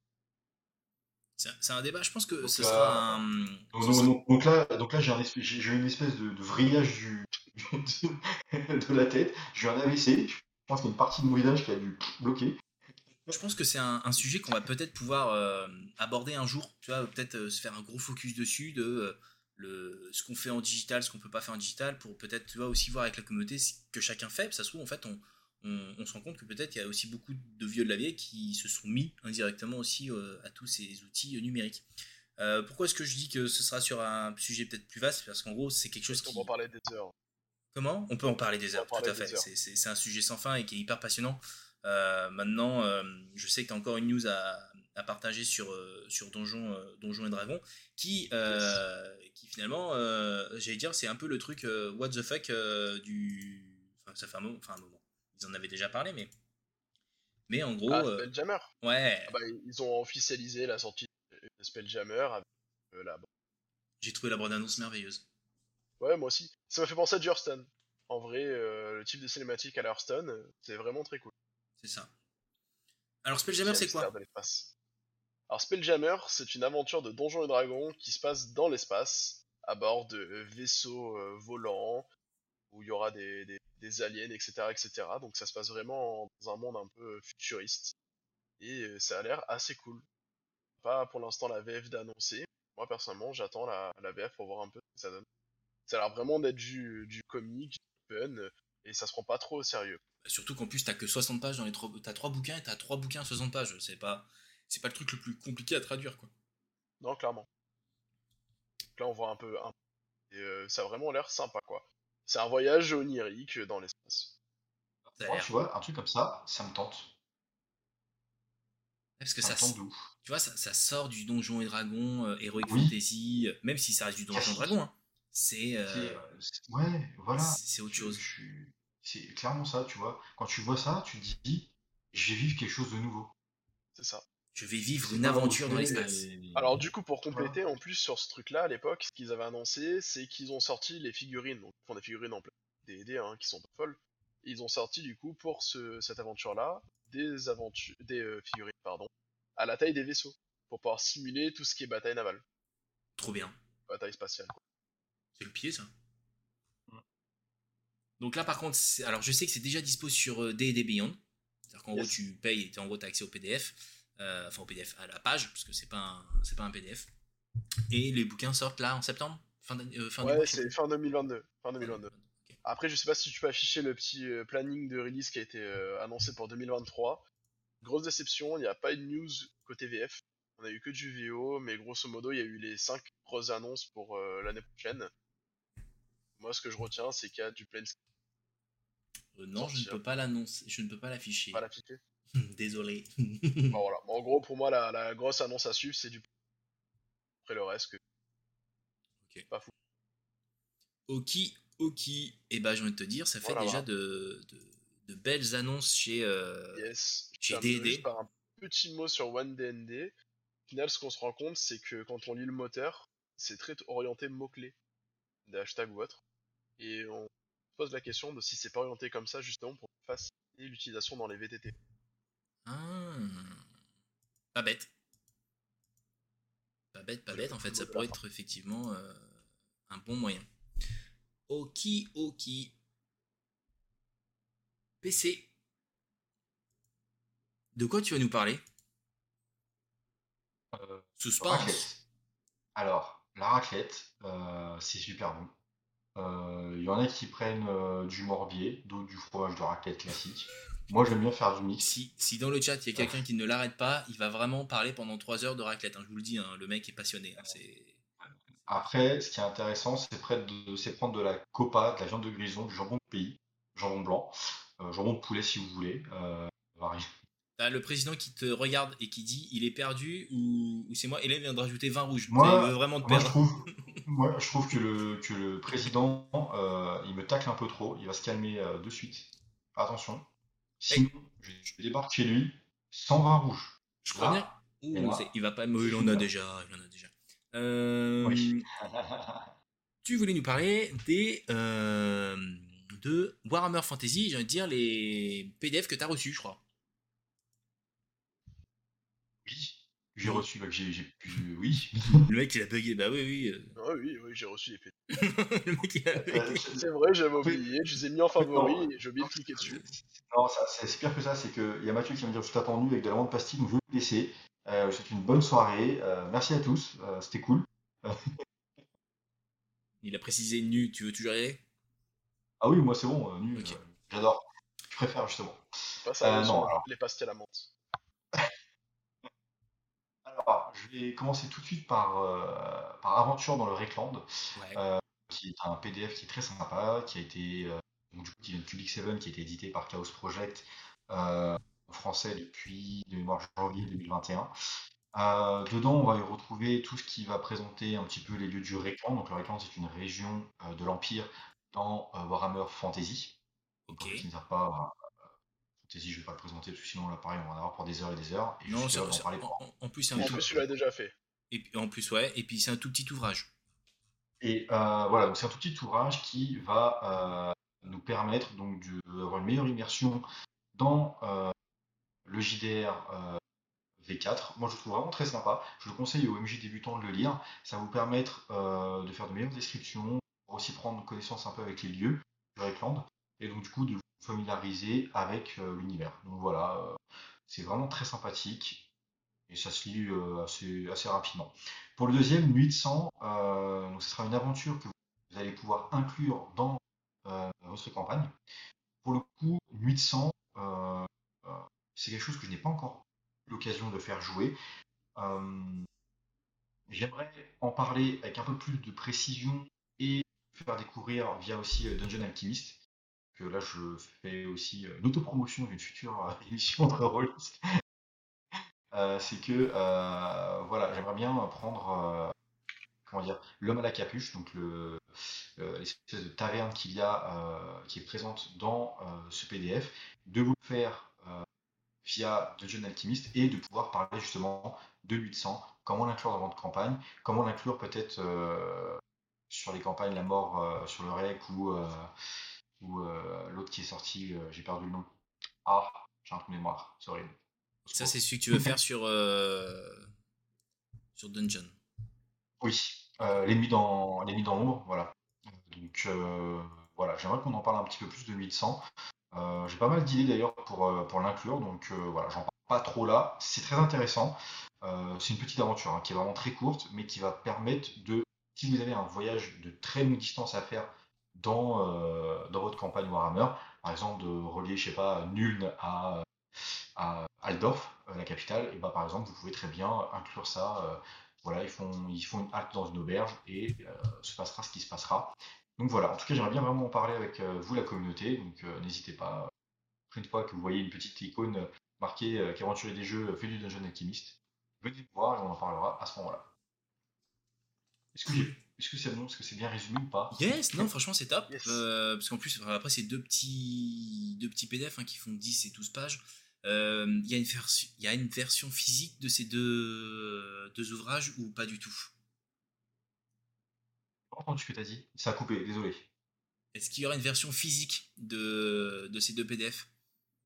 C'est un débat, je pense que Donc ce là- sera un. Donc, donc- sera- donc- donc là, donc là j'ai un une espèce de, de vrillage du, de, de la tête. J'ai eu un AVC. Je pense qu'il y a une partie de mon visage qui a dû bloquer. Je pense que c'est un, un sujet qu'on va peut-être pouvoir euh, aborder un jour. Tu vois, peut-être euh, se faire un gros focus dessus de euh, le, ce qu'on fait en digital, ce qu'on peut pas faire en digital, pour peut-être tu vois, aussi voir avec la communauté ce que chacun fait. Puis Ça se trouve, en fait, on, on, on se rend compte que peut-être il y a aussi beaucoup de vieux de la vieille qui se sont mis indirectement aussi à tous ces outils numériques. Pourquoi est-ce que je dis que ce sera sur un sujet peut-être plus vaste? Parce qu'en gros, c'est quelque chose qui. va en parler des heures. Comment? On peut en parler des On heures, tout à fait. c'est un sujet sans fin et qui est hyper passionnant. Euh, maintenant, euh, je sais que tu as encore une news à, à partager sur, euh, sur Donjon, Donjon et Dragon, qui, qui finalement, j'allais dire, c'est un peu le truc what the fuck du. Enfin, ça fait un moment, enfin, un moment. Ils en avaient déjà parlé, mais. Mais en gros, Ah, euh, Spelljammer. ouais, Ah bah, ils ont officialisé la sortie de Spelljammer avec euh, la j'ai trouvé la bande-annonce merveilleuse. Ouais, moi aussi. Ça m'a fait penser à Hearthstone. En vrai, euh, le type de cinématique à Hearthstone, c'est vraiment très cool. C'est ça. Alors, Spelljammer, c'est quoi. Alors, Spelljammer, c'est une aventure de Donjons et Dragons qui se passe dans l'espace, à bord de vaisseaux euh, volants, où il y aura des, des, des aliens, etc., etc. Donc, ça se passe vraiment dans un monde un peu futuriste. Et euh, ça a l'air assez cool. Pas pour l'instant la VF d'annoncer. Moi, personnellement, j'attends la, la VF pour voir un peu ce que ça donne. Ça a l'air vraiment d'être du, du comique, du fun, et ça se prend pas trop au sérieux. Surtout qu'en plus, t'as que 60 pages dans les trois. T'as trois bouquins et t'as trois bouquins à 60 pages. C'est pas, c'est pas le truc le plus compliqué à traduire, quoi. Non, clairement. Donc là, on voit un peu. Un... Et euh, ça a vraiment l'air sympa, quoi. C'est un voyage onirique dans l'espace. Moi, tu vois, un truc comme ça, ça me tente. Parce que Ça ça, tu vois, ça, ça sort du Donjon et Dragon, euh, Heroic Oui. Fantasy, euh, même si ça reste du Donjon et. Dragon, hein. c'est euh, C'est, ouais, voilà. c'est- autre chose. je C'est clairement ça, tu vois. Quand tu vois ça, tu te dis, je vais vivre quelque chose de nouveau. C'est ça. Je vais vivre une aventure dans l'espace. Alors, du coup, pour compléter, en plus, sur ce truc-là, à l'époque, ce qu'ils avaient annoncé, c'est qu'ils ont sorti les figurines. Donc, ils font des figurines en plein D&D, hein, qui sont pas folles. Ils ont sorti, du coup, pour ce, cette aventure-là, des, aventures, des euh, figurines, pardon, à la taille des vaisseaux. Pour pouvoir simuler tout ce qui est bataille navale, Trop bien. bataille spatiale. quoi. C'est le pied, ça. Donc là, par contre, alors je sais que c'est déjà dispo sur euh, D&D Beyond. C'est-à-dire qu'en Yes. gros, tu payes et en gros, t'as accès au PDF. euh, enfin, au PDF, à la page, parce que c'est pas, un, pas un PDF. Et les bouquins sortent là en septembre? Fin, euh, fin Ouais, c'est fin 2022. Fin 2022. Ok. Après, je sais pas si tu peux afficher le petit euh, planning de release qui a été euh, annoncé pour 2023. Grosse déception, il n'y a pas une news côté VF. On a eu que du VO, mais grosso modo, il y a eu les 5 grosses annonces pour euh, l'année prochaine. Moi, ce que je retiens, c'est qu'il y a du plein Euh, non, je ne peux pas l'annoncer, je ne peux pas l'afficher. pas l'afficher. Désolé. Bon, voilà. En gros, pour moi, la, la grosse annonce à suivre, c'est du. Après le reste, que. Ok. Pas fou. ok, ok. Et bah, j'ai envie de te dire, ça fait Voilà, déjà voilà. de, de, de belles annonces chez. euh, Yes. Chez D&D. par un petit mot sur One DND. Au final, ce qu'on se rend compte, c'est que quand on lit le moteur, c'est très orienté mots-clés, des hashtags ou autres. Et on se pose la question de si c'est pas orienté comme ça, justement, pour faciliter l'utilisation dans les VTT. Ah. Pas bête. Pas bête, pas bête. En fait, ça pourrait être effectivement euh, un bon moyen. Ok, ok. PC. De quoi tu vas nous parler? Euh, Suspense. Raclette. Alors, la raclette, euh, c'est super bon. Euh, Il y en a qui prennent euh, du morbier, d'autres du fromage de raclette classique. Moi, j'aime bien faire du mix. Si, si dans le chat il y a quelqu'un qui ne l'arrête pas, il va vraiment parler pendant 3 heures de raclette. hein, je vous le dis, hein, le mec est passionné. hein, c'est... Après, ce qui est intéressant, c'est de, c'est prendre de la copa, de la viande de grison, du jambon de pays, jambon blanc, euh, jambon de poulet si vous voulez. Euh. T'as le président qui te regarde et qui dit il est perdu ou, ou c'est moi? Et là il vient de rajouter 20 rouges. Moi- vraiment te Moi, je perdre. trouve, moi, je trouve que le, que le président, euh, il me tacle un peu trop. Il va se calmer euh, de suite. Attention. Sinon, je, je débarque chez lui, 120 rouges. Je crois Ah. bien. Ouh, c'est- il va pas me. Il en a déjà. Il en a déjà. Euh, tu voulais nous parler des euh, de Warhammer Fantasy, j'ai envie de dire les PDF que tu as reçus, je crois. Oui, j'ai reçu, bah, j'ai, j'ai pu, oui. Le mec il a bugué, bah oui, oui. euh. Ah oui, oui, j'ai reçu les PDF. le mec il a bugué. Euh, C'est vrai, j'avais oublié, je les ai mis en favori et j'ai oublié de cliquer dessus. Non, ça- c'est c'est pire que ça, c'est qu'il y a Mathieu qui va me dire je t'ai attendu avec de la lampe pastille, donc je vais vous laisser. Euh, c'est une bonne soirée, euh, merci à tous, euh, c'était cool. Il a précisé nu, tu veux toujours y aller? Ah oui, moi c'est bon, euh, nu, euh, j'adore. Je préfère justement. Pas ça, Euh, non, alors. les pastilles à la menthe. Alors, je vais commencer tout de suite par, euh, par Aventure dans le Reckland, Ouais. qui est un PDF qui est très sympa, qui a été, euh, donc, du coup, qui vient de Public Seven, qui a été édité par Chaos Project euh, en français depuis de mémoire janvier 2021. Euh, dedans, on va y retrouver tout ce qui va présenter un petit peu les lieux du Reckland. Donc, le Reckland, c'est une région euh, de l'Empire dans euh, Warhammer Fantasy. Ok. Pour ceux qui ne savent pas, Fantasy, je ne vais pas le présenter parce que sinon, là, pareil, on va en avoir pour des heures et des heures. Et Non, ça- va parler en, pour- en- en plus c'est un En plus, tu l'as déjà fait. Et puis, en plus ouais, et puis c'est un tout petit ouvrage. Et euh, voilà, donc c'est un tout petit ouvrage qui va euh, nous permettre donc d'avoir une meilleure immersion dans euh, le JDR euh, V4. Moi, je le trouve vraiment très sympa. Je le conseille aux MJ débutants de le lire. Ça va vous permettre euh, de faire de meilleures descriptions, pour aussi prendre connaissance un peu avec les lieux du Reckland, et donc du coup de vous familiariser avec euh, l'univers. Donc voilà, euh, c'est vraiment très sympathique et ça se lit euh, assez, assez rapidement. Pour le deuxième, Nuit de sang, donc ce sera une aventure que vous allez pouvoir inclure dans votre campagne. Pour le coup, Nuit de sang, c'est quelque chose que je n'ai pas encore eu l'occasion de faire jouer. J'aimerais en parler avec un peu plus de précision et faire découvrir via aussi Dungeon Alchemist. Que là, je fais aussi euh, une autopromotion d'une future euh, émission de rôliste. Euh, c'est que voilà, j'aimerais bien prendre comment dire l'homme à la capuche, donc le l'espèce de taverne qu'il y a qui est présente dans ce PDF, de vous le faire via Dungeon Alchemist et de pouvoir parler justement de Nuit de sang, comment l'inclure dans votre campagne, comment l'inclure peut-être sur les campagnes La mort sur le rec ou, ou euh, l'autre qui est sorti, euh, j'ai perdu le nom. Ah, j'ai un trou de mémoire, horrible. Ça c'est celui que tu veux faire sur euh, sur Dungeon. Oui, l'ennemi dans l'ombre, voilà. Donc voilà, j'aimerais qu'on en parle un petit peu plus de 1100. Euh, J'ai pas mal d'idées d'ailleurs pour, euh, pour l'inclure, donc euh, voilà, j'en parle pas trop là. C'est très intéressant. C'est une petite aventure hein, qui est vraiment très courte, mais qui va permettre de, si vous avez un voyage de très longue distance à faire dans, euh, dans votre campagne Warhammer, par exemple de relier, je sais pas, Nuln à, Aldorf, euh, la capitale, et bah par exemple, vous pouvez très bien inclure ça. euh, voilà, ils font, ils font une halte dans une auberge et se passera ce qui se passera. Donc voilà, en tout cas, j'aimerais bien vraiment en parler avec vous, la communauté, donc n'hésitez pas. Une fois que vous voyez une petite icône marquée qui aventurer des jeux, fait du Dungeon Alchemist, venez me voir et on en parlera à ce moment-là. J'ai- est-ce que c'est bon Est-ce que c'est bien résumé ou pas? Yes, non, franchement, c'est top. Yes. Euh, parce qu'en plus, après, c'est deux petits, deux petits PDF hein, qui font 10 et 12 pages. Euh, Il y, a une version- il y a une version physique de ces deux, deux ouvrages ou pas du tout? J'ai pas entendu ce que tu as dit. Ça a coupé, désolé. Est-ce qu'il y aura une version physique de, de ces deux PDF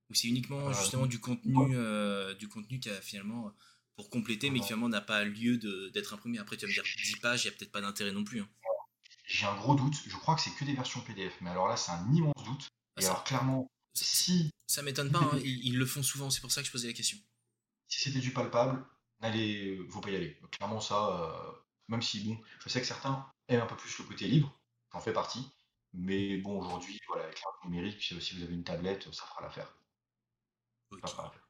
Ou c'est uniquement Euh, justement du contenu, euh, du contenu qui a finalement pour compléter, mais qui finalement n'a pas lieu d'être imprimé. Après, tu vas me dire 10 pages, il n'y a peut-être pas d'intérêt non plus. hein. J'ai un gros doute. Je crois que c'est que des versions PDF, mais alors là, c'est un immense doute. Ah, Et ça- alors, clairement, si ça m'étonne pas, hein, ils, ils le font souvent, c'est pour ça que je posais la question. si c'était du palpable, n'allez, faut pas y aller. Clairement, ça, euh, même si, bon, je sais que certains aiment un peu plus le côté libre, j'en fais partie, mais bon, aujourd'hui, voilà, avec l'art numérique, si vous avez une tablette, ça fera l'affaire. Ok. Ça fera l'affaire.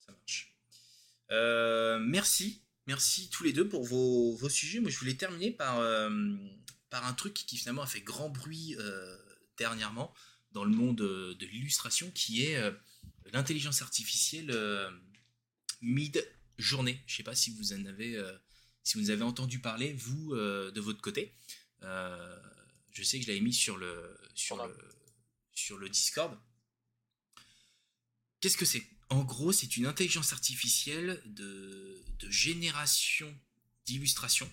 Ça marche. Euh, merci, merci tous les deux pour vos, vos sujets. Moi, je voulais terminer par, euh, par un truc qui finalement a fait grand bruit euh, dernièrement dans le monde de l'illustration, qui est l'intelligence artificielle mid-journée. Je sais pas si vous en avez, si vous avez entendu parler vous de votre côté. Euh, je sais que je l'avais mis sur le sur le sur le Discord. Qu'est-ce que c'est? En gros, c'est une intelligence artificielle de, génération d'illustrations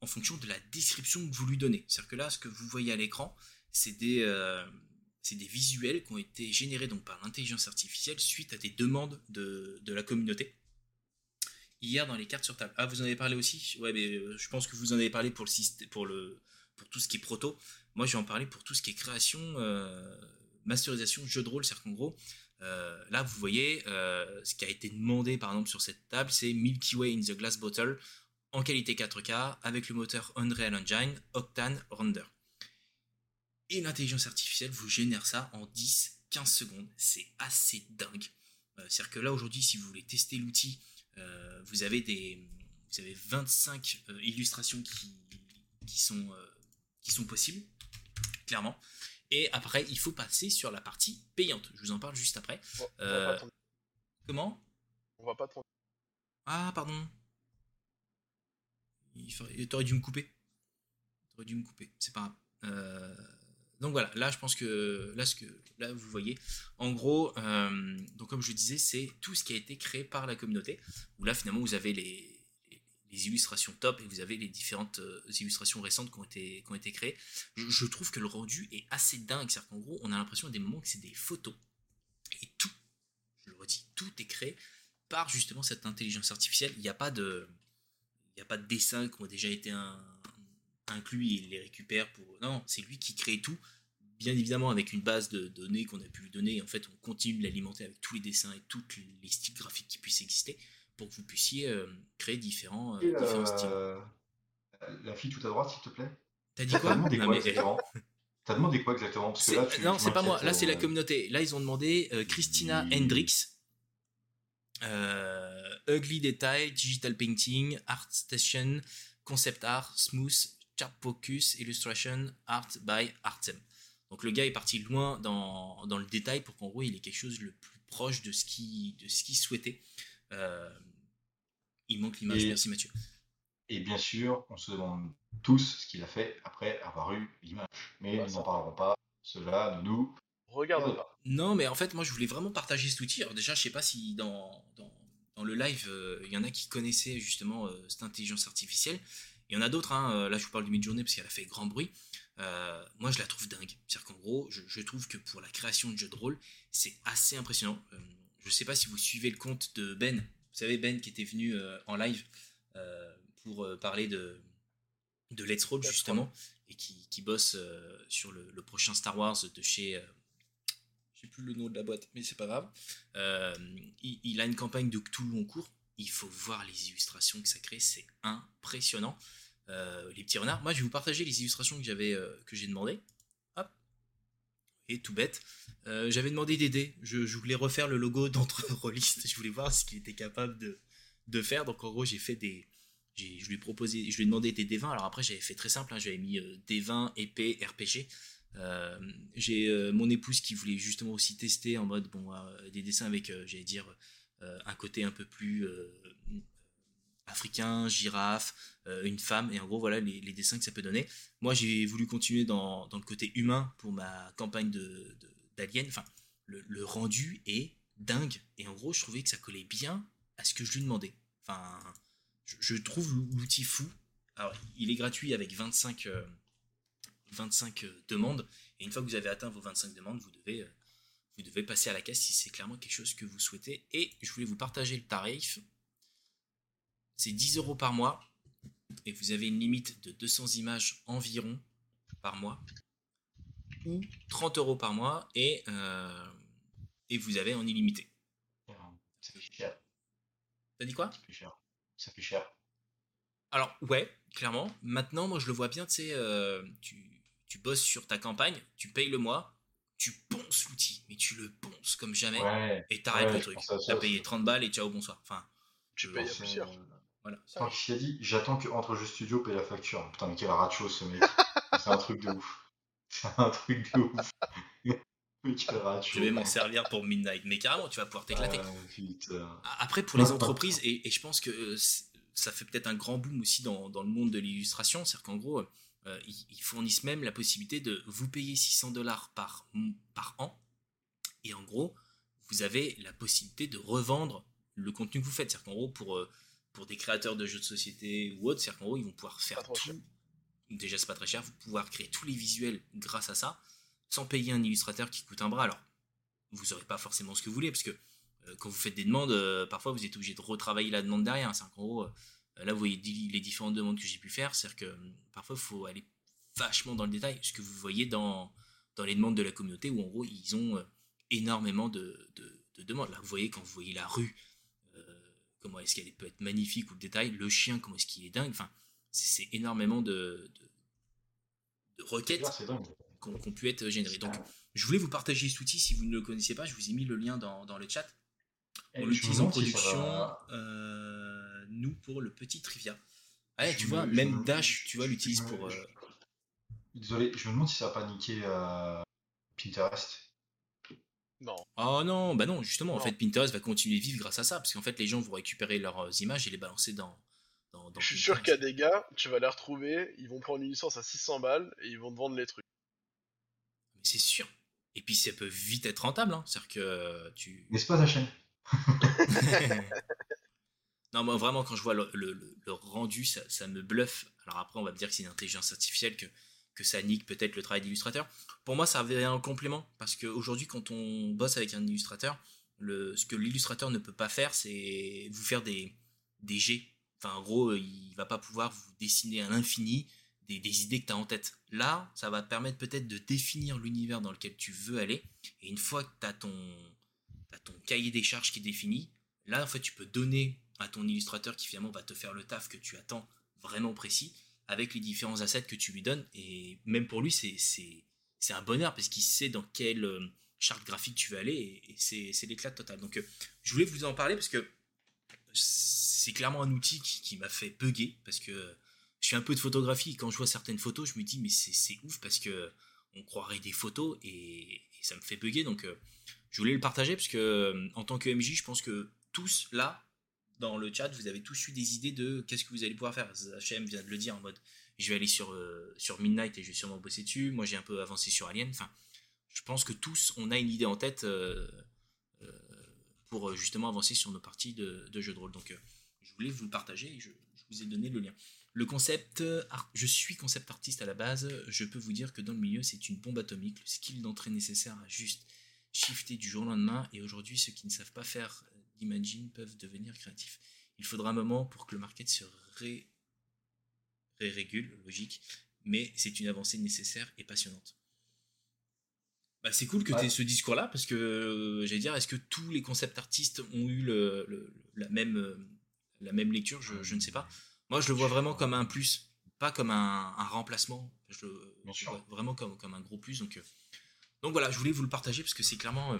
en fonction de la description que vous lui donnez. C'est-à-dire que là, ce que vous voyez à l'écran, c'est des, des visuels qui ont été générés donc par l'intelligence artificielle suite à des demandes de, la communauté hier dans les cartes sur table. Ah, vous en avez parlé aussi? Ouais, mais euh, je pense que vous en avez parlé pour, le, pour, tout ce qui est proto. Moi, je vais en parler pour tout ce qui est création, euh, masterisation, jeu de rôle. C'est-à-dire qu'en gros, euh, là, vous voyez, ce qui a été demandé par exemple sur cette table, c'est Milky Way in the Glass Bottle en qualité 4K avec le moteur Unreal Engine Octane Render. Et l'intelligence artificielle vous génère ça en 10-15 secondes. C'est assez dingue. C'est-à-dire que là, aujourd'hui, si vous voulez tester l'outil, euh, vous avez vous avez 25 euh, illustrations euh, qui sont possibles, clairement. Et après, il faut passer sur la partie payante. Je vous en parle juste après. comment? On va pas trop. Ah, pardon. Il T'aurais dû me couper. T'aurais dû me couper. C'est pas grave donc voilà, là je pense que là ce que là vous voyez, en gros, euh, donc comme je disais, c'est tout ce qui a été créé par la communauté. Où là finalement vous avez les, illustrations top et vous avez les différentes euh, illustrations récentes qui ont été, créées. Je, trouve que le rendu est assez dingue, c'est-à-dire qu'en gros on a l'impression à des moments que c'est des photos et tout, je le redis, tout est créé par justement cette intelligence artificielle. Il n'y a pas de, dessins qui ont déjà été inclus et il les récupère pour. Non, c'est lui qui crée tout. Bien évidemment, avec une base de données qu'on a pu lui donner, en fait, on continue de l'alimenter avec tous les dessins et tous les styles graphiques qui puissent exister pour que vous puissiez euh, créer différents, euh, styles. La fille tout à droite, s'il te plaît. T'as dit quoi, T'as demandé quoi exactement? Non, c'est pas moi. Là, c'est la communauté. Là, ils ont demandé euh, Christina Hendrix, Ugly Detail, Digital Painting, Art Station, Concept Art, Smooth, Chart Focus Illustration Art by Artem. Donc le gars est parti loin dans, dans le détail pour qu'en gros il ait quelque chose le plus proche de ce qu'il souhaitait. Euh, il manque l'image, merci Mathieu. Et bien sûr, on se demande tous ce qu'il a fait après avoir eu l'image. Mais nous n'en parlerons pas. Cela ne nous regarde pas. Non, mais en fait, moi je voulais vraiment partager cet outil. Alors déjà, je sais pas si dans, dans, dans le live, euh, il y en a qui connaissaient justement euh, cette intelligence artificielle. Il y en a d'autres, hein, euh, là je vous parle du mid-journée parce qu'elle a fait grand bruit. Euh, moi je la trouve dingue. C'est-à-dire qu'en gros, je, trouve que pour la création de jeux de rôle, c'est assez impressionnant. Euh, je ne sais pas si vous suivez le compte de Ben. Vous savez, Ben qui était venu en live pour parler de, de Let's Roll justement, et qui, bosse sur le, prochain Star Wars de chez. je sais plus le nom de la boîte, mais c'est pas grave. Il, il, a une campagne de Cthulhu en cours il faut voir les illustrations que ça crée, c'est impressionnant. Euh, les petits renards. Moi, je vais vous partager les illustrations que j'avais, euh, que j'ai demandé. Et tout bête. Euh, j'avais demandé d'aider. Je, voulais refaire le logo d'entre Rollist. Je voulais voir ce qu'il était capable de, faire. Donc, en gros, j'ai fait des. je lui ai proposé, je lui ai demandé des D20. Alors après, j'avais fait très simple. Hein. j'avais mis D20, épée, RPG. j'ai mon épouse qui voulait justement aussi tester en mode bon des dessins avec, j'allais dire euh, un côté un peu plus euh, africain, girafe, euh, une femme, et en gros voilà les, dessins que ça peut donner. Moi j'ai voulu continuer dans, le côté humain pour ma campagne de, d'Alien, enfin le, rendu est dingue, et en gros je trouvais que ça collait bien à ce que je lui demandais. Enfin, je, trouve l'outil fou. Alors il est gratuit avec 25, 25 demandes, et une fois que vous avez atteint vos 25 demandes, vous devez vous devez passer à la caisse si c'est clairement quelque chose que vous souhaitez. Et je voulais vous partager le tarif. C'est 10 euros par mois. Et vous avez une limite de 200 images environ par mois. Ou 30 euros par mois. Et, euh, et vous avez en illimité. Ça fait cher. T'as dit quoi? Ça fait cher. Ça fait cher. Alors, ouais, clairement. Maintenant, moi, je le vois bien, tu sais, euh, tu, tu bosses sur ta campagne, tu payes le mois, tu ponces l'outil, mais tu le ponces comme jamais, et t'arrêtes le truc. T'as payé 30 balles et ciao, bonsoir. Enfin, tu payes plus cher. Voilà. Quand il a dit, j'attends que entre jeux studio paye la facture. Putain, mais quel ratio ce mec. c'est un truc de ouf. C'est un truc de ouf. Je vais m'en servir pour Midnight, mais carrément, tu vas pouvoir t'éclater. Après, pour les entreprises, et, je pense que euh, ça fait peut-être un grand boom aussi dans, dans le monde de l'illustration, c'est-à-dire qu'en gros, euh, ils, fournissent même la possibilité de vous payer 600 dollars par, par an. Et en gros, vous avez la possibilité de revendre le contenu que vous faites. C'est-à-dire qu'en gros, pour, euh, pour des créateurs de jeux de société ou autres. C'est-à-dire qu'en gros, ils vont pouvoir faire cher. tout. Déjà, c'est pas très cher. Vous pouvoir créer tous les visuels grâce à ça, sans payer un illustrateur qui coûte un bras. Alors, vous n'aurez pas forcément ce que vous voulez, parce que euh, quand vous faites des demandes, euh, parfois vous êtes obligé de retravailler la demande derrière. C'est-à-dire qu'en gros, euh, là, vous voyez les différentes demandes que j'ai pu faire. C'est-à-dire que parfois, il faut aller vachement dans le détail. Ce que vous voyez dans, dans les demandes de la communauté, où en gros, ils ont énormément de, de- de demandes. Là, vous voyez, quand vous voyez la rue, comment est-ce qu'elle peut être magnifique ou le détail, le chien, comment est-ce qu'il est dingue. Enfin, c'est énormément de, de, de requêtes qui ont pu être générées. Donc, je voulais vous partager cet outil si vous ne le connaissez pas. Je vous ai mis le lien dans, dans le chat. On je l'utilise en production, va- euh, nous, pour le petit trivia. Ouais, Je tu vois, même me- Dash, tu vois, l'utilise me- pour. euh, Désolé, je me demande si ça va pas niquer euh, Pinterest. Non. Oh non, bah non, justement, en fait, Pinterest va continuer de vivre grâce à ça, parce qu'en fait, les gens vont récupérer leurs euh, images et les balancer dans. dans, dans Je suis sûr qu'il y Pinterest. a des gars, tu vas les retrouver, ils vont prendre une licence à 600 balles et ils vont te vendre les trucs. Mais C'est sûr. Et puis, ça peut vite être rentable, hein. c'est-à-dire que euh, tu. N'est-ce pas ta chaîne non, moi vraiment, quand je vois le, le- le- le rendu, ça, ça me bluffe. Alors après, on va me dire que c'est une intelligence artificielle, que, que ça nique peut-être le travail d'illustrateur. Pour moi, ça avait un complément, parce qu'aujourd'hui, quand on bosse avec un illustrateur, le, ce que l'illustrateur ne peut pas faire, c'est vous faire des, des jets. Enfin, en gros, il va pas pouvoir vous dessiner à l'infini des, idées que tu as en tête. Là, ça va te permettre peut-être de définir l'univers dans lequel tu veux aller. Et une fois que tu as ton, t'as ton cahier des charges qui est défini, là, en fait, tu peux donner à ton illustrateur qui finalement va te faire le taf que tu attends vraiment précis avec les différents assets que tu lui donnes. Et même pour lui, c'est, un bonheur parce qu'il sait dans quelle euh, charte graphique tu veux aller et, et c'est, l'éclat total. Donc, euh, je voulais vous en parler parce que c'est clairement un outil qui, qui m'a fait bugger parce que je fais un peu de photographie et quand je vois certaines photos, je me dis, mais c'est, ouf parce que on croirait des photos et, ça me fait bugger. Donc, euh, je voulais le partager parce que en tant que MJ, je pense que tous là, dans le chat, vous avez tous eu des idées de qu'est-ce que vous allez pouvoir faire. HM vient de le dire en mode je vais aller sur, euh, sur Midnight et je vais sûrement bosser dessus. Moi, j'ai un peu avancé sur Alien. Enfin, je pense que tous, on a une idée en tête euh, euh, pour justement avancer sur nos parties de, de jeux de rôle. Donc, je voulais vous le partager et je, vous ai donné le lien. Le concept, je suis concept artiste à la base. Je peux vous dire que dans le milieu, c'est une bombe atomique. Le skill d'entrée nécessaire à juste shifter du jour au lendemain. Et aujourd'hui, ceux qui ne savent pas faire d'Imagine peuvent devenir créatifs. Il faudra un moment pour que le market se ré- ré-régule, logique, mais c'est une avancée nécessaire et passionnante. Bah, c'est cool que tu aies ce discours-là, parce que euh, j'allais dire, est-ce que tous les concept artistes ont eu le, le- la, même, euh, la même lecture? Je, je ne sais pas. Moi, je le vois vraiment comme un plus, pas comme un, un remplacement. Je le vois vraiment comme, comme un gros plus. Donc, euh, donc voilà, je voulais vous le partager parce que c'est clairement,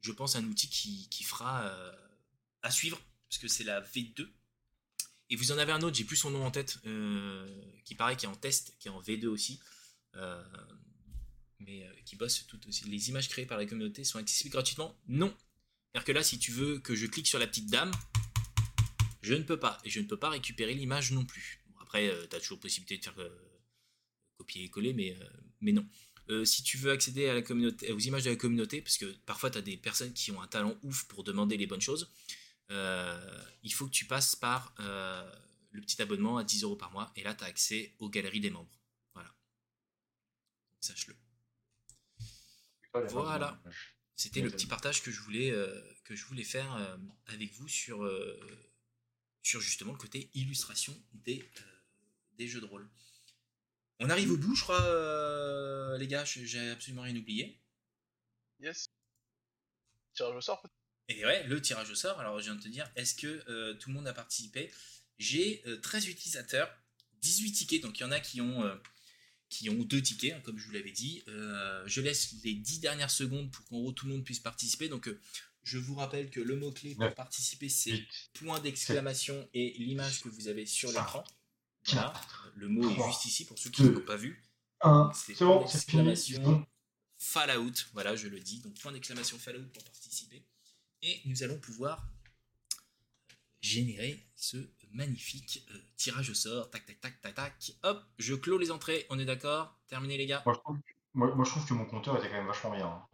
je pense, un outil qui, fera euh, à suivre, parce que c'est la V2. Et vous en avez un autre, j'ai plus son nom en tête, euh, qui paraît qui est en test, qui est en V2 aussi, euh, mais qui bosse tout aussi. Les images créées par la communauté sont accessibles gratuitement? Non. C'est-à-dire que là, si tu veux que je clique sur la petite dame, je ne peux pas. Et je ne peux pas récupérer l'image non plus. Bon, après, tu as toujours possibilité de faire copier et coller, mais, mais non. Euh, si tu veux accéder à la communauté, aux images de la communauté, parce que parfois tu as des personnes qui ont un talent ouf pour demander les bonnes choses, euh, il faut que tu passes par euh, le petit abonnement à 10 euros par mois, et là tu as accès aux galeries des membres. Voilà. Sache-le. Voilà. C'était le petit partage que je voulais, que je voulais faire avec vous sur, sur justement le côté illustration des, des jeux de rôle. On arrive au bout, je crois, euh, les gars, j'ai absolument rien oublié. Yes. Tirage au sort peut-être Et ouais, le tirage au sort, alors je viens de te dire, est-ce que euh, tout le monde a participé? J'ai euh, 13 utilisateurs, 18 tickets, donc il y en a qui ont, euh, qui ont deux tickets, hein, comme je vous l'avais dit. Euh, je laisse les 10 dernières secondes pour qu'en gros tout le monde puisse participer. Donc euh, je vous rappelle que le mot-clé pour participer, c'est point d'exclamation et l'image que vous avez sur l'écran. Voilà, le mot est juste ici pour ceux qui ne l'ont pas vu. Un, C'est bon, bon. Fallout, voilà, je le dis. Donc point d'exclamation Fallout pour participer. Et nous allons pouvoir générer ce magnifique euh, tirage au sort. Tac, tac, tac, tac, tac. Hop, je clôt les entrées. On est d'accord? Terminé, les gars? Moi, je trouve, moi, moi, je trouve que mon compteur était quand même vachement bien. hein.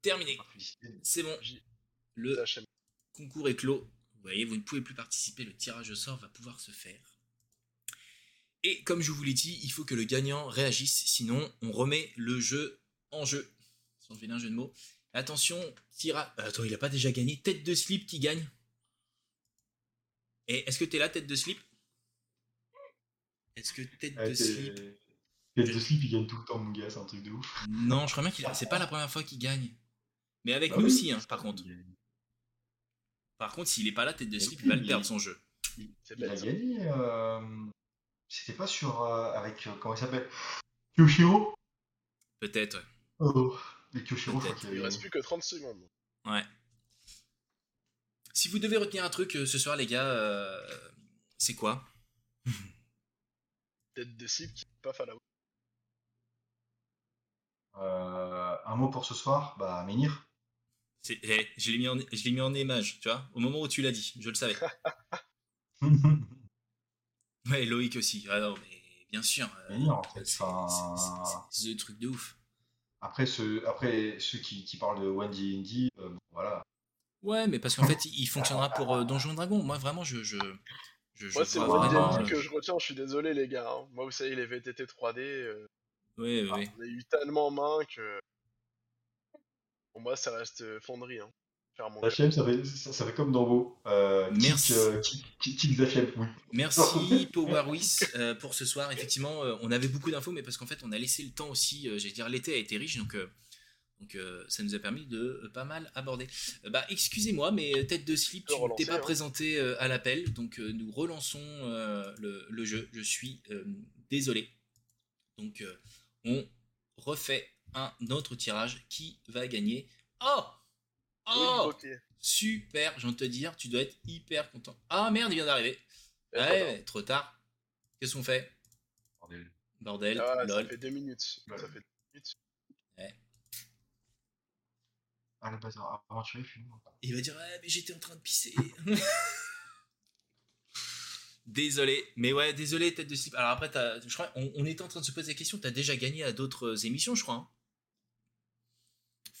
Terminé. C'est bon. Le concours est clos. Vous voyez, vous ne pouvez plus participer, le tirage au sort va pouvoir se faire. Et comme je vous l'ai dit, il faut que le gagnant réagisse, sinon on remet le jeu en jeu. Sans un jeu de mots. Attention, tirage. Attends, il a pas déjà gagné. Tête de slip qui gagne. Et est-ce que t'es là, tête de slip? Est-ce que tête de slip? Tête de slip, il gagne tout le temps, mon gars, c'est un truc de ouf. Non, je crois bien qu'il c'est pas la première fois qu'il gagne. Mais avec ah nous aussi, hein, par contre. Par contre, s'il est pas là, tête de slip, il va le perdre son jeu. Il, a gagné. Euh, c'était pas sur. Euh, avec. Euh, comment il s'appelle? Kyoshiro? Peut-être, ouais. Oh, mais Kyoshiro, Il reste plus que 30 secondes. Ouais. Si vous devez retenir un truc ce soir, les gars, c'est quoi? Tête de slip qui pas Fallout. Euh, un mot pour ce soir, bah Menhir. Eh, je l'ai mis, en, mis en image, tu vois, au moment où tu l'as dit, je le savais. ouais, Loïc aussi. Ah non, mais bien sûr. Euh, en fait. C'est le truc de ouf. Après, ceux, après, ceux qui, qui parlent de Wendy Indy, euh, voilà. Ouais, mais parce qu'en fait, il fonctionnera pour Donjon Dragon. Moi, vraiment, je. je... Moi, c'est Wendy Indy que je retiens, je suis désolé, les gars. Hein. Moi, vous savez, les VTT 3D. Oui, oui. On a eu tellement main que. Pour moi, ça reste euh, fonderie. Hein. HM, ça fait, ça, fait comme dans vos. Euh, Merci. Euh, oui. Merci Powerwis euh, pour ce soir. Effectivement, on avait beaucoup d'infos, mais parce qu'en fait, on a laissé le temps aussi. J'allais dire, l'été a été riche, donc. Donc ça nous a permis de pas mal aborder. bah excusez-moi, mais tête de slip, tu t'es pas hein. présenté à l'appel, donc nous relançons le, le, jeu. Je suis désolé. Donc on refait un autre tirage qui va gagner. Oh Oh Super, je viens de te dire, tu dois être hyper content. Ah merde, il vient d'arriver. Ouais, trop tard. Qu'est-ce qu'on fait? Bordel. Bordel, ah, Ça fait deux minutes. Ça fait deux minutes. Ouais. Ah le bazar, aventurier, Il va dire, ouais, mais j'étais en train de pisser. Désolé, mais ouais, désolé, tête de slip. Alors après, je crois, on, était en train de se poser la question, t'as déjà gagné à d'autres émissions, je crois. Hein?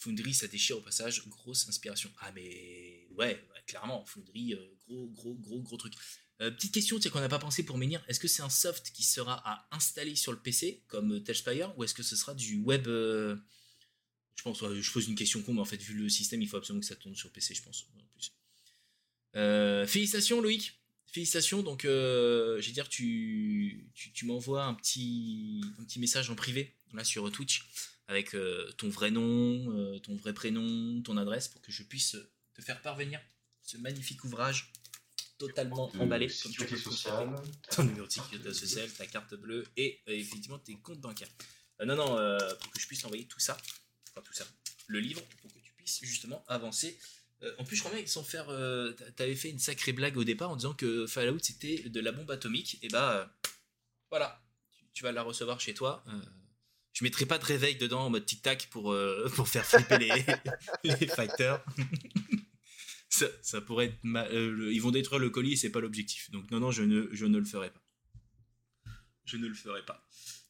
Foundry, ça déchire au passage, grosse inspiration. Ah mais ouais, clairement, Foundry, euh, gros, gros, gros, gros truc. Euh, petite question, tu sais qu'on n'a pas pensé pour Menhir, est-ce que c'est un soft qui sera à installer sur le PC, comme Telspire, ou est-ce que ce sera du web... Euh, je pense, je pose une question con, mais en fait, vu le système, il faut absolument que ça tourne sur PC, je pense. Félicitations Loïc Félicitations, donc euh, je vais dire, tu, tu, m'envoies un petit, un petit message en privé là sur Twitch avec euh, ton vrai nom, euh, ton vrai prénom, ton adresse pour que je puisse te faire parvenir ce magnifique ouvrage totalement emballé. Sociale. Ton numéro de sécurité sociale, ta carte bleue et effectivement tes comptes bancaires. non, non, pour que je puisse envoyer tout ça, enfin tout ça, le livre, pour que tu puisses justement avancer euh, en plus, je crois bien sont faire. Euh, t'avais fait une sacrée blague au départ en disant que Fallout c'était de la bombe atomique. Et bah euh, voilà, tu, vas la recevoir chez toi. Je mettrai pas de réveil dedans en mode tic-tac pour, pour faire flipper les, les fighters. ça, pourrait être. ils vont détruire le colis et c'est pas l'objectif. Donc non, non, je ne, je ne le ferai pas. Je ne le ferai pas.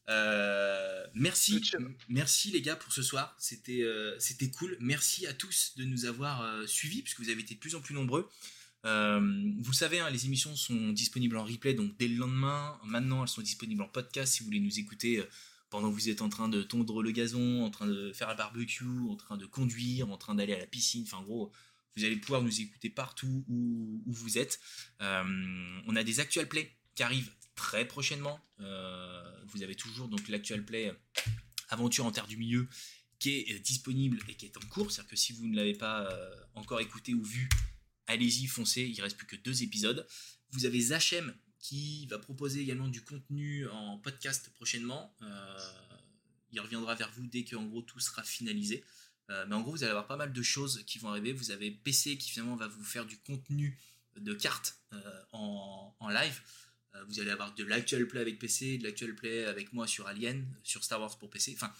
Euh, merci, merci les gars pour ce soir. C'était euh, c'était cool. Merci à tous de nous avoir euh, suivis puisque vous avez été de plus en plus nombreux. vous savez, hein, les émissions sont disponibles en replay donc dès le lendemain. Maintenant, elles sont disponibles en podcast si vous voulez nous écouter pendant que vous êtes en train de tondre le gazon, en train de faire un barbecue, en train de conduire, en train d'aller à la piscine. Enfin, en gros, vous allez pouvoir nous écouter partout où, vous êtes. on a des actual plays qui arrivent très prochainement. Euh, vous avez toujours donc l'actual play euh, Aventure en Terre du Milieu qui est euh, disponible et qui est en cours. C'est-à-dire que si vous ne l'avez pas encore écouté ou vu, allez-y, foncez. Il reste plus que deux épisodes. Vous avez Zachem qui va proposer également du contenu en podcast prochainement. il reviendra vers vous dès que en gros tout sera finalisé. mais en gros, vous allez avoir pas mal de choses qui vont arriver. Vous avez PC qui finalement va vous faire du contenu de cartes en, en, live. Euh, vous allez avoir de l'actual play avec PC, de l'actual play avec moi sur Alien, sur Star Wars pour PC. Enfin,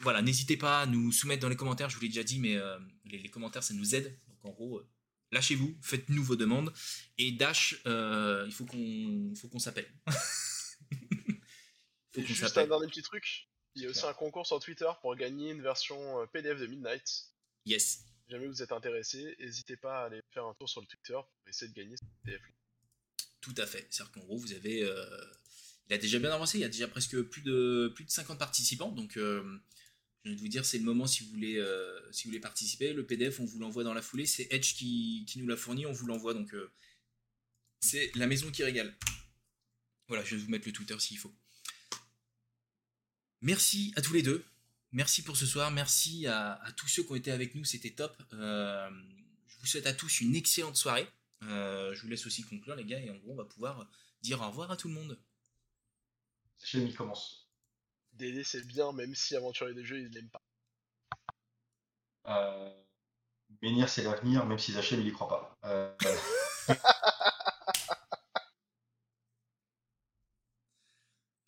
voilà, n'hésitez pas à nous soumettre dans les commentaires, je vous l'ai déjà dit, mais euh, les, commentaires, ça nous aide. Donc en gros, euh, lâchez-vous, faites-nous vos demandes. Et Dash, il faut qu'on faut qu'on s'appelle. juste un dernier petit truc. Il y a aussi un concours sur Twitter pour gagner une version PDF de Midnight. Yes. Si jamais vous êtes intéressé, n'hésitez pas à aller faire un tour sur le Twitter pour essayer de gagner ce PDF. Tout à fait. C'est-à-dire qu'en gros, vous avez. euh, il a déjà bien avancé, il y a déjà presque plus de, plus de 50 participants. Donc, euh, je viens de vous dire, c'est le moment si vous, voulez, euh, participer. Le PDF, on vous l'envoie dans la foulée. C'est Edge qui, nous l'a fourni, on vous l'envoie. Donc, euh, c'est la maison qui régale. Voilà, je vais vous mettre le Twitter s'il faut. Merci à tous les deux. Merci pour ce soir. Merci à, tous ceux qui ont été avec nous. C'était top. Euh, je vous souhaite à tous une excellente soirée. Je vous laisse aussi conclure, les gars. Et en gros, on va pouvoir dire au revoir à tout le monde. Sachez il commence. DD c'est bien, même si aventurier des jeux, il l'aime pas. Euh, Menhir, c'est l'avenir, même si Zachem, il y croit pas. Euh,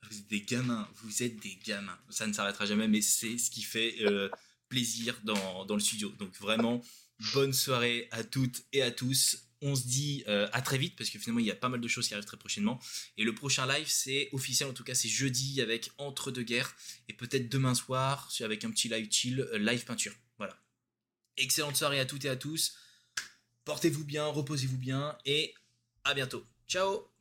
Vous êtes des gamins, vous êtes des gamins. Ça ne s'arrêtera jamais, mais c'est ce qui fait euh, plaisir dans, dans le studio. Donc vraiment, bonne soirée à toutes et à tous. On se dit euh, à très vite parce que finalement il y a pas mal de choses qui arrivent très prochainement. Et le prochain live c'est officiel, en tout cas c'est jeudi avec Entre deux guerres et peut-être demain soir avec un petit live chill, euh, live peinture. Voilà. Excellente soirée à toutes et à tous. Portez-vous bien, reposez-vous bien et à bientôt. Ciao